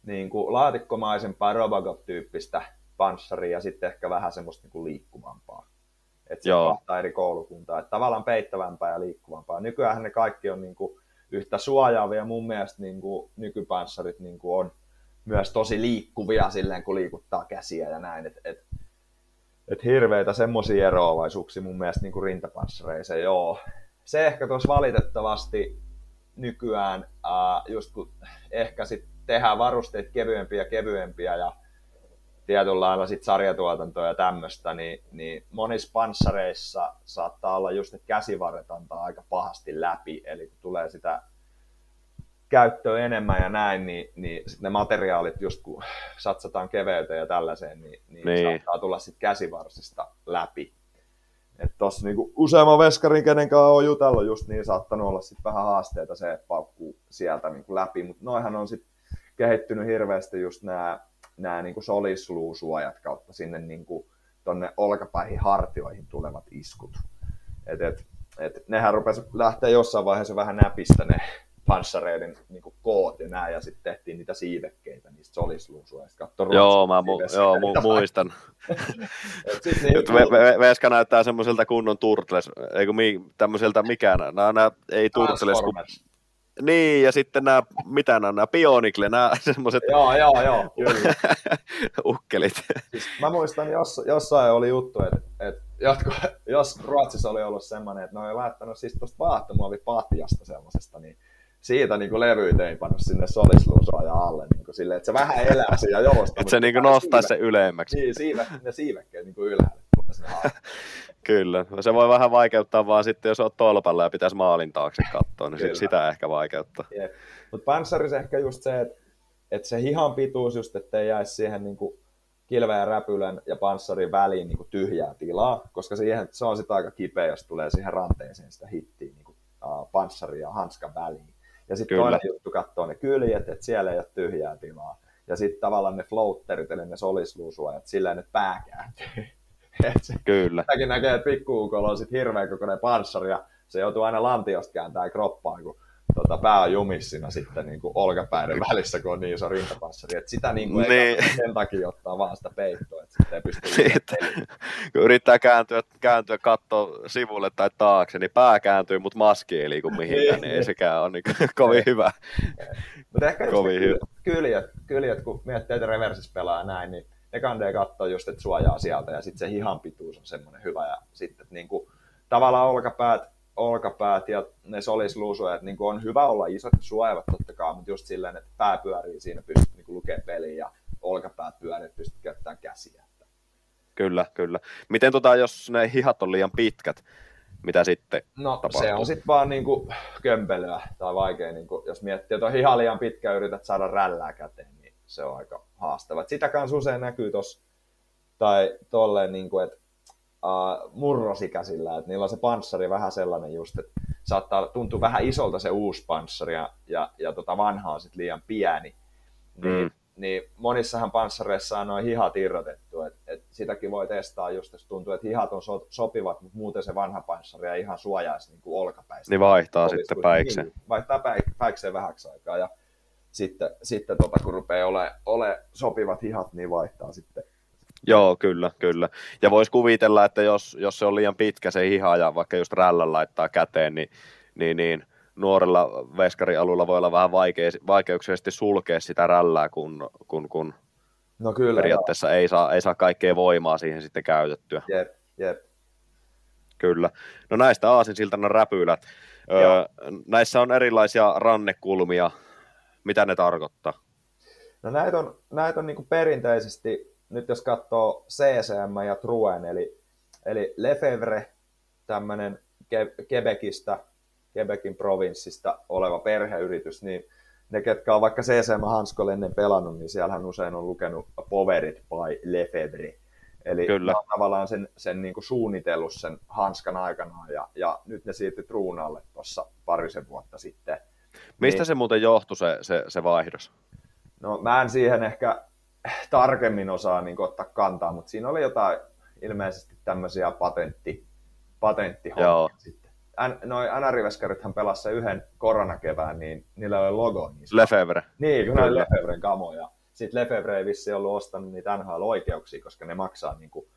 niin kuin laatikkomaisempaa Robocop-tyyppistä panssaria ja sitten ehkä vähän semmoista niin kuin liikkuvampaa. Että se on kahta eri koulukuntaa, että tavallaan peittävämpää ja liikkuvampaa. Nykyään ne kaikki on niin kuin yhtä suojaavia. Mun mielestä niin kuin nykypanssarit niin kuin on myös tosi liikkuvia silleen, kun liikuttaa käsiä ja näin. Et, et, et hirveitä semmoisia eroavaisuuksia mun mielestä niin kuin rintapanssareissa ei ole. Se ehkä tuossa valitettavasti nykyään, ää, just kun ehkä sit tehdään varusteet kevyempiä ja kevyempiä ja tietyllä lailla sit sarjatuotantoa ja tämmöistä, niin, niin monissa panssareissa saattaa olla just, että käsivarret antaa aika pahasti läpi, eli kun tulee sitä käyttöä enemmän ja näin, niin, niin sit ne materiaalit, just kun satsataan keveyteen ja tällaiseen, niin, niin, niin. saattaa tulla sitten käsivarsista läpi. Että tossa niinku useamman veskarin, kenen kanssa on jutellut just niin, saattanut olla sit vähän haasteita se, että paukkuu sieltä niinku läpi, mutta noihan on sitten kehittynyt hirveästi just nämä nämä niin solisluusuojat kautta sinne niin kuin, tonne olkapäihin hartioihin tulevat iskut. Et, et, et, nehän rupesi lähteä jossain vaiheessa vähän näpistä ne panssareiden niin kuin koot ja näin, ja sitten tehtiin niitä siivekkeitä niistä solisluusuojista. Joo, mä mu- joo, mu- muistan. niin, ve- Veska näyttää semmoiselta kunnon turtles, eikö mi- tämmöiseltä mikään, nämä, nämä ei turtles, kun niin, ja sitten nämä, mitä nämä, nämä Bionikle, nämä semmoiset... Joo, joo, joo, kyllä. Ukkelit. Siis mä muistan, jos, jossain oli juttu, että, että jotko, jos Ruotsissa oli ollut semmoinen, että ne oli laittanut siis tuosta vaahtomuovipatjasta semmoisesta, niin siitä niin ei pannut sinne solisluusoja alle, niin kuin silleen, että se vähän elää siinä joustaa. että se niin nostaa se ylemmäksi. Niin, siive, ne siivekkeet niin kuin ylhäälle. Kyllä, se voi vähän vaikeuttaa vaan sitten, jos olet tolpalla ja pitäisi maalin taakse katsoa, niin Kyllä. sitä ehkä vaikeuttaa. Mutta panssaris ehkä just se, että et se hihan pituus just, ettei jäisi siihen niinku kilveä ja räpylän ja panssarin väliin niinku tyhjää tilaa, koska siihen, se on sitten aika kipeä, jos tulee siihen ranteeseen sitä hittiä niinku, uh, panssarin ja hanskan väliin. Ja sitten toinen juttu katsoo ne kyljet, että siellä ei ole tyhjää tilaa. Ja sitten tavallaan ne floatterit, eli ne solisluusuojat, silleen, että pää kääntyy. Kyllä. Tämäkin näkee, että pikkuukolla on sitten hirveän kokoinen panssari ja se joutuu aina lantiosta kääntää kroppaan, kun tota, pää on jumissina sitten niin kuin olkapäiden välissä, kun on niin iso rintapanssari. Et sitä niin kuin niin. ei sen takia ottaa vaan sitä peittoa, että sitten ei pysty niin, Kun yrittää kääntyä, kääntyä katsoa sivulle tai taakse, niin pää kääntyy, mutta maski ei liiku mihinkään, niin ei sekään ole niin kovin hyvä. Mutta ehkä kovin hyvä. Kyljet, kyljet, kun miettii, että reversis pelaa näin, niin ne kandee katsoa just, että suojaa sieltä ja sitten se hihan pituus on semmoinen hyvä ja sitten niin kuin, tavallaan olkapäät, olkapäät ja ne solisluusujat niin on hyvä olla isot suojavat totta kai, mutta just silleen, että pää pyörii siinä, pystyt niin lukemaan peliä ja olkapäät pyörii, että pystyt käyttämään käsiä. Kyllä, kyllä. Miten tota, jos ne hihat on liian pitkät, mitä sitten No tapahtuu? se on sitten vaan niinku kömpelyä tai vaikea, niinku, jos miettii, että on hiha liian pitkä yrität saada rällää käteen, se on aika haastava. Sitä kanssa usein näkyy tuossa, tai tolleen, niin kuin, että uh, murrosikäisillä, että niillä on se panssari vähän sellainen just, että saattaa tuntua vähän isolta se uusi panssari ja, ja, ja tota vanha on sitten liian pieni. Niin, mm. niin monissahan panssareissa on noin hihat irrotettu, että et sitäkin voi testaa just, jos tuntuu, että hihat on so, sopivat, mutta muuten se vanha panssari ja ihan suojaisi niin olkapäistä. Niin vaihtaa sitten päikseen. Niin, vaihtaa päikseen vähäksi aikaa ja sitten, sitten tota, kun rupeaa ole, ole sopivat hihat, niin vaihtaa sitten. Joo, kyllä, kyllä. Ja voisi kuvitella, että jos, jos se on liian pitkä se hiha ja vaikka just rällän laittaa käteen, niin, niin, niin nuorella veskarialulla voi olla vähän vaikea, vaikeuksia sulkea sitä rällää, kun, kun, kun no kyllä, periaatteessa ei saa, ei saa kaikkea voimaa siihen sitten käytettyä. Jep, jep. Kyllä. No näistä aasinsiltana räpylät. Öö, näissä on erilaisia rannekulmia, mitä ne tarkoittaa? No näitä on, näitä on niin kuin perinteisesti, nyt jos katsoo CCM ja Truen, eli, eli Lefevre, tämmöinen Quebecistä, Quebecin provinssista oleva perheyritys, niin ne, ketkä on vaikka CCM Hanskolle ennen pelannut, niin siellähän usein on lukenut Powered by Lefebvre. Eli Kyllä. on tavallaan sen, sen niin kuin suunnitellut sen hanskan aikana, ja, ja nyt ne siirtyi Truunalle tuossa parisen vuotta sitten. Mistä niin, se muuten johtui se, se, se vaihdos? No mä en siihen ehkä tarkemmin osaa niin ottaa kantaa, mutta siinä oli jotain ilmeisesti tämmöisiä patentti, patenttihommia sitten. Än, noi NR-veskarithan pelasi yhden koronakevään, niin niillä oli logo. Niin Lefebvre. Niin, kun oli Lefebvren kamoja. Sitten Lefebvre ei vissi ollut ostanut niitä NHL-oikeuksia, koska ne maksaa niin kuin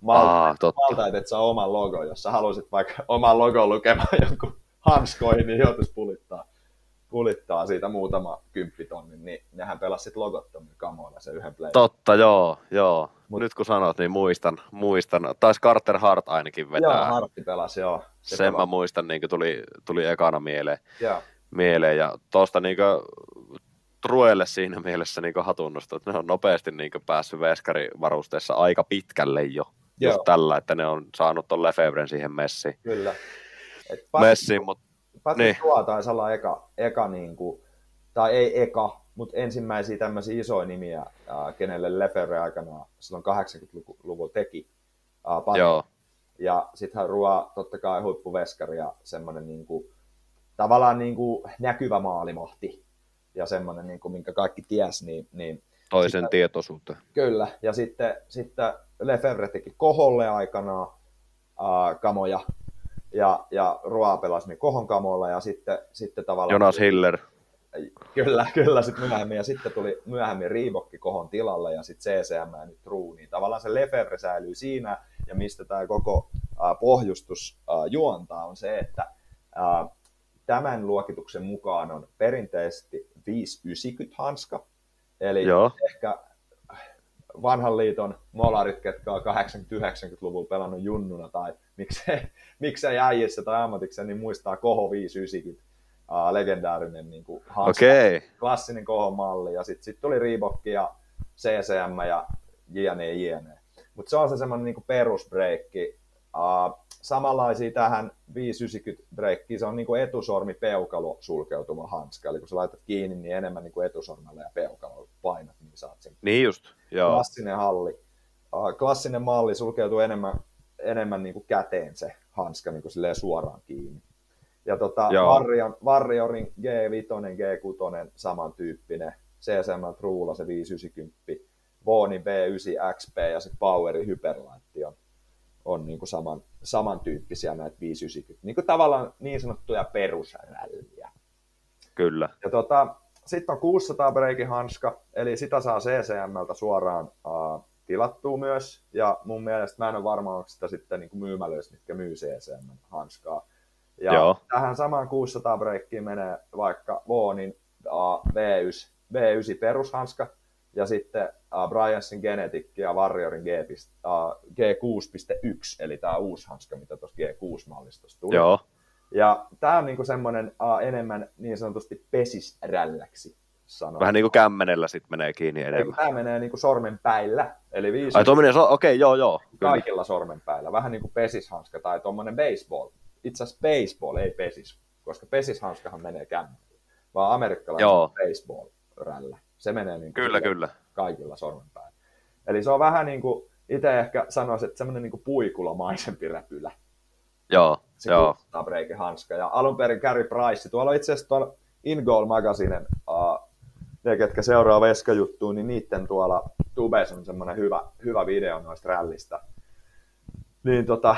malta, malta, että saa oman logon, jos sä haluaisit vaikka oman logon lukemaan jonkun hanskoihin, niin joutuisi pulittaa, kulittaa siitä muutama kymppitonnin, niin nehän pelasivat logottomia kamoilla se yhden play. Totta, joo, joo. Mut- Nyt kun sanot, niin muistan, muistan. Taisi Carter Hart ainakin vetää. Joo, Hartti pelasi, joo. Se Sen mä pelasi. muistan, niin tuli, tuli ekana mieleen. Joo. mieleen. Ja tuosta niin Truelle siinä mielessä niin hatunnosta, että ne on nopeasti niin päässyt veskarivarusteessa aika pitkälle jo. Joo. Just tällä, että ne on saanut ton Lefebvren siihen messiin. Kyllä. Et Patrick- messiin mutta Patrick niin. Taisi olla eka, eka niin kuin, tai ei eka, mutta ensimmäisiä tämmöisiä isoja nimiä, äh, kenelle Lefebvre aikanaan silloin 80-luvulla teki. Äh, Patrick. joo, Ja sittenhän Rua totta kai huippuveskari ja semmoinen niin kuin, tavallaan niin kuin näkyvä maalimahti ja semmoinen, niin kuin, minkä kaikki ties, niin, niin toisen Sitä- tietoisuuteen. Kyllä, ja sitten, sitten Lefebvre teki Koholle aikanaan ää, kamoja, ja, ja Roa pelasi ne Kohon kamoilla, ja sitten, sitten tavallaan... Jonas Hiller, Kyllä, kyllä, sitten myöhemmin, ja sitten tuli myöhemmin Reebokki Kohon tilalle, ja sitten CCM ja nyt True, niin tavallaan se Lefebvre säilyy siinä, ja mistä tämä koko ää, pohjustus ää, juontaa, on se, että ää, tämän luokituksen mukaan on perinteisesti 590 hanska, eli joo, ehkä vanhan liiton molarit, ketkä on 80-90-luvulla pelannut junnuna, tai miksei, miksei äijissä tai ammatikseen, niin muistaa Koho 590, uh, legendaarinen niin kuin, okei, okay. klassinen Koho-malli, ja sitten sit tuli Reebok ja CCM ja jne, jne. Mutta se on se semmoinen niin perusbreikki. Uh, samanlaisia tähän 590 breikkiin, se on niin kuin etusormi peukalo sulkeutuva hanska, eli kun sä laitat kiinni, niin enemmän niin kuin etusormella ja peukalolla painat, niin saat sen niin just, joo, klassinen halli. Uh, klassinen malli sulkeutuu enemmän, enemmän niin kuin käteen se hanska niin kuin suoraan kiinni. Ja tota. Warrior, Warriorin G5, G6, samantyyppinen. CSM Truulla se 590, Boonin B9 XP ja se Poweri Hyperlight on, on niin kuin saman, samantyyppisiä näitä 590. Niin kuin tavallaan niin sanottuja perusrälliä. kyllä, Ja tota, sitten on 600 breikin hanska, eli sitä saa CCMltä suoraan uh, tilattua myös. Ja mun mielestä mä en ole varma, onko sitä sitten niin myymälöissä, mitkä myy CCM-hanskaa. Ja Joo. tähän samaan 600 breikkiin menee vaikka Voonin uh, V9, V9 perushanska, ja sitten uh, Bryansin Genetic ja Warriorin G, uh, G6.1, eli tämä uusi hanska, mitä tuossa G6-mallistossa tuli. joo, Ja tämä on niinku semmoinen uh, enemmän niin sanotusti pesisrälläksi sanoa. vähän niin kuin kämmenellä sitten menee kiinni enemmän. Tämä menee niinku sormenpäillä, eli viisi Ai tuo menee, so- okei, okay, joo, joo, kyllä, kaikilla sormenpäillä. Vähän niin kuin pesishanska tai tuommoinen baseball. Itse asiassa baseball, ei pesis, koska pesishanskahan menee kämmenellä. Vaan amerikkalainen Joo. baseball-rällä. Se menee niin kyllä, kyllä, kaikilla sormenpäillä. Eli se on vähän niin kuin, itse ehkä sanoisin, että semmoinen niin kuin puikulamaisempi räpylä. joo, se joo, 600 breikin hanska. Ja alun perin Gary Price, tuolla on itse asiassa tuolla In Goal Magazinen, ne ketkä seuraa veskajuttuun, niin niiden tuolla tubes on semmoinen hyvä, hyvä video noista rällistä. Niin tota,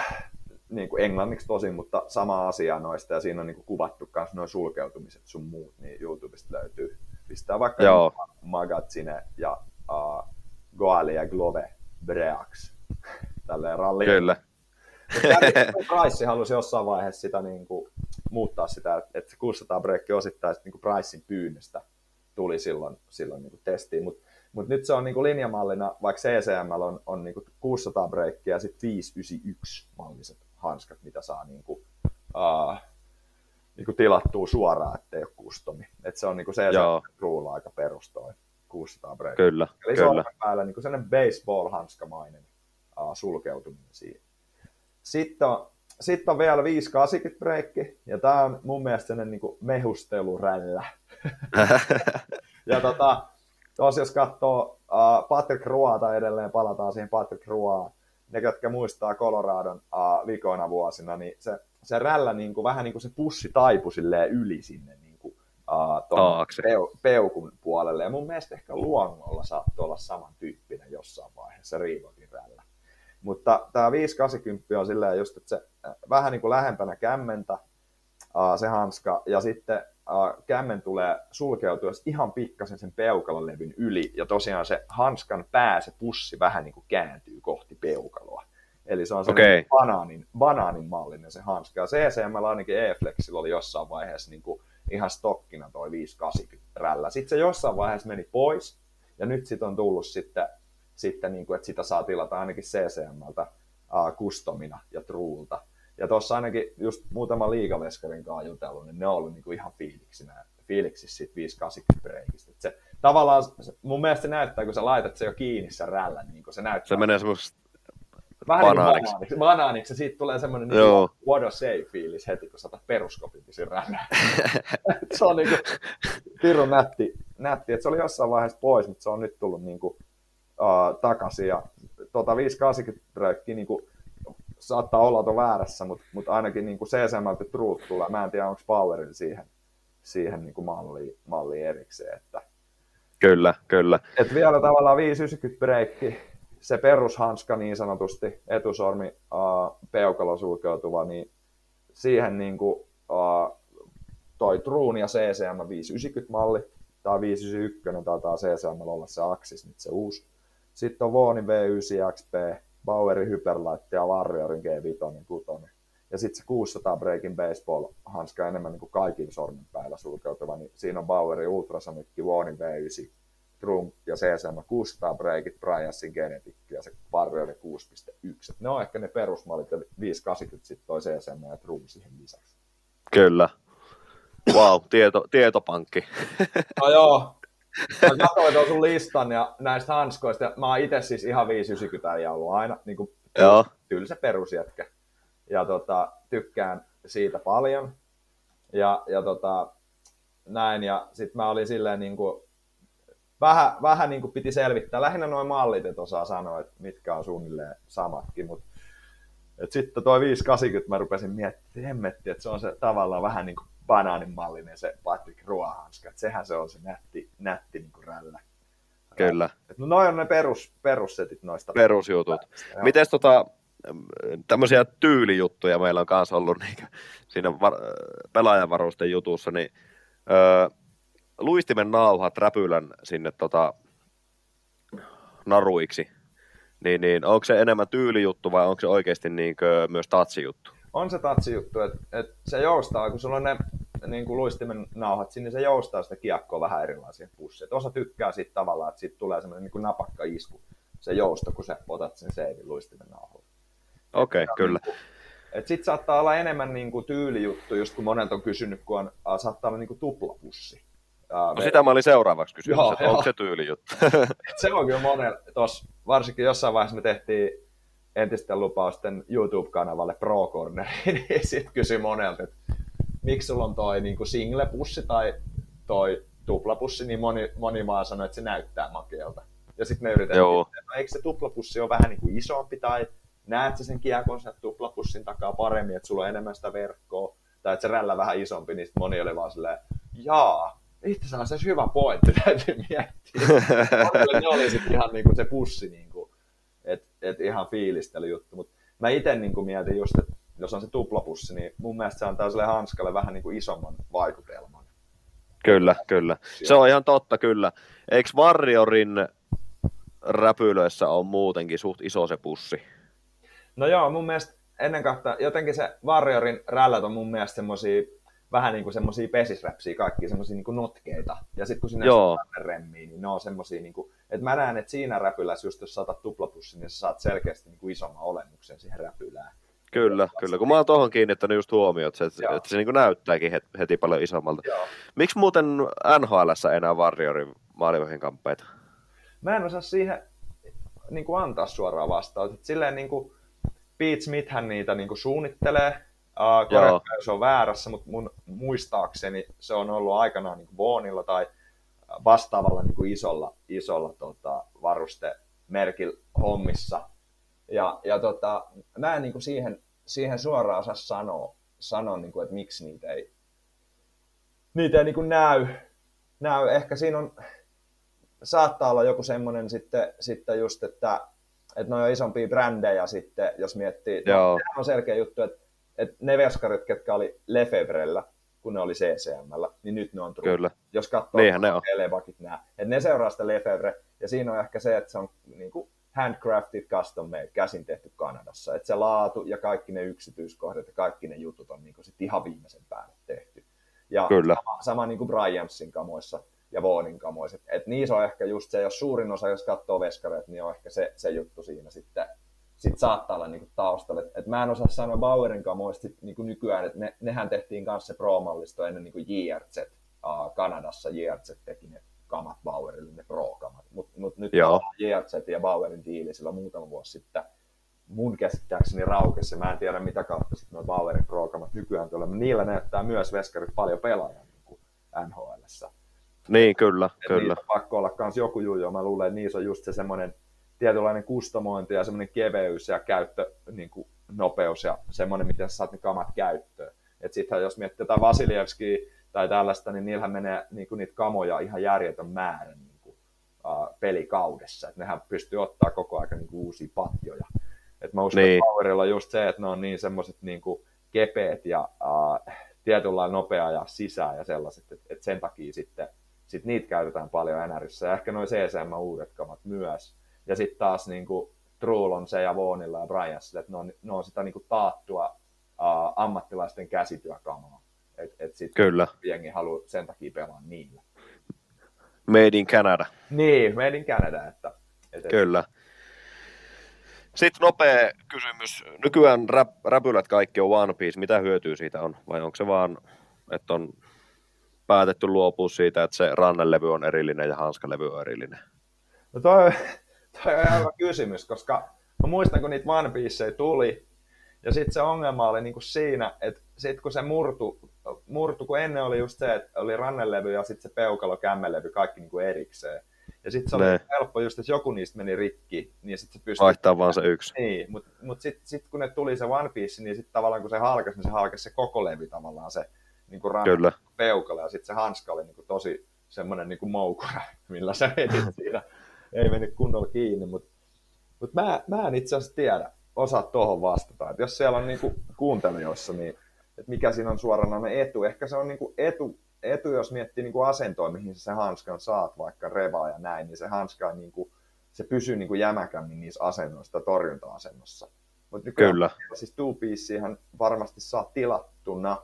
niin kuin englanniksi tosin, mutta sama asia noista, ja siinä on niin kuin kuvattu myös nuo sulkeutumiset sun muut, niin YouTubesta löytyy. Pistää vaikka Joo. Magazine ja uh, Goali ja Glove Breax. Tälleen ralli. kyllä, Price halusi jossain vaiheessa sitä niin kuin, muuttaa sitä, että se 600 breikki osittain sit, niin kuin Pricein pyynnöstä tuli silloin, silloin niin kuin testiin, mutta mut nyt se on niin kuin linjamallina, vaikka CCM on, on niin kuin 600 breikkiä ja sitten 591 malliset hanskat, mitä saa niin kuin, uh, niin kuin tilattua suoraan, ettei ole kustomi. Et se on niin kuin Joo. CCM ruulla aika perustoi 600 breikkiä. kyllä, Eli kyllä, sormen päällä niin sellainen baseball-hanskamainen uh, sulkeutuminen siihen. Sitten on, sitten on vielä 580 breikki, ja tämä on mun mielestä sellainen niin mehustelurällä. Ja tota, tos jos katsoo uh, Patrick Ruota edelleen, palataan siihen Patrick Ruoaan, ne, jotka muistaa Coloradon uh, vikoina vuosina, niin se, se rällä niin kuin, vähän niin kuin se pussi taipui silleen yli sinne niin kuin, uh, Taakse. peu, peukun puolelle. Ja mun mielestä ehkä luongolla saattoi olla samantyyppinen jossain vaiheessa Reebokin rällä. Mutta tämä 580 on silleen just, että se äh, vähän niin kuin lähempänä kämmentä uh, se hanska, ja sitten kämmen tulee sulkeutua ihan pikkasen sen peukalolevyn yli, ja tosiaan se hanskan pää, se pussi vähän niin kuin kääntyy kohti peukaloa. Eli se on sellainen Okei. banaanin, banaanin mallinen se hanska. Ja CCM ainakin E-Flexillä oli jossain vaiheessa niin kuin ihan stokkina toi 580 rällä. Sitten se jossain vaiheessa meni pois, ja nyt sitten on tullut sitten, sitten niin kuin, että sitä saa tilata ainakin CCMltä uh, customina ja Truulta. Ja tuossa ainakin just muutama liigaveskarin kanssa jutellut, niin ne on ollut niin kuin ihan fiiliksinä, fiiliksissä siitä 580 breikistä. Et se, tavallaan mun mielestä se näyttää, kun sä laitat se jo kiinni sen rällän, niin se näyttää. Se menee semmoisesta Vähän niin banaaniksi. kuin banaaniksi. banaaniksi. siitä tulee semmoinen niin kuin what a say fiilis heti, kun saatat peruskopitisin rällään. se on niin kuin pirun nätti, nätti. että se oli jossain vaiheessa pois, mutta se on nyt tullut niin kuin, uh, takaisin. Ja tota 580 projekti niin kuin, saattaa olla tuon väärässä, mutta, mutta ainakin niin kuin CSMltä Truth tulee. Mä en tiedä, onko Powerilla siihen, siihen niin kuin malliin, malliin erikseen. Että, Kyllä, kyllä. et vielä tavallaan 590 breikki, se perushanska niin sanotusti, etusormi uh, peukalo sulkeutuva, niin siihen niin kuin, uh, toi Truun ja CCM 590 malli, tai 591 taitaa CCM olla se Axis, nyt se uusi. Sitten on Voonin V9 XP, Bauerin Hyperlight ja Warriorin G5 6. Ja sitten se 600 Breakin Baseball-hanska enemmän niin kuin kaikilla sormenpäillä sulkeutuva, niin siinä on Bauerin Ultrasonicki, Voonin V9, Trunk ja CSM 600 breakit, Bryassin Genetic ja se Warrior 6.1. Ne on ehkä ne perusmallit ja 580 sitten toi CSM ja Trunk siihen lisäksi. Kyllä. Wow, tieto, tietopankki. No joo. Mä katsoin tuon sun listan ja näistä hanskoista, ja mä oon itse siis ihan 590 ja ollut aina niin kuin Joo. tylsä perusjätkä. Ja tota, tykkään siitä paljon. Ja, ja tota, näin, ja sitten mä olin silleen niin kuin, vähän, vähän niin kuin piti selvittää, lähinnä noin mallit, että osaa sanoa, että mitkä on suunnilleen samatkin, mutta et sitten toi 580 mä rupesin miettimään, hemmetti, että se on se tavallaan vähän niin kuin banaaninmallinen se Patrick Ruohanska, että sehän se on se nätti, nätti niin kuin rällä. Kyllä. Et no noin on ne perus, perussetit noista. Perusjutut. Joo. Mites tota, tämmöisiä tyylijuttuja meillä on kanssa ollut niin siinä var, pelaajavarusten jutussa, niin öö, luistimen nauhat räpylän sinne tota, naruiksi, niin, niin onko se enemmän tyylijuttu vai onko se oikeasti niin myös tatsijuttu? On se tatsi juttu, että, että se joustaa, kun sulla on ne niin kuin luistimen nauhat sinne, se joustaa sitä kiekkoa vähän erilaisia pusseja. Osa tykkää siitä tavallaan, että siitä tulee semmoinen niin kuin napakka isku, se jousto, kun sä otat sen seivin luistimen nauhalle. Okei, okay, kyllä. Sitten saattaa olla enemmän niin kuin tyylijuttu, just kun monet on kysynyt, kun on, saattaa olla niin kuin tuplapussi. No sitä mä olin seuraavaksi kysymässä, että onko se tyylijuttu? se on kyllä monella, tos, varsinkin jossain vaiheessa me tehtiin entisten lupausten YouTube-kanavalle Pro Corneriin, niin sitten kysyi monelta, että miksi sulla on toi niin kuin single-pussi tai toi tuplapussi, niin moni, moni maa sanoi, että se näyttää makealta. Ja sitten me yritettiin, Joo. että no, eikö se tuplapussi ole vähän niin kuin isompi tai näet sä sen kiekon sen tuplapussin takaa paremmin, että sulla on enemmän sitä verkkoa, tai että se rällä vähän isompi, niin sit moni oli vaan silleen, jaa, itse asiassa se hyvä pointti, täytyy miettiä. Ne oli sitten ihan niinku se pussi, niinku, että et ihan fiilistely juttu. Mutta mä itse niinku mietin just, että jos on se tuplapussi, niin mun mielestä se antaa sille hanskalle vähän niinku isomman vaikutelman. Kyllä, kyllä. Se on ihan totta, kyllä. Eikö Warriorin räpylöissä on muutenkin suht iso se pussi? No joo, mun mielestä ennen kaikkea jotenkin se Warriorin rällät on mun mielestä semmosia vähän niin kuin semmosia pesisräpsiä, kaikki semmosia niin kuin notkeita. Ja sitten kun sinne remmiä, niin ne on semmosia niin kuin, että mä näen, että siinä räpylässä just jos saatat tuplapussin, niin sä saat selkeästi niin kuin isomman olemuksen siihen räpylään. Kyllä, kyllä. Kun mä oon tuohon kiinnittänyt just huomioon, että se, että se niin näyttääkin heti, heti paljon isommalta. Joo. Miksi muuten NHLssä enää Warriorin maalivahin kamppeita? Mä en osaa siihen niin kuin antaa suoraan vastausta. Silleen niin kuin Pete Smithhän niitä niin kuin suunnittelee. Uh, Joo. korjatkaa, jos on väärässä, mutta mun muistaakseni se on ollut aikanaan niin Boonilla tai vastaavalla niin kuin isolla, isolla tota, varustemerkillä hommissa. Ja, ja tota, mä en niin kuin siihen, siihen suoraan osaa sanoa, sanoa niin kuin, että miksi niitä ei, niitä ei niin kuin näy, näy. Ehkä siinä on, saattaa olla joku semmoinen sitten, sitten just, että, että ne on isompia brändejä sitten, jos miettii. Joo. No, sehän on selkeä juttu, että, että ne veskarit, ketkä oli Lefevrellä, kun ne oli CCMllä, niin nyt ne on tullut. Kyllä. Jos katsoo Niinhän ne on. Lebakit nää. Että ne seuraa sitä Lefevre, ja siinä on ehkä se, että se on niin kuin handcrafted custom made, käsin tehty Kanadassa. Että se laatu ja kaikki ne yksityiskohdat ja kaikki ne jutut on niin kuin sit ihan viimeisen päälle tehty. Ja Kyllä. sama, sama niin kuin Bryantsin kamoissa ja Vaughnin kamoissa. Et, et niissä on ehkä just se, jos suurin osa, jos katsoo veskareita, niin on ehkä se, se juttu siinä sitten. Sitten saattaa olla niin kuin taustalla. Et, et mä en osaa sanoa Bauerin kamoista sit, niin kuin nykyään, että ne, nehän tehtiin kanssa se Pro-mallisto ennen niin kuin JRZ. Uh, Kanadassa JRZ teki ne kamat Bauerille, ne Pro-kamat. Mutta mut nyt Joo. JRZ ja Bauerin diili silloin muutama vuosi sitten mun käsittääkseni raukesi. Mä en tiedä mitä kautta sitten nuo Bauerin Pro-kamat nykyään tulee, mutta niillä näyttää myös veskarit paljon pelaajan niin NHLssä. Niin, kyllä, Et kyllä. niissä on pakko olla kans joku juju. Mä luulen, että niissä on just se semmoinen tietynlainen kustomointi ja semmoinen keveys ja käyttö, niin kuin nopeus ja semmoinen, miten sä saat ne kamat käyttöön. Et sittenhän jos miettii jotain Vasiljevskiä tai tällaista, niin niillähän menee niin kuin niitä kamoja ihan järjetön määrä niin kuin, uh, pelikaudessa. Et nehän pystyy ottaa koko ajan niin kuin uusia patjoja. Et mä uskon, Niin. että Powerilla on just se, että ne on niin semmoiset niin kuin kepeät ja uh, tietynlainen nopea ja sisään ja sellaiset, että et sen takia sitten sit niitä käytetään paljon NRissä. Ja ehkä noin CCM uudet kamat myös. Ja sitten taas niin kuin Trull on se ja Vaughnilla ja Bryansilla, että ne on, ne on sitä niin kuin taattua uh, ammattilaisten käsityökamaa. Et, et sit Kyllä. jengi haluaa sen takia pelaa niillä. Made in Canada. Niin, made in Canada. Että, et, et, Kyllä. Sitten nopea kysymys. Nykyään rap, räpylät kaikki on One Piece. Mitä hyötyä siitä on? Vai onko se vaan, että on päätetty luopua siitä, että se rannelevy on erillinen ja hanskalevy on erillinen? No toi, toi on hyvä kysymys, koska mä muistan, kun niitä One Pieceja tuli, ja sitten se ongelma oli niinku siinä, että sitten kun se murtu, murtu, kun ennen oli just se, että oli rannelevy ja sitten se peukalo, kämmelevy, kaikki niinku erikseen. Ja sitten se oli Ne. helppo just, että joku niistä meni rikki, niin sitten se pystyi... Vaihtaa vaan se yksi. Niin, mutta mut sitten sit kun ne tuli se One Piece, niin sitten tavallaan kun se halkesi, niin se halkesi se koko levy tavallaan se niin kuin Kyllä. peukalo ja sitten se hanska oli niin kuin tosi semmoinen niin kuin moukura, millä sä vedit siinä. Ei mennyt kunnolla kiinni, mutta mut mä, mä en itse asiassa tiedä, osaa tuohon vastata. Et jos siellä on niin kuin kuuntelijoissa, niin että mikä siinä on suoranainen etu. Ehkä se on niin kuin etu, etu, jos miettii niin kuin asentoa, mihin sä sen hanskan saat, vaikka revaa ja näin, niin se hanska on niin kuin, se pysyy niin kuin jämäkämmin niissä asennoissa, torjunta-asennossa. Mutta Kyllä. siis two varmasti saa tilattuna,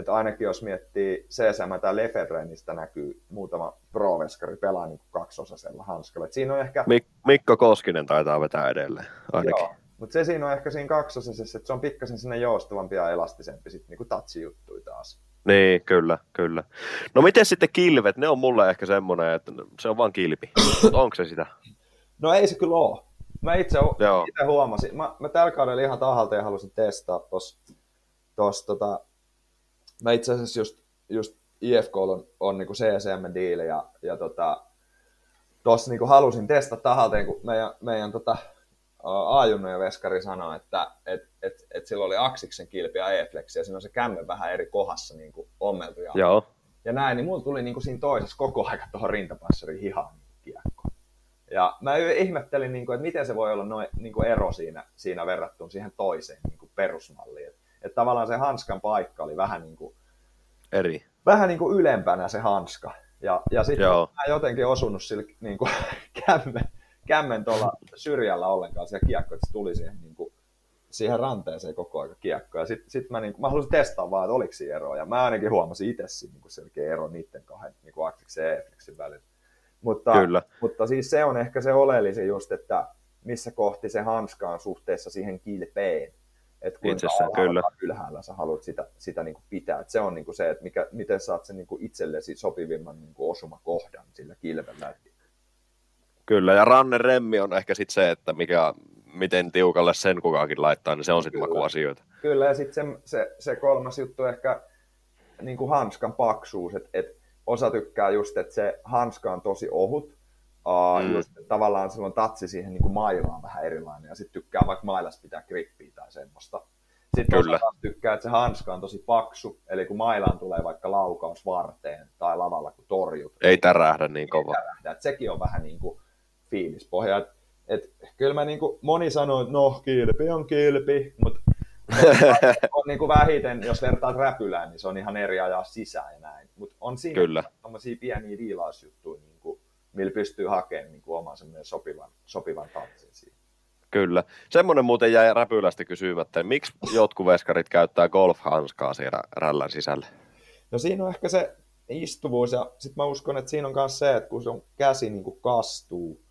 että ainakin jos miettii CSM tai Lefebvre-nistä näkyy muutama pro-veskari pelaa niin kuin kaksosaisella hanskalla. Et siinä on ehkä, Mik- Mikko Koskinen taitaa vetää edelleen, ainakin. joo, mutta se siinä on ehkä siinä kaksosaisessa, että se on pikkasen sinne joustavampi ja elastisempi sitten niin kuin tatsijuttui taas. Niin, kyllä, kyllä. No miten sitten kilvet? Ne on mulle ehkä semmoinen, että se on vaan kilpi. Onko se sitä? No ei se kyllä ole. Mä itse, Joo. itse huomasin. Mä, mä tällä kaudella ihan tahalta ja halusin testaa tos tota, mä itse asiassa just, just IFK on, on niinku CSM-diili ja, ja tota, tossa niinku halusin testata tahalteen, kun meidän, meidän tota, Aajunno ja Veskari sanoi, että et, et, et sillä oli Aksiksen kilpi ja E-Flex ja siinä on se kämmen vähän eri kohdassa niin kuin ommeltu ja, Joo. ja näin, niin mulla tuli niin kuin siinä toisessa koko aika tuohon rintapassariin hihaan niin kiekko. Ja mä ihmettelin, niin kuin, että miten se voi olla noin niin kuin ero siinä, siinä verrattuna siihen toiseen niin kuin perusmalliin. Että et tavallaan se hanskan paikka oli vähän niin kuin, Eri. vähän niin kuin ylempänä se hanska. Ja, ja sitten Joo. mä en jotenkin osunut sillä niin kuin, kämmen, kämmen tuolla syrjällä ollenkaan siellä kiekko, että se tuli siihen, niin kuin, siihen ranteeseen koko aika kiekko. Ja sitten sit mä, niin kuin, mä halusin testaa vaan, että oliko siinä eroa. Ja mä ainakin huomasin itse siinä niin kuin selkeä ero niiden kahden niin kuin Actiksen ja Eflexin välillä. Mutta, Kyllä. mutta siis se on ehkä se oleellisin just, että missä kohti se hanska on suhteessa siihen kilpeen. Että kuinka Itsessään, kyllä. ylhäällä sä haluat sitä, sitä niin kuin pitää. Et se on niin kuin se, että mikä, miten saat sen niin kuin itsellesi sopivimman niin kuin osumakohdan sillä kilvellä. Kyllä, ja Ranne Remmi on ehkä sitten se, että mikä, miten tiukalle sen kukakin laittaa, niin se on sitten makuasioita. Kyllä, ja sitten se, se, se, kolmas juttu ehkä niin kuin hanskan paksuus, että et osa tykkää just, että se hanska on tosi ohut, uh, Mm. just, että tavallaan silloin tatsi siihen niin kuin mailaan vähän erilainen, ja sitten tykkää vaikka mailas pitää grippiä tai semmoista. Sitten Kyllä. tykkää, että se hanska on tosi paksu, eli kun mailaan tulee vaikka laukaus varteen tai lavalla kun torjut, Ei tärähdä niin kova. tärähdä. Et sekin on vähän niin kuin fiilispohja. Et, et, kyllä mä niin kuin, moni sanoo, että no kilpi on kilpi, mutta on niin kuin vähiten, jos vertaat räpylään, niin se on ihan eri ajaa sisään ja näin. Mutta on siinä Kyllä. pieniä viilausjuttuja, millä pystyy hakemaan niin kuin oman semmoinen sopivan, sopivan tatsin siihen. Kyllä. Semmoinen muuten jäi räpylästä kysymättä, miksi jotkut veskarit käyttää golf-hanskaa siellä rällän sisällä? No siinä on ehkä se istuvuus ja sitten mä uskon, että siinä on myös se, että kun sun käsi niin kuin kastuu,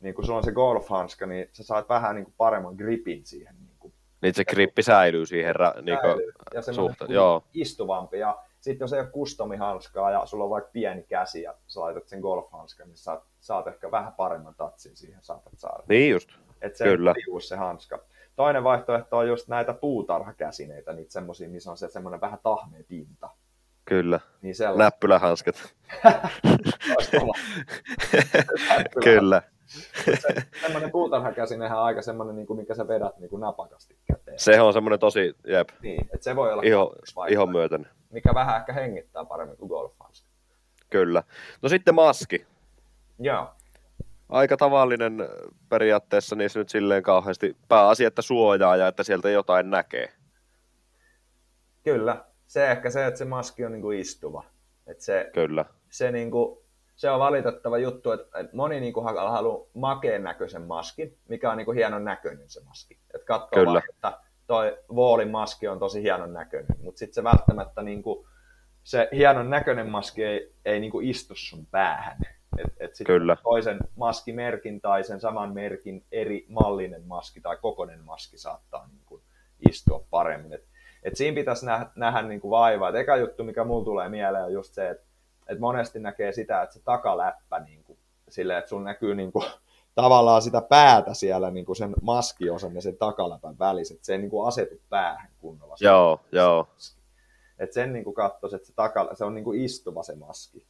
niin kun sulla on se golfhanska, niin sä saat vähän niin kuin paremman gripin siihen. Niin kuin Niin se grippi säilyy siihen ra, niin kuin, säilyy. ja semmoinen suhte- kuin joo. istuvampi. Ja sitten jos ei ole kustomihanskaa ja sulla on vaikka pieni käsi ja sä laitat sen golfhanskan, niin saat, saat ehkä vähän paremman tatsin siihen saatat saada. niin just. Että se Kyllä. liu se hanska. Toinen vaihtoehto on just näitä puutarhakäsineitä, niitä semmosia, missä on se semmoinen vähän tahmea pinta. Kyllä. Niin sellaista Näppylähanskat. Kyllä. Semmoinen puutarhakäsinehän on aika semmoinen, niin kuin, mikä sä vedät niin kuin napakasti käteen. Se on semmoinen tosi, jep, Niin, että se voi olla iho, ihon myöten. Mikä vähän ehkä hengittää paremmin kuin golfhanska. Kyllä. No sitten maski. Joo. Aika tavallinen periaatteessa niissä nyt silleen kauheasti pääasia, että suojaa ja että sieltä jotain näkee. Kyllä. Se ehkä se, että se maski on niin kuin istuva. Että se, Kyllä. se, niin kuin, se on valitettava juttu, että että moni niin kuin haluaa makeen näköisen maskin, mikä on niin kuin hienon näköinen se maski. Että katsoo Kyllä. vaan, että toi Wallin maski on tosi hienon näköinen, mutta sitten se välttämättä niin kuin, se hienon näköinen maski ei, ei niin kuin istu sun päähän. Et, et sit Kyllä. toisen maskimerkin tai sen saman merkin eri mallinen maski tai kokoinen maski saattaa niin kuin istua paremmin. Et, et siinä pitäisi nähdä, nähdä niin kuin vaivaa. Et eka juttu, mikä mulla tulee mieleen, on just se, että et monesti näkee sitä, että se takaläppä niin kuin, silleen, että sun näkyy niin kuin, tavallaan sitä päätä siellä niin kuin sen maskiosan ja sen takaläpän välissä, että se ei niin kuin asetu päähän kunnolla. se Joo, joo. että sen niin katsoisi, että se, takala, se on niin kuin istuva se maski.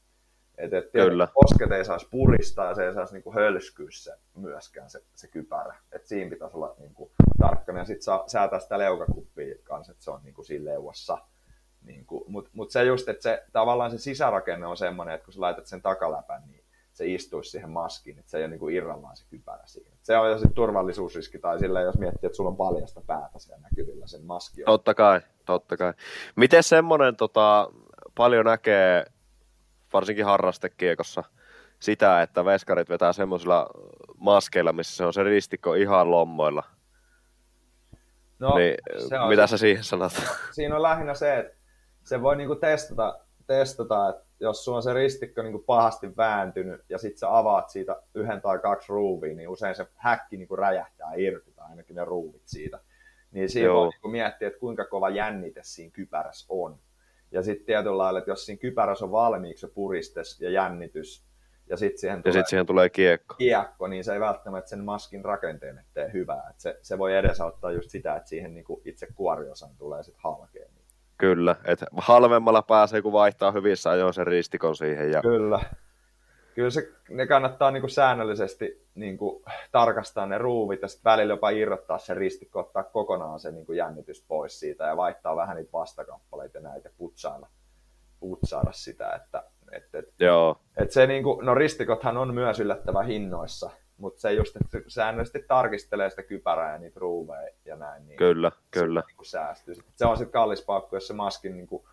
Et, et Kyllä. Posket ei saisi puristaa ja se ei saisi niin kuin hölskyä se myöskään se, se kypärä. Et siinä pitäisi olla niin kuin tarkkana. Ja sitten saa säätää sitä leukakuppia kanssa, että se on niin kuin siinä leuassa. Niin Mutta mut se just, että se, tavallaan se sisärakenne on semmoinen, että kun sä laitat sen takaläpän, niin se istuisi siihen maskiin, että se ei ole niin kuin irrallaan se kypärä siinä. Se on jo sitten turvallisuusriski, tai silleen, jos miettii, että sulla on paljasta päätä siellä näkyvillä sen maski on. Totta kai, totta kai. Miten semmoinen tota, paljon näkee, varsinkin harrastekiekossa, sitä, että veskarit vetää semmoisilla maskeilla, missä se on se ristikko ihan lommoilla. No, niin, se on mitä se- sä siihen sanot? siinä on lähinnä se, että se voi niinku testata, testata, että jos sulla on se ristikko niinku pahasti vääntynyt ja sitten sä avaat siitä yhden tai kaksi ruuvia, niin usein se häkki niinku räjähtää irti tai ainakin ne ruuvit siitä. Niin siinä Joo. voi niinku miettiä, että kuinka kova jännite siinä kypärässä on. Ja sitten tietyllä lailla, että jos siinä kypärässä on valmiiksi se puristes ja jännitys, ja sitten siihen Ja tulee sitten siihen tulee kiekko. kiekko, niin se ei välttämättä sen maskin rakenteelle tee hyvää. Et se, se voi edesauttaa just sitä, että siihen niinku itse kuoriosaan tulee sitten halkea. Kyllä, että halvemmalla pääsee, kun vaihtaa hyvissä ajoin sen ristikon siihen. Ja... Kyllä. Kyllä se, ne kannattaa niinku säännöllisesti niinku tarkastaa ne ruuvit ja sitten välillä jopa irrottaa se ristikko, ottaa kokonaan se niinku jännitys pois siitä ja vaihtaa vähän niitä vastakappaleita ja näitä putsailla, putsailla sitä. Että, et, et, Joo, et se niinku, no ristikothan on myös yllättävän hinnoissa, mutta se just, että se säännöllisesti tarkistelee sitä kypärää ja niitä ruuveja ja näin. Niin kyllä, kyllä. Niin säästyy. Sitten Se on sitten kallis paukku, jos se maskin niin kuin,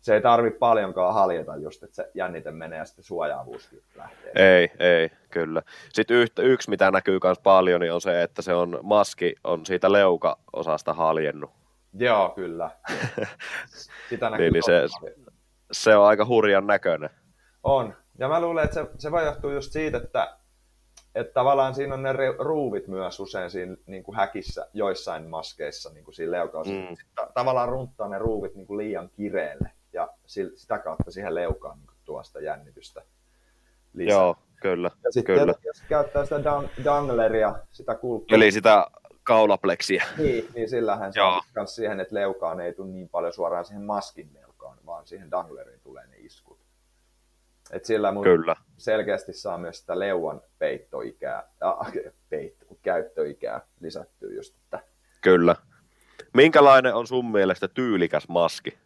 se ei tarvi paljonkaan haljeta just, että se jännite menee ja sitten suojaavuuskin lähtee. Ei, ei, kyllä. Sitten yhtä, yksi, mitä näkyy myös paljon, niin on se, että se on maski on siitä leuka-osasta haljennut. Joo, kyllä. Sitä näkyy Niin, niin se- paljon. Se on aika hurjan näköinen. On. Ja mä luulen, että se, se voi johtua just siitä, että, että tavallaan siinä on ne ruuvit myös usein siinä niin kuin häkissä joissain maskeissa niin kuin siinä leukaosassa. Mm. Tavallaan runttaa ne ruuvit niin kuin liian kireelle ja sitä kautta siihen leukaan niin kuin tuo sitä jännitystä lisää. Joo, kyllä, Ja sitten kyllä. jos käyttää sitä dang- dangleria, sitä kulkua, Eli sitä kaulapleksiä. niin, niin sillähän saa myös siihen, että leukaan ei tule niin paljon suoraan siihen maskin leukaan, vaan siihen dangleriin tulee ne iskut. Et sillä mun Kyllä, selkeästi saa myös sitä leuan peittoikää, äh, peitto, käyttöikää lisättyä just, että kyllä. Minkälainen on sun mielestä tyylikäs maski?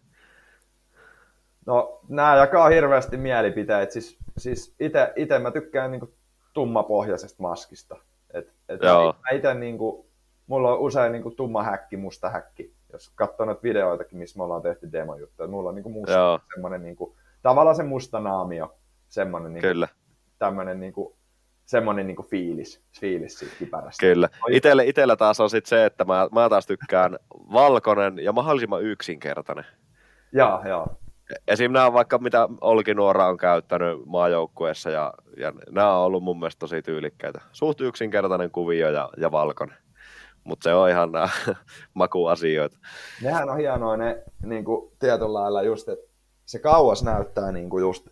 No, nämä jakaa hirveästi mielipiteet. Siis, siis ite, ite mä tykkään niinku tummapohjaisesta maskista. Et, et Joo. mä ite niinku, mulla on usein niinku tumma häkki, musta häkki. Jos katsoo noita videoitakin, missä me ollaan tehty demojuttuja, mulla on niinku musta, Joo. semmonen niinku, tavallaan se musta naamio, semmonen niinku, Kyllä, tämmönen niinku, semmonen niinku fiilis, fiilis siitä kipärästä. kyllä. Itelle, itellä taas on sit se, että mä, mä taas tykkään valkoinen ja mahdollisimman yksinkertainen. Joo, joo. esim. nämä vaikka mitä Olki Nuora on käyttänyt maajoukkueessa ja, ja nämä on ollut mun mielestä tosi tyylikkäitä. Suht yksinkertainen kuvio ja, ja valkoinen. Mutta se on ihan nämä makuasioita. Nehän on hienoa ne niin kuin tietyllä lailla just, että se kauas näyttää niin kuin just,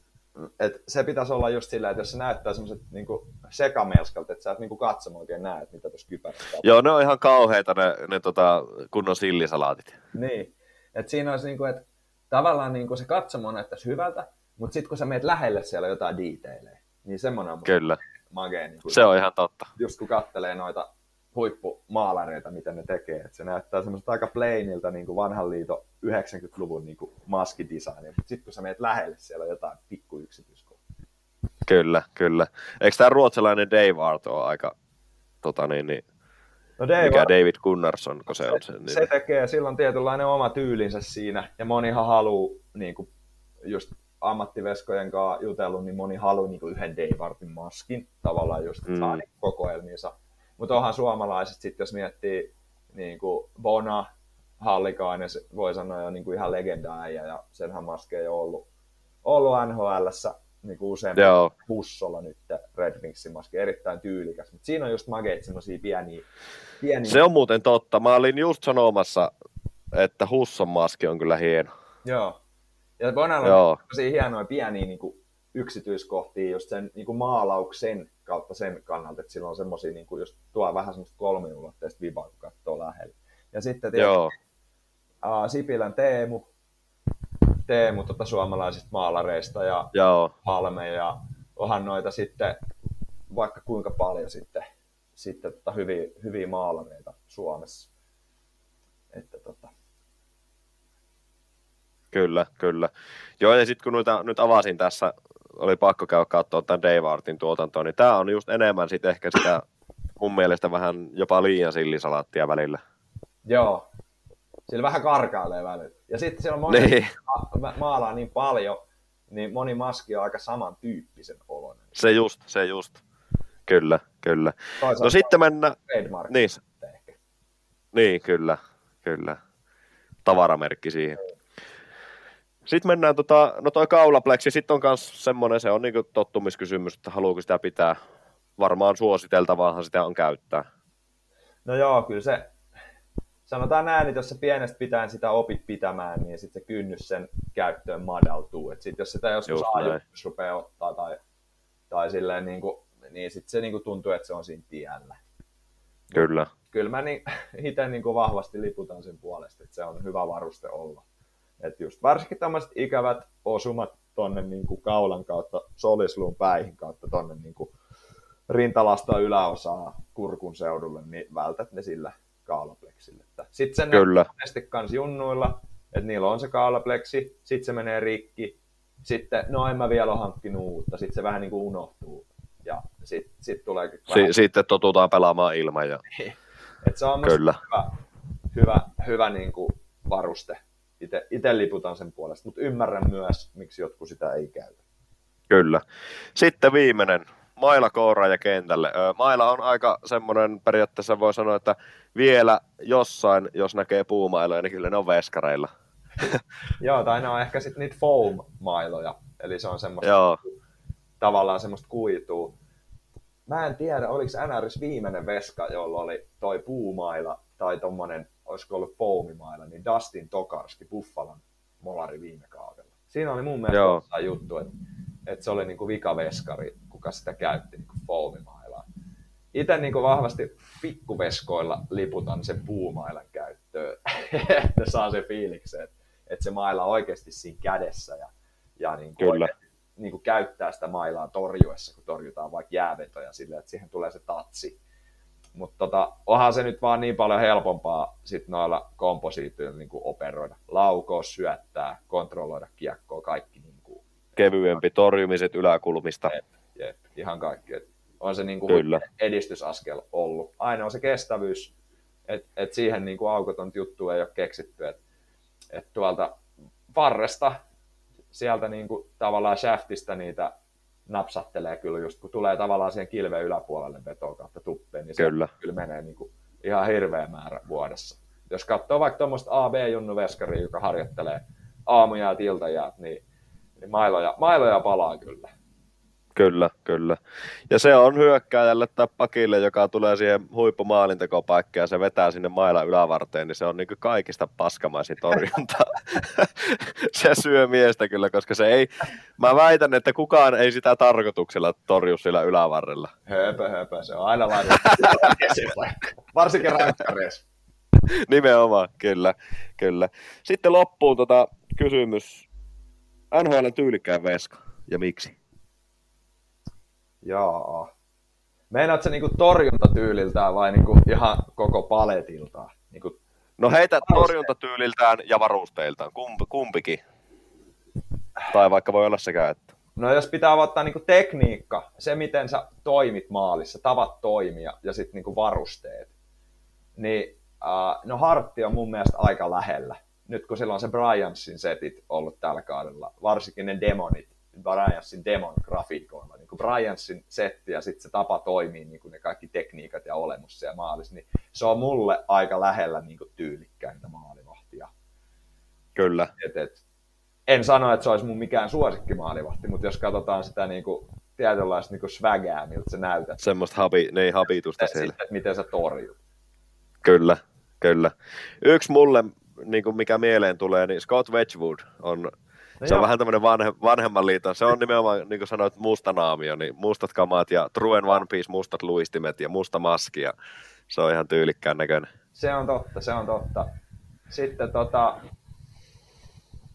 että se pitäisi olla just sillä, että jos se näyttää semmoiset niin sekamelskalta, että sä et niin kuin katsomaan oikein näe, että mitä tuossa kypärässä Joo, ne on ihan kauheita ne, ne tota, kunnon sillisalaatit. Niin, että siinä olisi niin kuin, että tavallaan niin kuin se katsomo näyttäisi hyvältä, mutta sitten kun sä meet lähelle siellä jotain diiteilejä, niin semmoinen on Kyllä. magee. Niin kuin, Se on ihan totta. just kun kattelee noita huippumaalareita, mitä ne tekee, että se näyttää semmoista aika plainilta niin kuin vanhan liiton 90-luvun niin kuin maskidesignia, mutta sitten kun sä meet lähelle, siellä on jotain pikku yksityiskohtia. Kyllä, kyllä. Eikö tämä ruotsalainen Dave Art ole aika, tota niin, niin, No Dave, mikä David Gunnarsson, kun se on se, se niin, tekee silloin tietynlainen oma tyylinsä siinä, ja monihan haluaa niin kuin, just ammattiveskojen kanssa jutellut, niin moni haluaa niin kuin yhden Dave Artin maskin, tavallaan just, että Mm. saa niin kokoelmiinsa. Mutta onhan suomalaiset sitten, jos miettii niin kuin Bona, Hallikainen, voi sanoa jo niin kuin ihan legendaäijä, ja senhän maskeja on ollut, ollut NHLssä niin kuin useampi Joo. Hussolla nyt Red Wingsin maski, erittäin tyylikäs. Mutta siinä on just mageet semmosia pieniä, pieniä se on muuten totta. Mä olin just sanomassa, että Husson maski on kyllä hieno. Joo. Ja Bonalla Joo. on tosi hienoja pieniä niin kuin, yksityiskohtia just sen niin kuin maalauksen kautta sen kannalta, että sillä on semmoisia, niin kuin, just tuo vähän semmoista kolmiulotteista vibaa, kun katsoo lähellä. Ja sitten tietysti Joo, uh, Sipilän Teemu, Teemu tota, suomalaisista maalareista ja joo. Halme ja onhan noita sitten vaikka kuinka paljon sitten, sitten tota, hyviä, hyviä maalareita Suomessa. Että, tota, Kyllä, kyllä. Joo, ja sitten kun noita, nyt avasin tässä, oli pakko käydä katsoa tämän Dave Artin tuotantoa, niin tämä on just enemmän sitten ehkä sitä mun mielestä vähän jopa liian sillisalaattia välillä. Joo. Sillä vähän karkailee välillä. Ja sitten siellä on moni, Niin, ma- maalaa niin paljon, niin moni maski on aika samantyyppisen oloinen. se just, se just. Kyllä, kyllä. Toisaalta No sitten mennään, trademark niin, ehkä. niin kyllä, kyllä. Tavaramerkki siihen. Sitten mennään, tota, no toi kaulapleksi, sitten on myös semmoinen, se on niinku tottumiskysymys, että haluuko sitä pitää. Varmaan suositeltavaahan sitä on käyttää. No joo, kyllä se, sanotaan näin, että jos sä pienestä pitäen sitä opit pitämään, niin sitten se kynnys sen käyttöön madaltuu. Et sit jos sitä joskus ajoitus rupeaa ottaa tai, tai silleen niin, kuin, niin sitten se niin kuin tuntuu, että se on siinä tiellä. Kyllä, Kyllä mä niin, itse niin kuin vahvasti liputan sen puolesta, että se on hyvä varuste olla. Et just varsinkin tämmöiset ikävät osumat tonne niin kuin kaulan kautta, solisluun päihin kautta tonne niin kuin rintalasta yläosaa kurkun seudulle, niin vältät ne sillä kaalapleksillä. Sitten sen Kyllä. monesti kans junnuilla, että niillä on se kaalapleksi, sitten se menee rikki, sitten no en mä vielä ole hankkinut uutta, sitten se vähän niin kuin unohtuu. Ja sitten sit tuleekin vähän si- sitten totutaan pelaamaan ilman. Ja... et se on Kyllä. hyvä, hyvä, hyvä niin kuin varuste. Itse liputan sen puolesta, mutta ymmärrän myös, miksi jotkut sitä ei käytä. Kyllä. Sitten viimeinen, maila kouraan ja kentälle. Maila on aika semmoinen, periaatteessa voi sanoa, että vielä jossain, jos näkee puumailoja, niin kyllä ne on veskareilla. Joo, tai ne on ehkä sitten niitä foam-mailoja, eli se on semmoista Joo, tavallaan semmoista kuitua. Mä en tiedä, oliko NRS viimeinen veska, jolla oli toi puumaila tai tommonen, olisiko ollut foamimaila, niin Dustin Tokarski Buffalon molari viime kaudella. Siinä oli mun mielestä Joo. juttu, että, että se oli niinku vikaveskari, kuka sitä käytti niinku foamimailaa. Itse niinku vahvasti pikkuveskoilla liputan sen puumailan käyttöön, että saa se fiiliksen, että, että se maila on oikeasti siinä kädessä ja, ja niinku Kyllä. oikeasti niin kuin käyttää sitä mailaa torjuessa, kun torjutaan vaikka jäävetoja silleen, että siihen tulee se tatsi. Mutta tota, onhan se nyt vaan niin paljon helpompaa sit noilla komposiitioilla niin operoida. Laukoa, syöttää, kontrolloida kiekkoa, kaikki niin kuin, kevyempi torjumiset yläkulmista. jep, ihan kaikki. Et on se niin kuin Kyllä. edistysaskel ollut. Ainoa on se kestävyys, että et siihen niin kuin aukoton juttu ei ole keksitty. Että et tuolta varresta, sieltä niin kuin tavallaan shaftista niitä napsattelee kyllä just, kun tulee tavallaan siihen kilven yläpuolelle vetoa kautta tuppeen, niin Kyllä. se kyllä menee niin kuin ihan hirveä määrä vuodessa. Jos katsoo vaikka tuommoista AB-junnu veskaria, joka harjoittelee aamujäät, iltajäät, niin, niin mailoja, mailoja palaa kyllä. Kyllä, kyllä. Ja se on hyökkääjälle tai pakille, joka tulee siihen huippumaalintekopaikkaan ja se vetää sinne maila ylävarteen, niin se on niin kaikista paskamaisin torjunta. se syö miestä kyllä, koska se ei, mä väitän, että kukaan ei sitä tarkoituksella torju sillä ylävarrella. Höpö, höpö, se on aina laitettu Varsinkin rankkareissa. Nimenomaan, kyllä, kyllä. Sitten loppuun tota kysymys. NHL tyylikkään veska ja miksi? Jaa. Meinaat se niinku torjuntatyyliltään vai niinku ihan koko paletiltaan? Niinku... No heitä torjuntatyyliltään ja varusteiltaan, Kump, kumpikin. Tai vaikka voi olla sekä että. No jos pitää ottaa niinku tekniikka, se miten sä toimit maalissa, tavat toimia ja sitten niinku varusteet, niin uh, no Hartti on mun mielestä aika lähellä. Nyt kun silloin se Bryansin setit ollut tällä kaudella, varsinkin ne demonit, Bryansin demon grafiikoilla, niin kuin Bryansin setti ja sitten se tapa toimii, niin kuin ne kaikki tekniikat ja olemus siellä maalissa, niin se on mulle aika lähellä niin kuin tyylikkäintä maalivahtia. Kyllä. Et, et, en sano, että se olisi mun mikään suosikkimaalivahti, mutta jos katsotaan sitä niin kuin, tietynlaista niin kuin swagaa, miltä se näytät. Semmoista habi, ne habitusta sitten, siellä. Sitten, miten sä torjut. Kyllä, kyllä. Yksi mulle, niin kuin mikä mieleen tulee, niin Scott Wedgwood on se joo. on vähän tämmöinen vanhe, vanhemman liiton. Se on nimenomaan, niin kuin sanoit, musta naamio, niin mustat kamat ja Truen One Piece, mustat luistimet ja musta maski. Ja se on ihan tyylikkään näköinen. Se on totta, se on totta. Sitten tota,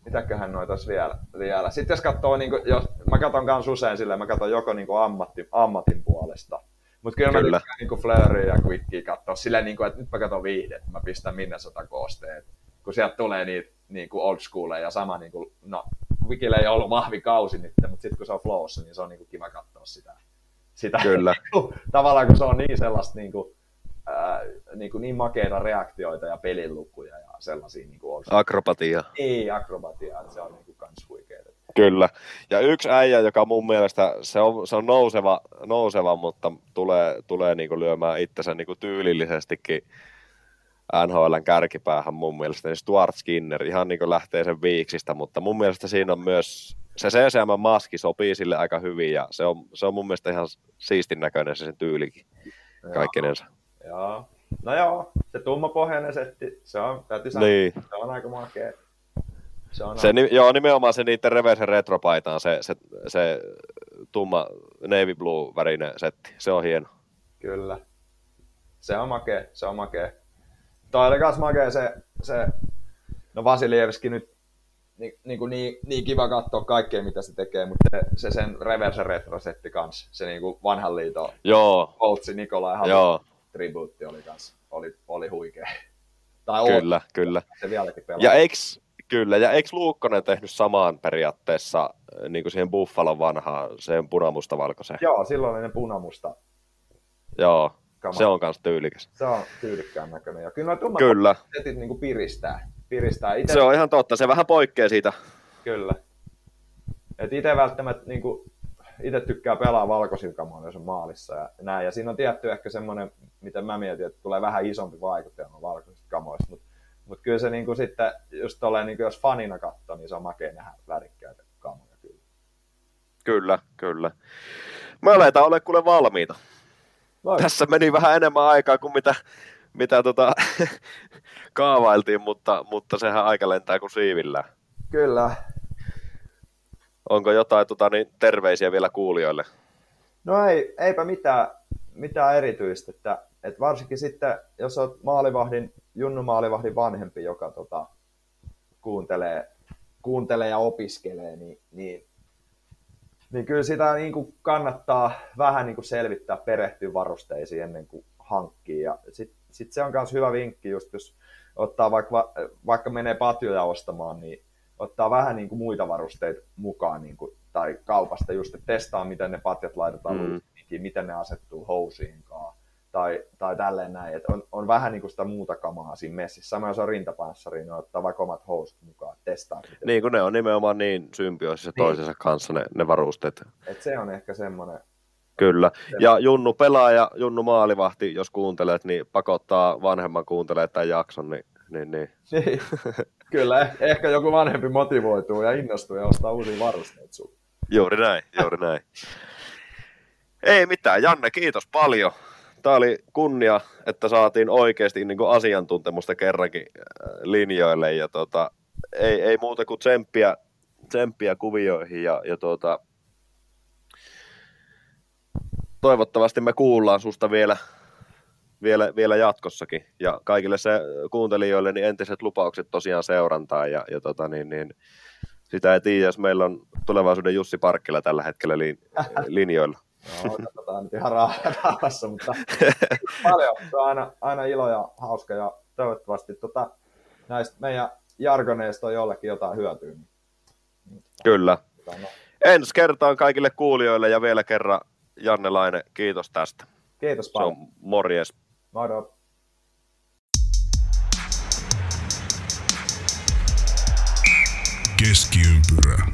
mitäköhän noita olisi vielä, vielä. Sitten jos katsoo, niin kuin, jos, mä katson kans usein silleen, mä katson joko niin kuin ammatti, ammatin puolesta. Mutta kyllä, kyllä. mä tykkään niin Flurry ja Quickia katsoa silleen, niin kuin, että nyt mä katson viihdet, mä pistän minne sata koosteet. Kun sieltä tulee niitä niin kuin old schoolia ja sama, niin kuin, no Wikillä ei ollut vahvi kausi nyt, mutta sitten kun se on flowssa, niin se on niin kuin kiva katsoa sitä. sitä Kyllä. tavallaan kun se on niin sellaista niin kuin, ää, niin, kuin niin makeita reaktioita ja pelilukuja ja sellaisia niin kuin Akrobatia. Ei, akrobatia, että se on niin kuin kans huikeeta. Kyllä. Ja yksi äijä, joka mun mielestä, se on, se on nouseva, nouseva, mutta tulee, tulee niin kuin lyömään itsensä niin kuin tyylillisestikin NHLn kärkipäähän mun mielestä, niin Stuart Skinner ihan niin lähtee sen viiksistä, mutta mun mielestä siinä on myös, se CCM-maski sopii sille aika hyvin ja se on, se on mun mielestä ihan siistin näköinen se sen tyylikin kaikkinensa. Joo. No joo, se tummapohjainen setti, se on, täytyy sanoa, niin. se on aika makea. Se on se, aika... Joo, nimenomaan se niiden reverse retropaitaan, se, se, se tumma navy blue värinen setti, se on hieno. Kyllä. Se on makea, se on makea. Toi oli kans makea se, se no Vasilievski nyt niin, niin, kuin niin, niin, kiva katsoa kaikkea, mitä se tekee, mutta se, se sen reverse retro-setti kans, se niin kuin vanhan liiton Joo. Oltsi Nikolai Joo. tribuutti oli kans, oli, oli huikea. Tai kyllä, on, kyllä. Se vieläkin pelaa. Ja eiks, kyllä, ja eikö Luukkonen tehnyt samaan periaatteessa niin kuin siihen Buffalon vanhaan, sen punamusta valkoiseen? Joo, silloin oli ne punamusta. Joo, kama. Se on myös tyylikäs. Se on tyylikkään näköinen. Ja kyllä nuo kyllä. setit niin piristää. piristää. Ite... Se on ihan totta, se vähän poikkeaa siitä. Kyllä. Et itse välttämättä niin kuin, itse tykkää pelaa valkoisilla jos on maalissa ja näin. Ja siinä on tietty ehkä semmoinen, mitä mä mietin, että tulee vähän isompi vaikutelma valkoisista kamoista. Mutta mut kyllä se niin kuin sitten, just tolleen, niin kuin jos fanina katsoo, niin se on makea nähdä värikkäitä kamoja kyllä. Kyllä, kyllä. Me aletaan ole kuule valmiita. Vai. Tässä meni vähän enemmän aikaa kuin mitä, mitä tota, kaavailtiin, mutta, mutta sehän aika lentää kuin siivillä. Kyllä. Onko jotain tota, niin, terveisiä vielä kuulijoille? No ei, eipä mitään, mitään erityistä. Että, että varsinkin sitten, jos olet maalivahdin, Junnu maalivahdin vanhempi, joka tota, kuuntelee, kuuntelee ja opiskelee, niin, niin niin kyllä sitä niin kuin kannattaa vähän niin kuin selvittää, perehtyä varusteisiin ennen kuin hankkii. Ja sitten sit se on myös hyvä vinkki, just jos ottaa vaikka, vaikka menee patjoja ostamaan, niin ottaa vähän niin kuin muita varusteita mukaan niin kuin, tai kaupasta just, että testaa, miten ne patjat laitetaan mm. miten ne asettuu housiinkaan tai, tai tälleen näin, että on, on vähän niin kuin sitä muuta kamaa siinä messissä. Sama jos on rintapanssari, niin ottaa vaikka omat housut mukaan, testaa. Miten... Niin kuin ne on nimenomaan niin symbioosissa niin. toisensa kanssa ne, ne varusteet. Et se on ehkä semmoinen. Kyllä. Ja Junnu pelaaja, Junnu maalivahti, jos kuuntelet, niin pakottaa vanhemman kuuntelemaan tämän jakson, niin, Niin, niin. Niin. Kyllä, eh- ehkä joku vanhempi motivoituu ja innostuu ja ostaa uusia varusteita sun. Juuri näin, juuri näin. Ei mitään, Janne, kiitos paljon. Tämä oli kunnia, että saatiin oikeasti niin kuin asiantuntemusta kerrankin äh, linjoille ja tota, ei, ei muuta kuin tsemppiä, tsemppiä kuvioihin ja, ja tota, toivottavasti me kuullaan susta vielä, vielä, vielä jatkossakin. Ja kaikille se kuuntelijoille niin entiset lupaukset tosiaan seurantaa ja, ja tota, niin, niin, sitä ei tiedä, jos meillä on tulevaisuuden Jussi Parkkila tällä hetkellä lin, linjoilla. No, katsotaan nyt ihan rauhassa, mutta paljon. Se on aina, aina ilo ja hauska ja toivottavasti tota, näistä meidän jargoneista on jollekin jotain hyötyä. Niin, Kyllä. tota, no, Ensi kertaan kaikille kuulijoille ja vielä kerran Janne Laine, kiitos tästä. kiitos Se paljon. on morjes. Moro. Keskiympyrä.